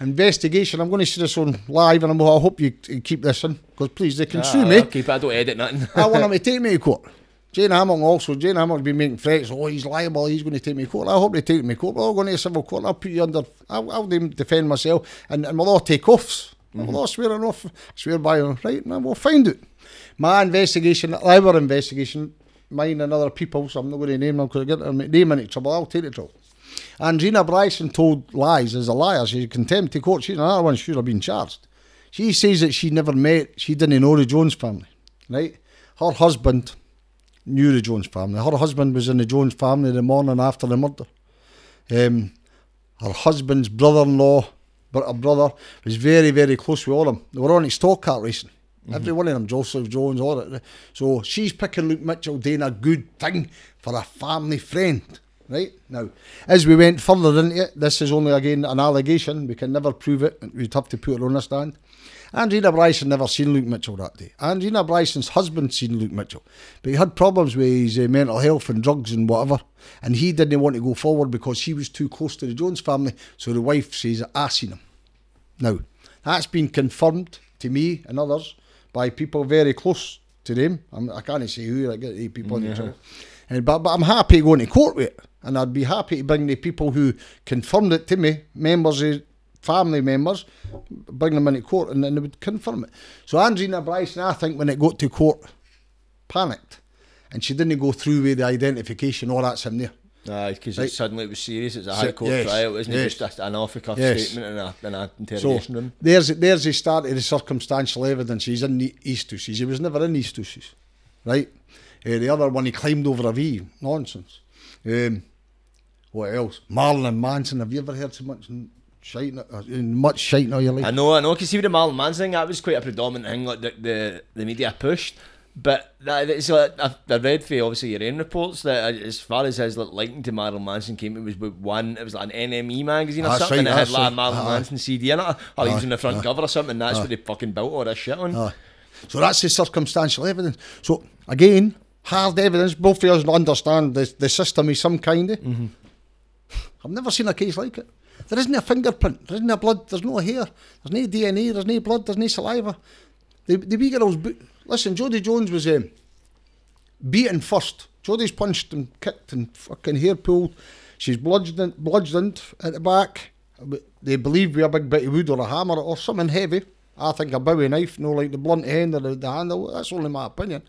Investigation, I'm going to see this on live and I'm, I hope you keep this in because please, they can sue me. Keep it, I don't edit nothing. I want him to [laughs] take me to court. Jane Hamilton also, Jane Hamilton's been making threats, oh, he's liable, he's going to take me to court. I hope they take me to court. All going to civil court. I'll put you under, I'll, I'll defend myself and, and we'll all take offs. We'll all swear an off, swear by, right, and we'll find it. My investigation, our investigation, mine and other people's, I'm not going to name them because I get them name into trouble, I'll take the trouble. Andrina Bryson told lies as a liar. She's contempt of court. She's another one should have been charged. She says that she never met, she didn't know the Jones family, right? Her husband knew the Jones family. Her husband was in the Jones family the morning after the murder. Um, her husband's brother-in-law, but a brother, was very, very close with all of them. They were on his stock car racing. Every one of them, Joseph Jones, all that. So she's picking Luke Mitchell doing a good thing for a family friend. Right now, as we went further into it, this is only again an allegation. We can never prove it. We'd have to put it on a stand. Andrina Bryson never seen Luke Mitchell that day. Andrina Bryson's husband seen Luke Mitchell, but he had problems with his uh, mental health and drugs and whatever, and he didn't want to go forward because he was too close to the Jones family. So the wife says, "I seen him." Now that's been confirmed to me and others by people very close to them. I'm, I can't say who, I get eh, the people the trouble. And, but, but I'm happy going to court with it. And I'd be happy to bring the people who confirmed it to me, members of family members, bring them into court and then they would confirm it. So Andrina Bryson, I think, when it got to court, panicked. And she didn't go through with the identification, all that's in there. Aye, because suddenly it was serious. It's a high court yes, trial, isn't yes. it? Just an off the cuff Yes. statement in a, in a So room. there's there's the start of the circumstantial evidence. He's in the East. He was never in East right? Uh, the other one he climbed over a V. Nonsense. Um, what else? Marilyn Manson. Have you ever heard so much shite? Uh, much shite all your life? I know, I know. Because see, with the Marilyn Manson thing, that was quite a predominant thing, like the the, the media pushed. But that, it's like, I've, I've read for obviously your own reports that uh, as far as his like, liking to Marilyn Manson came, it was with one, it was like an NME magazine or ah, That's something. right, it had like a. Marilyn Aye. Manson CD in it, or he was ah, Aye, on the front aye. cover or something. That's what they fucking built all this shit on. So that's the circumstantial evidence. So again, hard evidence. Both of us understand the, the system is some kind of. Mm-hmm. I've never seen a case like it. There isn't a fingerprint. There isn't a blood. There's no hair. There's no DNA. There's no blood. There's no saliva. The the wee girl's bo- listen. Jodi Jones was um, beaten first. Jodi's punched and kicked and fucking hair pulled. She's bludgeoned, bludgeoned at the back. They believe with a big bit of wood or a hammer or something heavy. I think a Bowie knife, no like the blunt end or the, handle. That's only my opinion.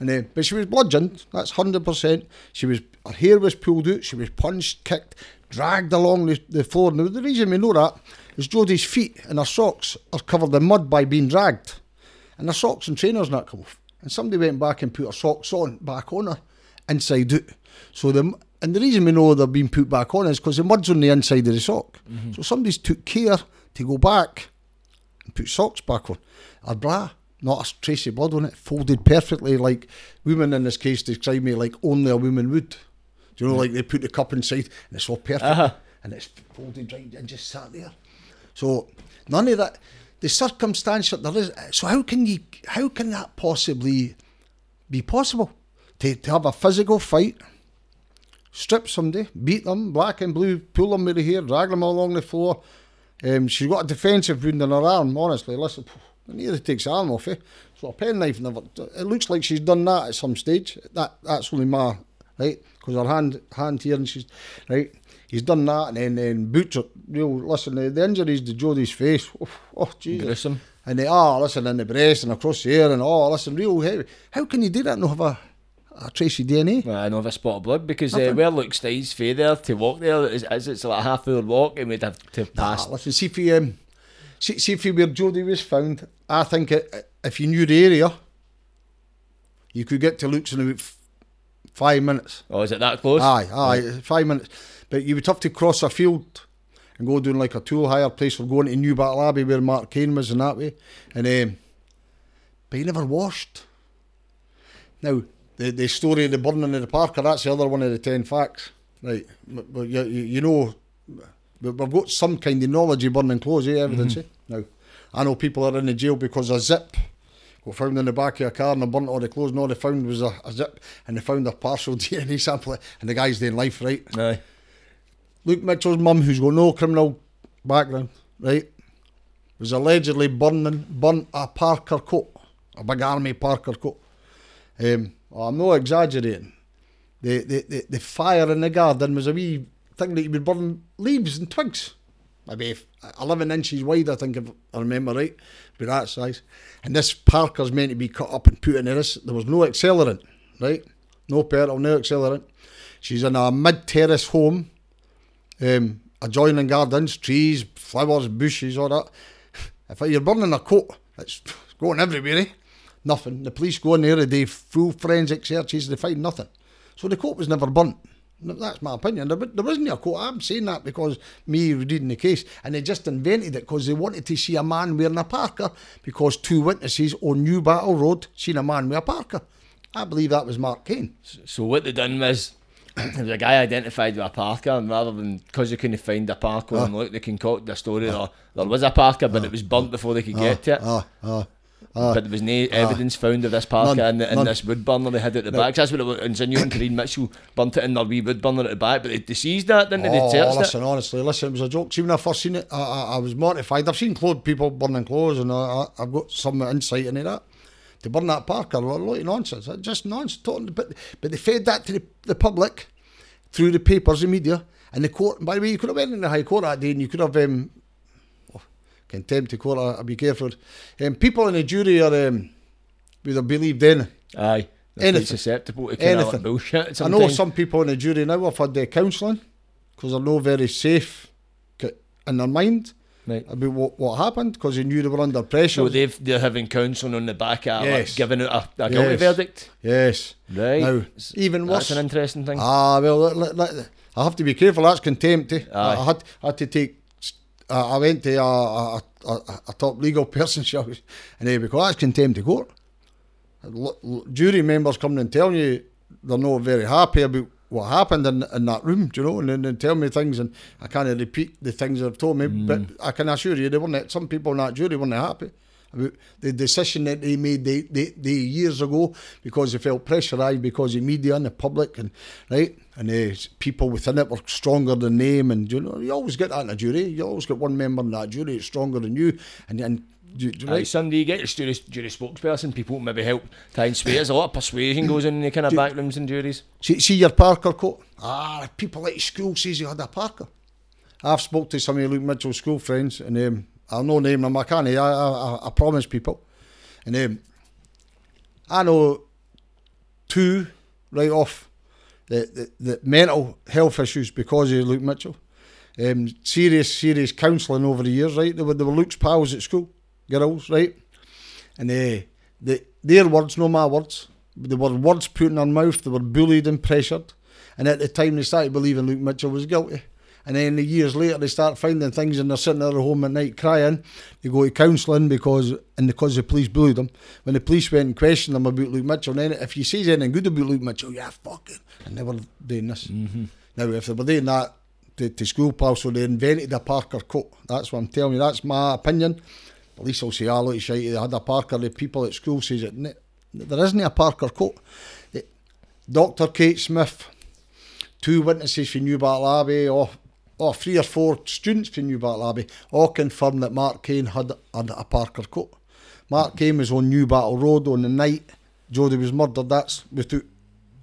And uh, but she was bludgeoned. That's hundred percent. She was her hair was pulled out. She was punched, kicked, dragged along the, the floor. Now the reason we know that is Jodi's feet and her socks are covered in mud by being dragged, and her socks and trainers not come off. And somebody went back and put her socks on back on her, inside out. So the and the reason we know they're being put back on is because the mud's on the inside of the sock. So somebody's took care to go back and put socks back on. Her bra, not a trace of blood on it, folded perfectly like women in this case describe me like only a woman would. Do you know, like they put the cup inside and it's all perfect Uh-huh. and it's folded right and just sat there. So none of that. The circumstantial there is. So how can you? How can that possibly be possible? To, to have a physical fight, strip somebody, beat them, black and blue, pull them with the hair, drag them along the floor. Um, she's got a defensive wound in her arm. Honestly, listen, nearly takes the arm off. Eh? So a penknife never. It looks like she's done that at some stage. That that's only my right because her hand hand here and she's right. He's done that and then, then boots her. You know, listen, the, the injuries to Jodi's face. Oh, oh Jesus. Gruesome. And they are, listen, in the breast and across the ear and oh, listen, real heavy. How can you do that and not have a, a trace of DNA? Well, I know of a spot of blood because uh, where Luke Stiles fae there to walk there is it's like a half hour walk and we'd have to pass. Ah, listen, see if you, um, see, see if you where Jodi was found. I think it, if you knew the area, you could get to Luke's in about five minutes. Oh, is it that close? Aye, aye, five minutes. But you would have to cross a field and go down like a tool hire place or going to Newbattle Abbey where Mark Kane was and that way. And um, but he never washed. Now, the, the story of the burning of the parka, that's the other one of the ten facts. Right. But, you, you, know, we've got some kind of knowledge of burning clothes, eh, evidence, eh? Now, I know people are in the jail because a zip got found in the back of a car and they burnt all the clothes. And all they found was a, a zip and they found a partial [laughs] DNA sample and the guy's doing life, right? Aye. Luke Mitchell's mum, who's got no criminal background, right, was allegedly burning, burnt a parka coat, a big army parka coat. Um, I'm not exaggerating. The, the, the, the fire in the garden was a wee thing that you would burn leaves and twigs. Maybe 11 inches wide, I think, if I remember right, be that size. And this parka's meant to be cut up and put into this. There was no accelerant, right? No petrol, no accelerant. She's in a mid terrace home um, adjoining gardens, trees, flowers, bushes, all that. If you're burning a coat, it's going everywhere, eh? Nothing. The police go in there, they do full forensic searches, they find nothing. So the coat was never burnt. That's my opinion. There, there wasn't a court. I'm saying that because me reading the case, and they just invented it because they wanted to see a man wearing a parka because two witnesses on Newbattle Road seen a man with a parka. I believe that was Mark Kane. So what they done was, [clears throat] there was a guy identified with a parka, and rather than because they couldn't find a parka, Ah. and look, they concocted a story that there was a parka, but it was burnt before they could get to it. Ah, ah. but there was no evidence found of this parka None, in, the, in none. this wood burner they had at the back. That's what it was insinuating. Corinne Mitchell burnt it in their wee wood burner at the back, but they, they seized that, didn't they? They Oh, listen, it. honestly, listen, it was a joke. See, when I first seen it, I, I, I was mortified. I've seen clothes, people burning clothes, and I, I, I've got some insight into that. To burn that parka, a lot of nonsense. Just nonsense. Talking, but, but they fed that to the, the public through the papers and media. And the court, by the way, you could have went in the High Court that day and you could have um, oh, contempt of court, I'll be careful. Um, people in the jury are, um, would have believed anything. Aye. They're Anything. susceptible to kind of Anything. bullshit I know some people in the jury now have had their counselling because they're not very safe in their mind Right. about what, what happened because they knew they were under pressure. So they've, they're having counselling on the back of it, like, giving out a, a guilty Yes. verdict. yes. Right. Now, even That's an interesting thing. Ah, well, let, let, let- I have to be careful. That's contempt. Eh? I, had, I had to take. Uh, I went to a, a, a, a, a top legal [laughs] person, shall we? And they because that's contempt of court. L- l- jury members coming and telling you they're not very happy about what happened in, in that room, do you know, and then tell me things, and I can't repeat the things they've told me, but mm. I can assure you, they weren't. Some people in that jury weren't happy about the decision that they made they, they, they years ago because they felt pressurised because of media and the public and right? And the people within it were stronger than them and you know you always get that in a jury. You always get one member in that jury that's stronger than you and and you, you- Right. right Sunday, you get your jury, jury spokesperson, people maybe help try and sway. There's a lot of persuasion goes in the kind of Do- back rooms and juries. See, see your parka coat. Ah, people at school says you had a parka. I've spoke to some of your Luke Mitchell school friends, and um, I'll no name them. I can't. I, I, I, I promise people. And um, I know two right off the, the, the mental health issues because of Luke Mitchell. Um, serious, serious counselling over the years, right? They were, they were Luke's pals at school, girls, right? And they, they, their words, no my words. They were words put in their mouth. They were bullied and pressured. And at the time, they started believing Luke Mitchell was guilty. And then the years later, they start finding things and they're sitting at their home at night crying. They go to counselling because and because the police bullied them. When the police went and questioned them about Luke Mitchell, then if you say anything good about Luke Mitchell, yeah, fucking, and they were doing this. Mm-hmm. Now, if they were doing that to, to school pals, so they invented a parka coat. That's what I'm telling you. That's my opinion. Police will say, ah, look, shite, they had a parka. The people at school says it. There isn't a parka coat. Dr. Kate Smith, two witnesses from Newbattle Abbey, or, or three or four students from Newbattle Abbey, all confirmed that Mark Kane had, had a parka coat. Mark Kane was on Newbattle Road on the night Jodi was murdered. That's without.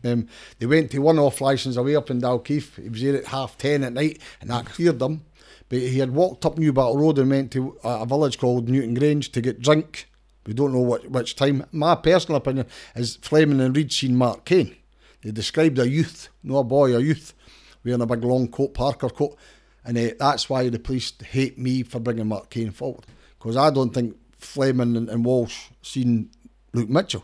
Um, they went to one off licence away up in Dalkeith. He was there at half ten at night, and that cleared them. But he had walked up Newbattle Road and went to a, village called Newtongrange to get drink. We don't know what which time. My personal opinion is Fleming and Reid seen Mark Kane. They described a youth, not a boy, a youth, wearing a big long coat, parka coat. And uh, that's why the police hate me for bringing Mark Kane forward. Because I don't think Fleming and, and Walsh seen Luke Mitchell.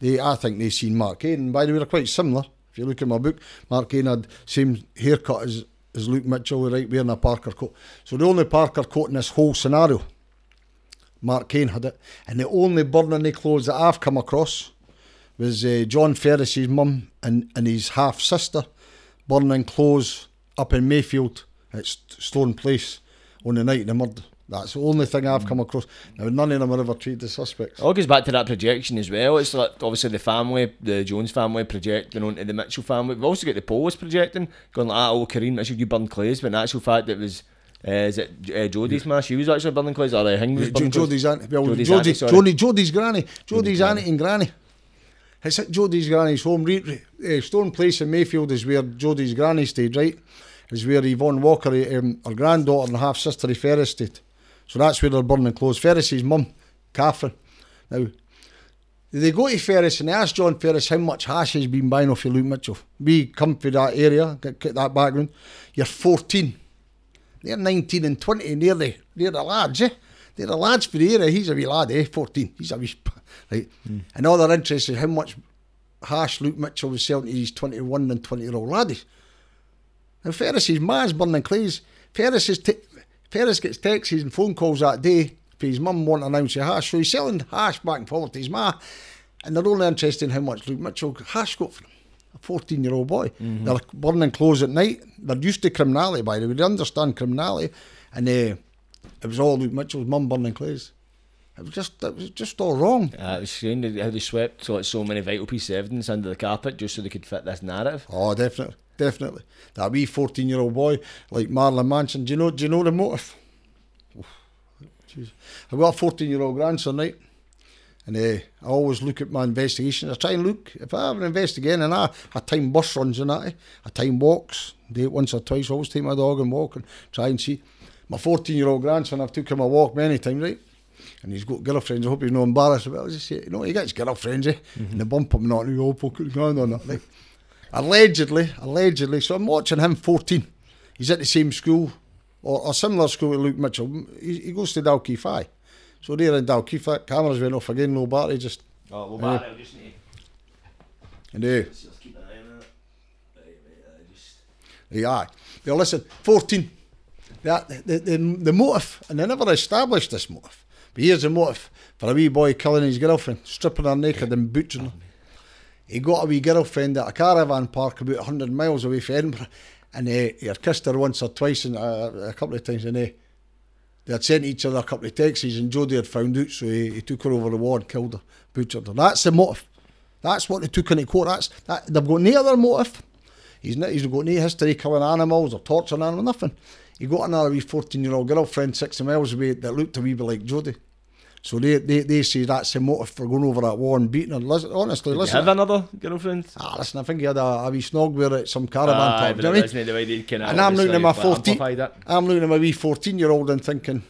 They, I think they seen Mark Kane. And by the way, they're quite similar. If you look at my book, Mark Kane had same haircut as, as Luke Mitchell, right, wearing a parka coat. So the only parka coat in this whole scenario, Mark Kane had it. And the only burning of clothes that I've come across was uh, John Ferris's mum and, and his half sister burning clothes up in Mayfield at St- Stone Place on the night of the murder. That's the only thing I've come across. Now, none of them are ever treated as suspects. It all goes back to that projection as well. It's like obviously the family, the Jones family projecting onto the Mitchell family. We've also got the Polis projecting, going like, ah, oh, Corinne Mitchell, you burned clays, but in actual fact it was, uh, is it uh, Jodi's ma? She was actually burning clays, or uh, Hing was burning? Jodi's auntie, well, Jodi's Jodi, auntie, sorry. Jodi, Jodi's granny, Jodi's auntie and granny. It's at Jodi's granny's home. Re, re, uh, Stone Place in Mayfield is where Jodi's granny stayed, right? Is where Yvonne Walker, um, her granddaughter and half sister Ferris stayed. So that's where they're burning clothes. Ferris's mum, Catherine. Now, they go to Ferris and they ask John Ferris how much hash he's been buying off of Luke Mitchell. We come from that area, get, get that background. You're 14. They're 19 and 20, and they're the, lads, eh? They're the lads for the area. He's a wee lad, eh? 14. He's a wee. right? And all they're interested in how much hash Luke Mitchell was selling to these 21 and 20 year old laddies. Now, Ferris's ma's burning clays. Ferris, is t- Ferris gets texts and phone calls that day for his mum wanting an ounce of hash. So he's selling hash back and forth to his ma. And they're only interested in how much Luke Mitchell hash got for him. A 14 year old boy. They're burning clothes at night. They're used to criminality, by the way. They understand criminality. And uh, it was all Luke Mitchell's mum burning clothes. It was just, it was just all wrong. Uh, it was strange how they swept so, like, so many vital pieces of evidence under the carpet just so they could fit this narrative. Oh, definitely, definitely. That wee fourteen-year-old boy like Marilyn Manson. Do you know? Do you know the motive? Jeez. I've got a fourteen-year-old grandson, right? And uh, I always look at my investigations. I try and look if I have an investigation, and I, I time bus runs and that. eh, I time walks. Do it once or twice. I always take my dog and walk and try and see. My fourteen-year-old grandson, I've took him a walk many times, right? And he's got girlfriends. I hope he's not embarrassed about it. I just say, you know, he gets girlfriends, eh? And they bump him not, and he go, put his hand on that. Like, allegedly, allegedly. So I'm watching him 14. He's at the same school, or a similar school to Luke Mitchell. He, he goes to Dalkeith High. So they're in Dalkeith, that cameras went off again, no battery, just, Oh, well, Back, I just need and uh, to keep an eye on that. Right, right, I just... They are. Now listen, 14. That, the, the, the motive, and they never established this motive. But here's the motive for a wee boy killing his girlfriend, stripping her naked and butchering her. He got a wee girlfriend at a caravan park about 100 miles away from Edinburgh, and uh, he had kissed her once or twice, and uh, a couple of times, and uh, they had sent each other a couple of texts, and Jodi had found out, so he, he took her over the wall and killed her, butchered her. That's the motive. That's what they took into court. That's that. They've got no other motive. He's not, he's got no history killing animals or torturing animals, nothing. He got another wee 14 year old girlfriend 60 miles away that looked a wee bit like Jodi. So they, they, they say that's the motive for going over that wall and beating her. Listen, honestly, Did listen. have another girlfriend? Ah, listen, I think he had a, a wee snog with at some caravan park. Do you know what I mean? The way they kind of and I'm looking at my fourteen. I'm looking at my wee fourteen-year-old and thinking,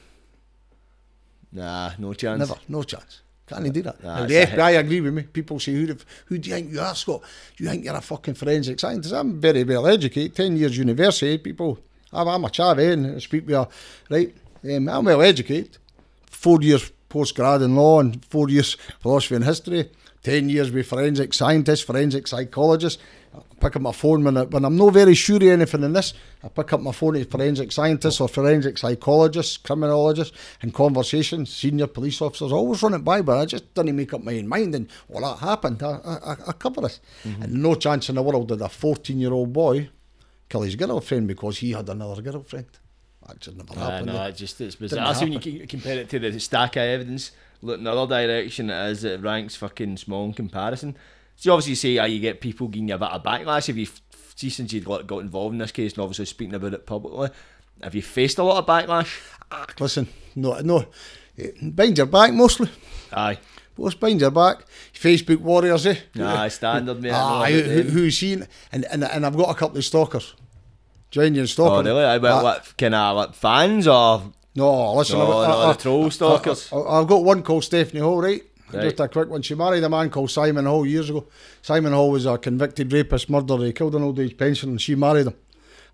Nah, no chance. never, no chance. Can't he do that? Nah, the FBI agree with me. People say, who, the, who do you think you are, Scott? Do you think you're a fucking forensic scientist? I'm very well educated, 10 years university. People, I'm, I'm a chavvy and I speak with a, right? Um, I'm well educated. Four years postgrad in law and four years philosophy and history. 10 years with forensic scientist, forensic psychologist. I pick up my phone when, I, when I'm not very sure of anything in this. I pick up my phone to forensic scientists or forensic psychologists, criminologists, and conversations, senior police officers. I always run it by, but I just didn't make up my own mind. And well, that happened. I, I, I cover this. Mm-hmm. And no chance in the world did a 14 year old boy kill his girlfriend because he had another girlfriend. That just never Aye, happened. no, eh? it just it's bizarre. That's when you compare it to the stack of evidence. Look in the other direction, is it ranks fucking small in comparison. So you obviously say, ah, you get people giving you a bit of backlash if you see since you got got involved in this case and obviously speaking about it publicly. Have you faced a lot of backlash? Ah, listen, no, no. Behind your back mostly. Aye, What's behind your back? Facebook warriors, eh? aye, standard. I know Ah, who, who's seen? And, and and I've got a couple of stalkers. Genuine Oh stalkers. really? I Ah, what kind of like fans or No, listen. No, I've, no, I, the troll stalkers. I, I, have got one called Stephanie Hall, right? Right. Just a quick one. She married a man called Simon Hall years ago. Simon Hall was a convicted rapist, murderer. He killed an old age pensioner and she married him.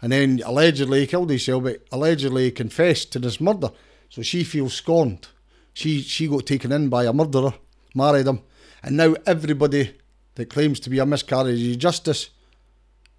And then allegedly he killed himself, but allegedly he confessed to this murder. So she feels scorned. She she got taken in by a murderer, married him, and now everybody that claims to be a miscarriage of justice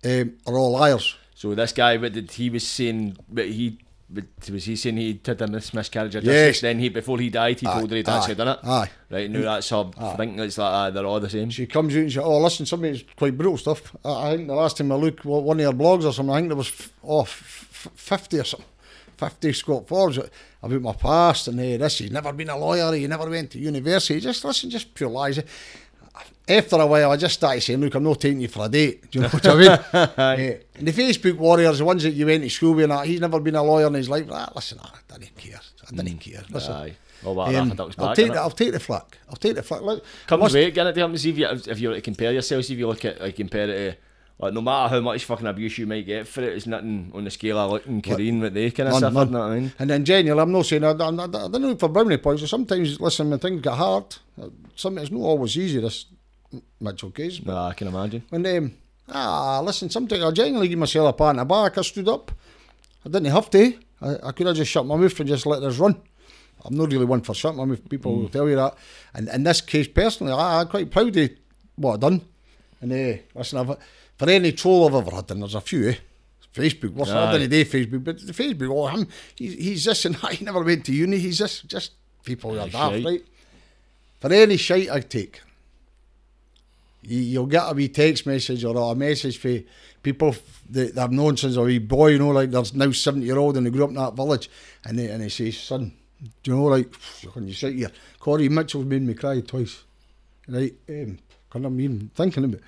um, are all liars. So this guy, but did he was saying, but he. But was he saying he had a mis- miscarriage of Yes. Then he, before he died, he told her he'd Aye, actually done it. Aye. Right now, that's her thinking it's like ah, they're all the same. She comes out and she, oh, listen, some of it's quite brutal stuff. I, I think the last time I looked, one of her blogs or something, I think there was oh, f- f- 50 or something. 50 Scott Forbes about my past and uh, this. He's never been a lawyer, he never went to university. Just listen, just pure lies. After a while, I just started saying, look, I'm not taking you for a date. Do you know what I mean? And [laughs] the Facebook warriors, the ones that you went to school with, that, he's never been a lawyer in his life. Ah, listen, I didn't even care. I didn't even care. Listen. Aye. Um, that duck's I'll back, take the, I'll take the flack. I'll take the flack. Look, Comes must- weight, get it to see if you if you were to compare yourself, see if you look at like compare it to like no matter how much fucking abuse you might get for it, it's nothing on the scale of looking Korean what they kind of none. you know what I mean? And then genuinely, I'm not saying I, I, I, I don't look for brownie points. So sometimes, listen, when things get hard, uh, something it's not always easy. This Mitchell case, but I can imagine. when um, ah, listen, sometimes I genuinely give myself a pat on the back. I stood up. I didn't have to. I, I could have just shut my mouth and just let this run. I'm not really one for something. I mean, people Mm. will tell you that. And in this case, personally, I, I'm quite proud of what I've done. And uh, listen, I've, for any troll I've ever had, and there's a few, eh? Facebook, what's Aye. I day Facebook, but the Facebook, oh, him, he's, he's this and [laughs] that, he never went to uni, he's this, just people are daft, right? For any shite I take, you'll get a wee text message or a message for people that I've known since a wee boy, you know, like there's now 70 year old and they grew up in that village, and they, and they say, son, do you know, like, when you sit here, Corinne Mitchell's made me cry twice, right? Um, can I mean thinking it?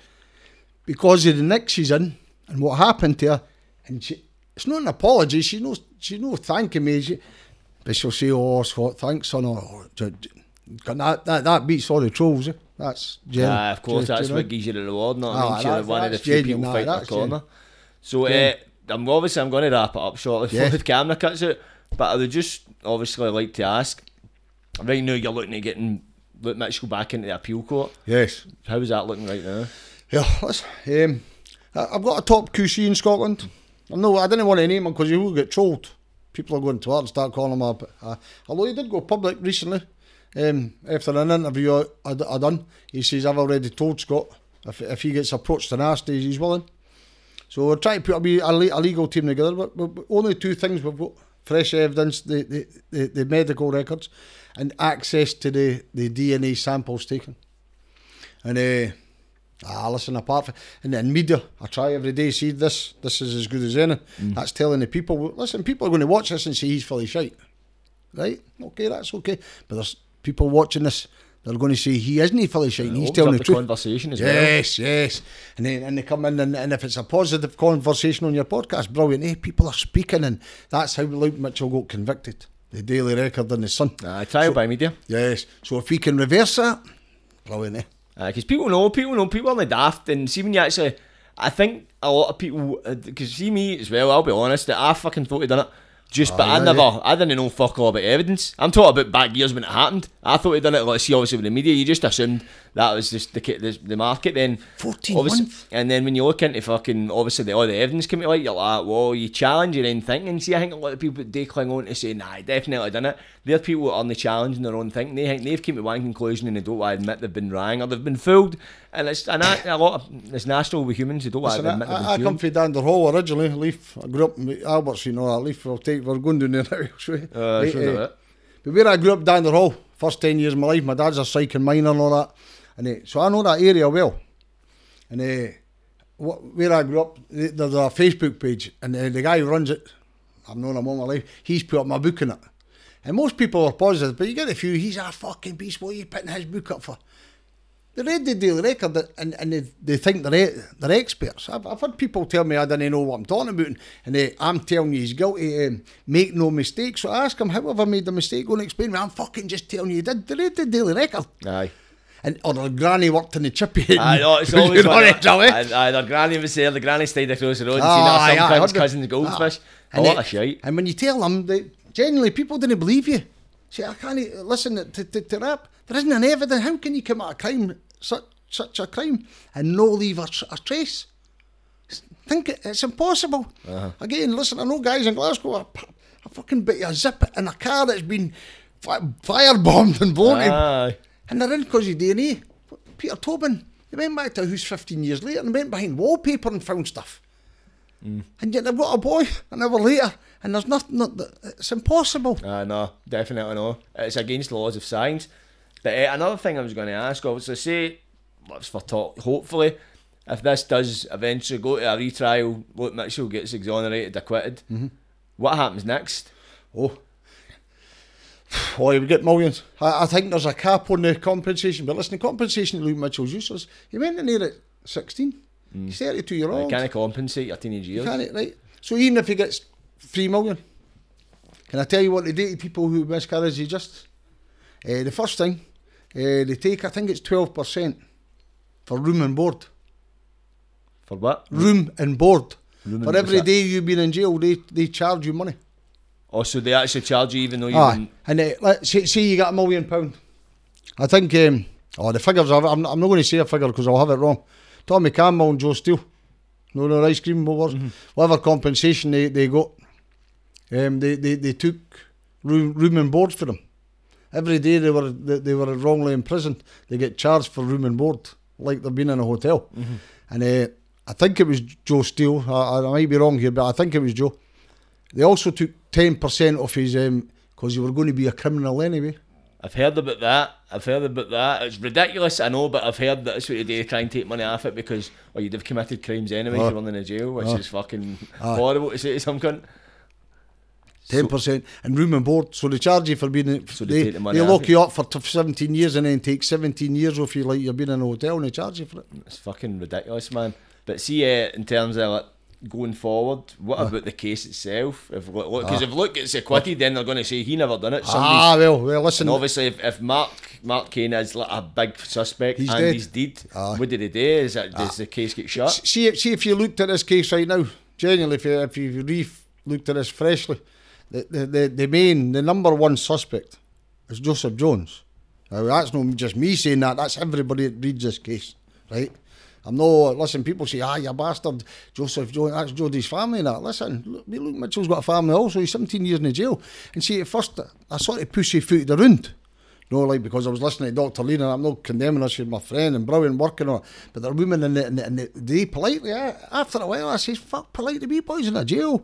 Because of the she's in and what happened to her, and she, it's not an apology, she knows, she no thanking me, she, but she'll say, oh, Scott, thanks, son, or, j- that, that, that beats all the trolls, eh? That's genuine. Yeah, of course, that's what gives you the reward, not I mean, that's- one of the few people aye, fighting the corner. So, uh, I'm obviously I'm going to wrap it up shortly Yeah. before the camera cuts out, but I would just obviously like to ask. Right now, you're looking at getting Luke Mitchell back into the appeal court. Yes. How is that looking right now? Yeah, let's, um, I've got a top QC in Scotland. I'm no, I didn't want to name him because he will get trolled. People are going to and start calling him up. Uh, although he did go public recently, um, after an interview I, I, I done, he says, I've already told Scott if, if he gets approached and asked, he's he's willing. So we're trying to put a, a, legal team together. But, but, only two things we've got fresh evidence, the, the, the, the medical records, and access to the, the DNA samples taken. And uh, ah, listen, apart from and then media, I try every day. See this, this is as good as any. That's telling the people. Listen, people are going to watch this and say he's fully shite, right? Okay, that's okay. But there's people watching this. They're going to say he isn't he fully shite. he's telling the the truth. conversation as well. Yes, yes. And then and they come in and, and if it's a positive conversation on your podcast, brilliant. Eh? People are speaking and that's how Luke Mitchell got convicted. The Daily Record and the Sun. Aye, trial by media. Yes. So if we can reverse that, brilliant. Eh? Because people know, people know, people are the daft, and see when you actually, I think a lot of people, because see me as well, I'll be honest, that I fucking thought he'd done it. Just, but I never, I didn't know fuck all about evidence. I'm talking about back years when it happened. I thought he'd done it, like, see, obviously with the media, you just assumed that was just the the, the market then. 14 months. And then when you look into fucking, obviously, the, all the evidence coming to light, you're like, well, you challenge your own thinking. See, I think a lot of people they cling on to say, nah, I definitely done it. They're people that are only challenging their own thinking. They think they've came to one conclusion and they don't want to admit they've been wrong or they've been fooled. And it's and I, a lot of it's natural with humans who don't want to admit they've I, been I, I come from Danderhall originally, Leith. I grew up in Albert's, you know that Leith. We'll take, we're going down there now. You. Uh, Right, eh, it. But where I grew up, down the Hall, first 10 years of my life, my dad's a psych and miner and all that. And eh, so I know that area well. And uh, what, where I grew up, there's a Facebook page, and uh, the guy who runs it, I've known him all my life, he's put up my book in it. And most people are positive, but you get a few, he's a fucking beast, what are you putting his book up for? They read the Daily Record and, and they, they think they're, they're experts. I've, I've had people tell me I didn't know what I'm talking about, and they, I'm telling you he's guilty, um, make no mistake. So I ask him, how have I made the mistake? Go and explain me. I'm fucking just telling you, you did. They read the Daily Record. Aye. And, or the granny worked in the chippy. I know, it's [laughs] always one it? Aye, their granny was there, the granny stayed across the road and Ah, seen that aye, some aye, kid's hundred- cousin's goldfish. Ah. A And lot they- of shite. And when you tell them, they, genuinely, people didn't believe you. See, I can't listen to, to, to rap. There isn't an evidence. How can you commit a crime, such, such a crime, and no leave a, tr- a trace? Think it, it's impossible. Uh-huh. Again, listen, I know guys in Glasgow, I, I fucking bit a zip in a car that's been fi- firebombed and blown Aye. and they're in because of DNA. Peter Tobin, they went back to a house 15 years later and went behind wallpaper and found stuff. And yet they've got a boy an hour later and there's nothing, not, it's impossible. Uh, no, definitely no. It's against the laws of science. But uh, another thing I was going to ask, obviously, say, let's for talk, hopefully, if this does eventually go to a retrial, Luke Mitchell gets exonerated, acquitted, what happens next? Oh. Oh, he would get millions. I, I think there's a cap on the compensation, but listen, the compensation Luke Mitchell's useless. He went in there at 16. He's 32 year You old. can't compensate your teenage years. It, right? So even if he gets three million, can I tell you what they do to people who miscarriage the justice? Uh, the first thing, uh, they take, I think it's 12% for room and board. For what? Room and board. Room for and- every that? you've been in jail, they, they charge you money. Oh, so they actually charge you even though you didn't. And uh, let say, say you got a million pound. I think, um, oh, the figures, are, I'm, I'm not going to say a figure because I'll have it wrong. Tommy Campbell and Joe Steele, no, no, ice cream movers, whatever compensation they, they got, um, they, they, they took room, room and board for them. Every day they were they, they were wrongly imprisoned. They get charged for room and board, like they've been in a hotel. Mm-hmm. And uh, I think it was Joe Steele. I, I might be wrong here, but I think it was Joe. They also took ten percent off his um, because he were going to be a criminal anyway. I've heard about that. I've heard about that. It's ridiculous, I know, but I've heard that it's what they do to try and take money off it because, well, you'd have committed crimes anyway if Oh. you're running a jail, which Oh. is fucking Aye. horrible to say to some cunt. Ten percent and room and board. So they charge you for being. So they they, take the money they lock you. up for t- seventeen years and then take seventeen years off you like you've been in a hotel and they charge you for it. It's fucking ridiculous, man. But see, uh, in terms of like, going forward, what about the case itself? If because Ah. if Luke gets acquitted, then they're going to say he never done it. Somebody's Ah well, well listen. And obviously, if, if Mark Mark Kane is like a big suspect He's and dead. he's dead, Aye. what did he do? Is that does the case get shut? See if see if you looked at this case right now. Genuinely, if you if you re looked at this freshly, the, the the the main the number one suspect is Joseph Jones. Now that's not just me saying that. That's everybody that reads this case, right? I'm no listen. People say, "Ah, you bastard, Joseph Jones." That's Jodi's family. And that listen, look, Luke Mitchell's got a family also. He's 17 years in the jail. And see, at first I sort of pushy footed around. No, like because I was listening to Dr. Lean and I'm not condemning her, she's my friend and brilliant working on it. But there are women in the, in the, in the they politely, after a while, I says, fuck, polite to be boys in a jail.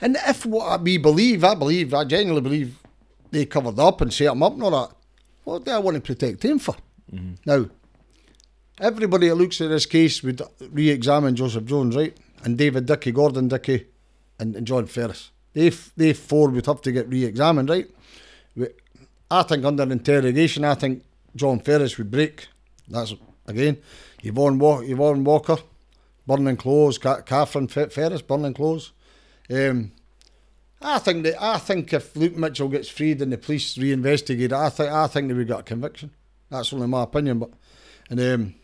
And if what we believe, I believe, I genuinely believe they covered up and set him up and all that, what do I want to protect him for? Mm-hmm. Now, everybody that looks at this case would re examine Joseph Jones, right? And David Dickey, Gordon Dickey, and, and John Ferris. They, f- they four would have to get re examined, right? We- I think under interrogation, I think John Ferris would break. That's again, Yvonne, Wa- Yvonne Walker, burning clothes, Ca- Catherine Fe- Ferris, burning clothes. Um, I think that I think if Luke Mitchell gets freed and the police reinvestigate, I think I think they would got a conviction. That's only my opinion, but and um,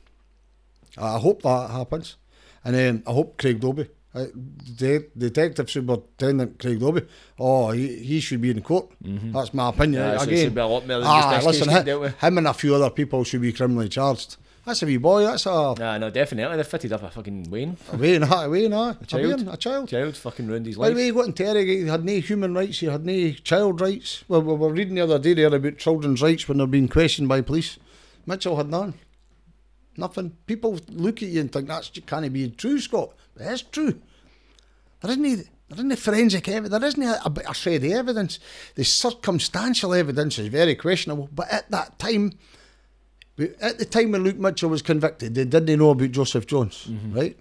I hope that happens, and um, I hope Craig Dobbie, uh, the Detective Superintendent Craig Dobbie, oh he, he should be in court. That's my opinion. Yeah, so Again, should be a lot more than ah, listen, case hi- dealt with. him and a few other people should be criminally charged. That's a wee boy. That's a Nah, no, definitely. They fitted up a fucking Wayne. a Wayne, a Wayne, a, a, child. Wayne, a child. Child fucking ruined his By the life. way, he got interrogated. He had no human rights. He had no child rights. Well, we were reading the other day there about children's rights when they're being questioned by police. Mitchell had none. Nothing. People look at you and think that's can't be true, Scott. But it's true. There isn't. There isn't forensic evidence. There isn't a, a, bit of shred of evidence. The circumstantial evidence is very questionable. But at that time, at the time when Luke Mitchell was convicted, they didn't know about Joseph Jones, right?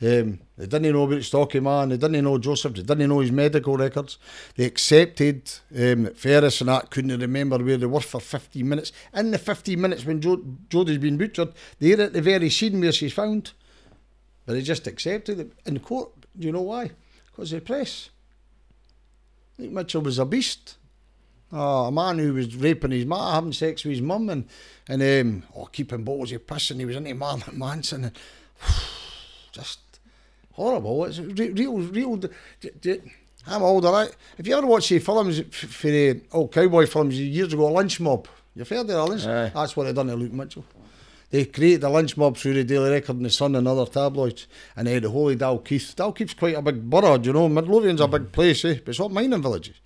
Um, they didn't know about Stocky Man. They didn't know Joseph. They didn't know his medical records. They accepted um, that Ferris and that couldn't remember where they were for 15 minutes. In the 15 minutes when jo- Jodi's been butchered, they're at the very scene where she's found. But they just accepted it in court. Do you know why? Because of the press. Luke Mitchell was a beast. Oh, a man who was raping his mum, having sex with his mum, and and um, oh, keeping bottles of piss, and he was into Marilyn Manson, and [sighs] just horrible. It's re- real, real. d- d- I'm older. Right? If you ever watch the films for the old cowboy films years ago, Lynch Mob, you've heard of the Lynch? Aye. That's what they done to Luke Mitchell. They created the Lynch Mob through the Daily Record and the Sun and other tabloids, and they had the Holy Dalkeith. Dalkeith's quite a big borough, you know. Midlothian's a big place, eh? But it's not mining villages.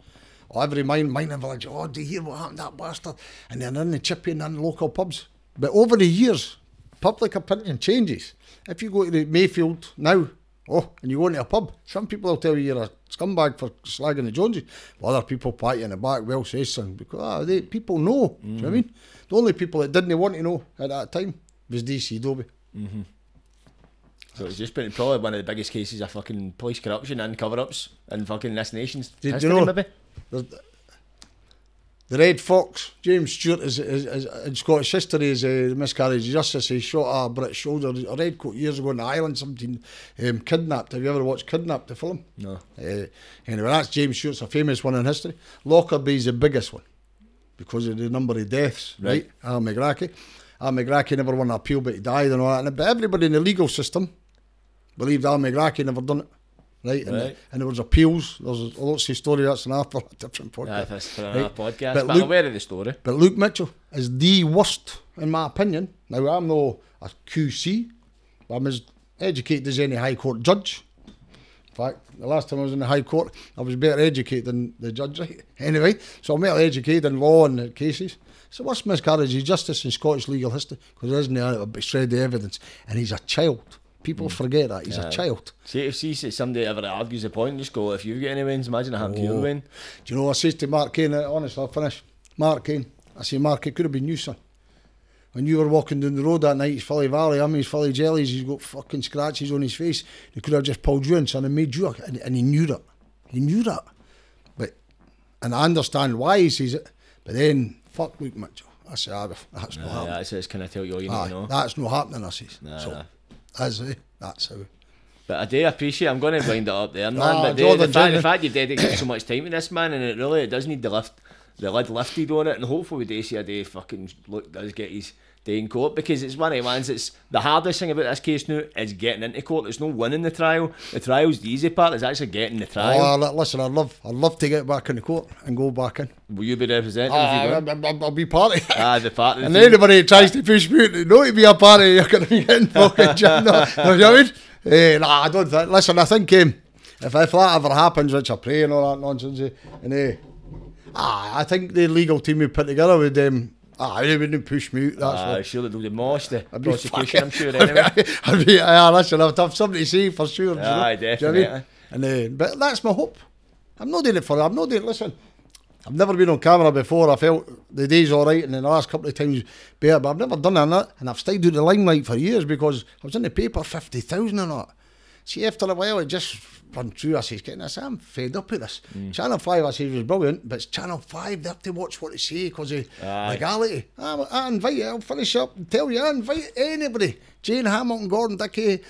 Every mine, mining village, oh, do you hear what happened to that bastard? And they're in the chippy and in local pubs. But over the years, public opinion changes. If you go to the Mayfield now, oh, and you go into a pub, some people will tell you you're a scumbag for slagging the Joneses. Well, other people pat you in the back, well, say something, because ah, they, people know. Do you know what I mean? The only people that didn't want to know at that time was DC Dobbie. So it's just been probably one of the biggest cases of fucking police corruption and cover ups in fucking this nation's Did you know- maybe. The, the Red Fox, James Stewart, is, is, is in Scottish history is a miscarriage of justice. He shot a British soldier, a red coat, years ago in the island, something um, kidnapped. Have you ever watched Kidnapped, the film? No. Uh, anyway, that's James Stewart's a famous one in history. Lockerbie's the biggest one because of the number of deaths, right? Right. Al Megrahi. Al Megrahi never won an appeal, but he died and all that. But everybody in the legal system believed Al Megrahi never done it. Right, and, Right. and there was appeals. There's a lots of story that's an after [laughs] a different podcast. Yeah, that's for another Right. podcast. But But, I'm aware of the story. But Luke Mitchell is the worst, in my opinion. Now, I'm no a QC, but I'm as educated as any High Court judge. In fact, the last time I was in the High Court, I was better educated than the judge, right? [laughs] Anyway, so I'm better educated in law and cases. So what's miscarriage of justice in Scottish legal history? Because there isn't a shred of evidence. And he's a child. People forget that. He's Yeah. a child. See if see somebody ever argues a point, just go. If you've got any wins, imagine to your Oh. win. Do you know I says to Mark Kane? uh, Honestly, I'll finish. Mark Kane. I say, Mark, it could have been you, son. When you were walking down the road that night, he's fully valley, I mean, he's fully jellies, he's got fucking scratches on his face. He could have just pulled you in, son, and made you, and, and he knew that. He knew that. But, and I understand why he says it, but then, fuck Luke Mitchell. I say, ah, that's not Yeah, happening. that's it's kind of tell you all you need to know. that's not happening, I says. Nah, so, nah. That's it. That's how. But I do appreciate. I'm going to wind it up there, man. Ah, but the, Jordan, the, fact, the fact you've dedicated so much time to this man, and it really it does need the lift, the lid lifted on it, and hopefully we do see a day fucking look does get his in court because it's one of the ones. It's the hardest thing about this case now is getting into court. There's no winning the trial. The trial's the easy part. It's actually getting the trial. Oh, listen, I'd love, I'd love to get back in the court and go back in. Will you be representing? You I'll. I'll, be part of it. Ah, the part. And team. anybody who tries to push me to not to be a party, you're going to be getting fucking jammed up. You know what I mean? Eh, nah, I don't think. Listen, I think um, if, if that ever happens, which I pray and all that nonsense, eh, and uh, ah, I think the legal team we put together would, um, ah, they wouldn't push me out. That's Ah, what. surely they'll demolish the I'd prosecution. I'm sure [laughs] anyway. [laughs] I'd be, ah, listen, I'd have something to say for sure. do you know? Aye, Do you know I mean? And uh, but that's my hope. I'm not doing it for. I'm not doing. Listen, I've never been on camera before. I felt the day's all right, and then the last couple of times better. But I've never done that, and I've stayed out the limelight for years because I was in the paper fifty thousand or not. See, after a while, it just run through. I says, "Getting this, I'm fed up with this." Channel Five, I says, was brilliant, but it's Channel Five. They have to watch what they say because of Aye. legality. I, I invite you. I'll finish up and tell you. I invite anybody. Jane Hamilton, Gordon Dickey,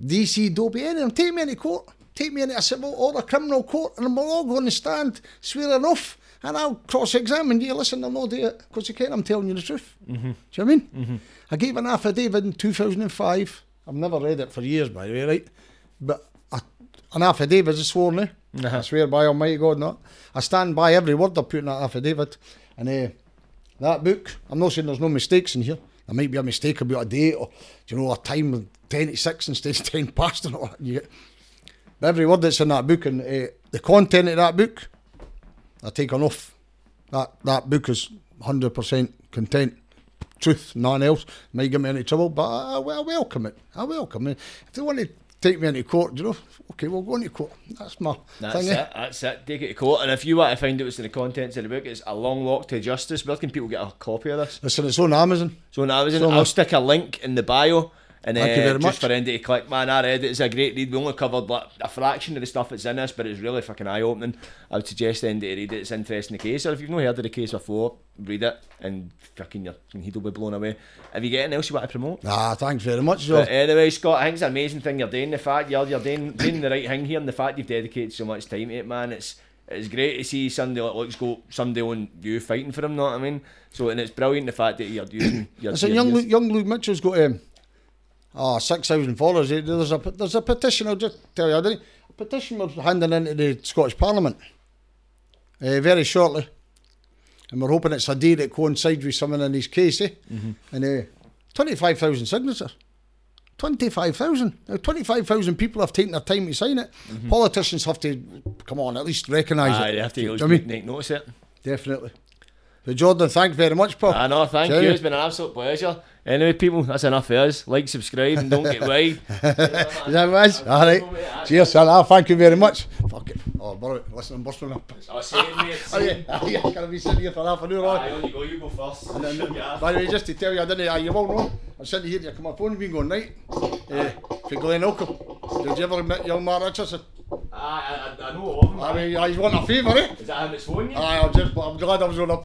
DC Dobbie, any of them. Take me into court. Take me into a civil or a criminal court, and we'll all go on the stand, swearing off, and I'll cross-examine you. Listen, I'll not do it because you can't. I'm telling you the truth. Mm-hmm. Do you know what I mean? Mm-hmm. I gave an affidavit in 2005. I've never read it for years, by the way, right? But an affidavit is a sworn, eh? Uh-huh. I swear by Almighty God, not. I stand by every word I put in that affidavit, and uh, that book. I'm not saying there's no mistakes in here. There might be a mistake about a date or you know a time of ten to six instead of [laughs] ten past and all that. You get, but every word that's in that book and uh, the content of that book, I take on off. That that book is hundred percent content, truth, none else. May get me any trouble, but I, I, I welcome it. I welcome it. If they want to take me into court, you know, okay, we'll go into court. That's my That's thing. it. eh? That's it. Take it to court. And if you want to find out what's in the contents of the book, it's a long walk to justice. Where can people get a copy of this? Listen, it's on Amazon. So now is So I'll much. stick a link in the bio. And Thank you uh, very just much. for anybody to click, man, I read it. It's a great read. We only covered like a fraction of the stuff that's in this, but it's really fucking eye opening. I would suggest anybody to read it. It's interesting the case. Or if you've not heard of the case before, read it and fucking your head will be blown away. Have you got anything else you want to promote? Ah, thanks very much. But Joe. anyway, Scott, I think it's an amazing thing you're doing. The fact you're you're doing, doing the right thing here, and the fact you've dedicated so much time to it, man. It's it's great to see somebody like Luke's got somebody on you fighting for him. Know what I mean? So and it's brilliant the fact that you're using your. Listen, young Luke, young Luke Mitchell's got um, oh, 6,000 followers. Eh, There's a there's a petition. I'll just tell you, I didn't. A petition we're handing into the Scottish Parliament uh, very shortly, and we're hoping it's a day that coincides with someone in his case. Eh? And uh, 25,000 signatures. 25,000. Now, 25,000 people have taken their time to sign it. Politicians have to, come on, at least recognise it. they have to Do go you I mean? make notice it. Definitely. But Jordan, thanks very much, Paul. I know, thank you. It's been an absolute pleasure. Anyway, people, that's enough for us. Like, subscribe, and don't get wide. [laughs] Is that right? All right. Cheers, son. Ah, thank you very much. Fuck it. Oh, bro, listen, I'm bursting up. I'll say it, mate. Oh, yeah. Oh, yeah. Be sitting here for half an hour. Aye, on you go, you go first. And then, [laughs] Yeah. by the way, just to tell you, I didn't, uh, you all know, I'm sitting here, you come up phone, been going, right? Uh, for Glen Oakham. Did you ever meet young Mark Richardson? Aye, I, I, I know of him. I mean, he's won a favour, eh? Is that him that's phone you? Aye, I'm just, I'm glad I was on a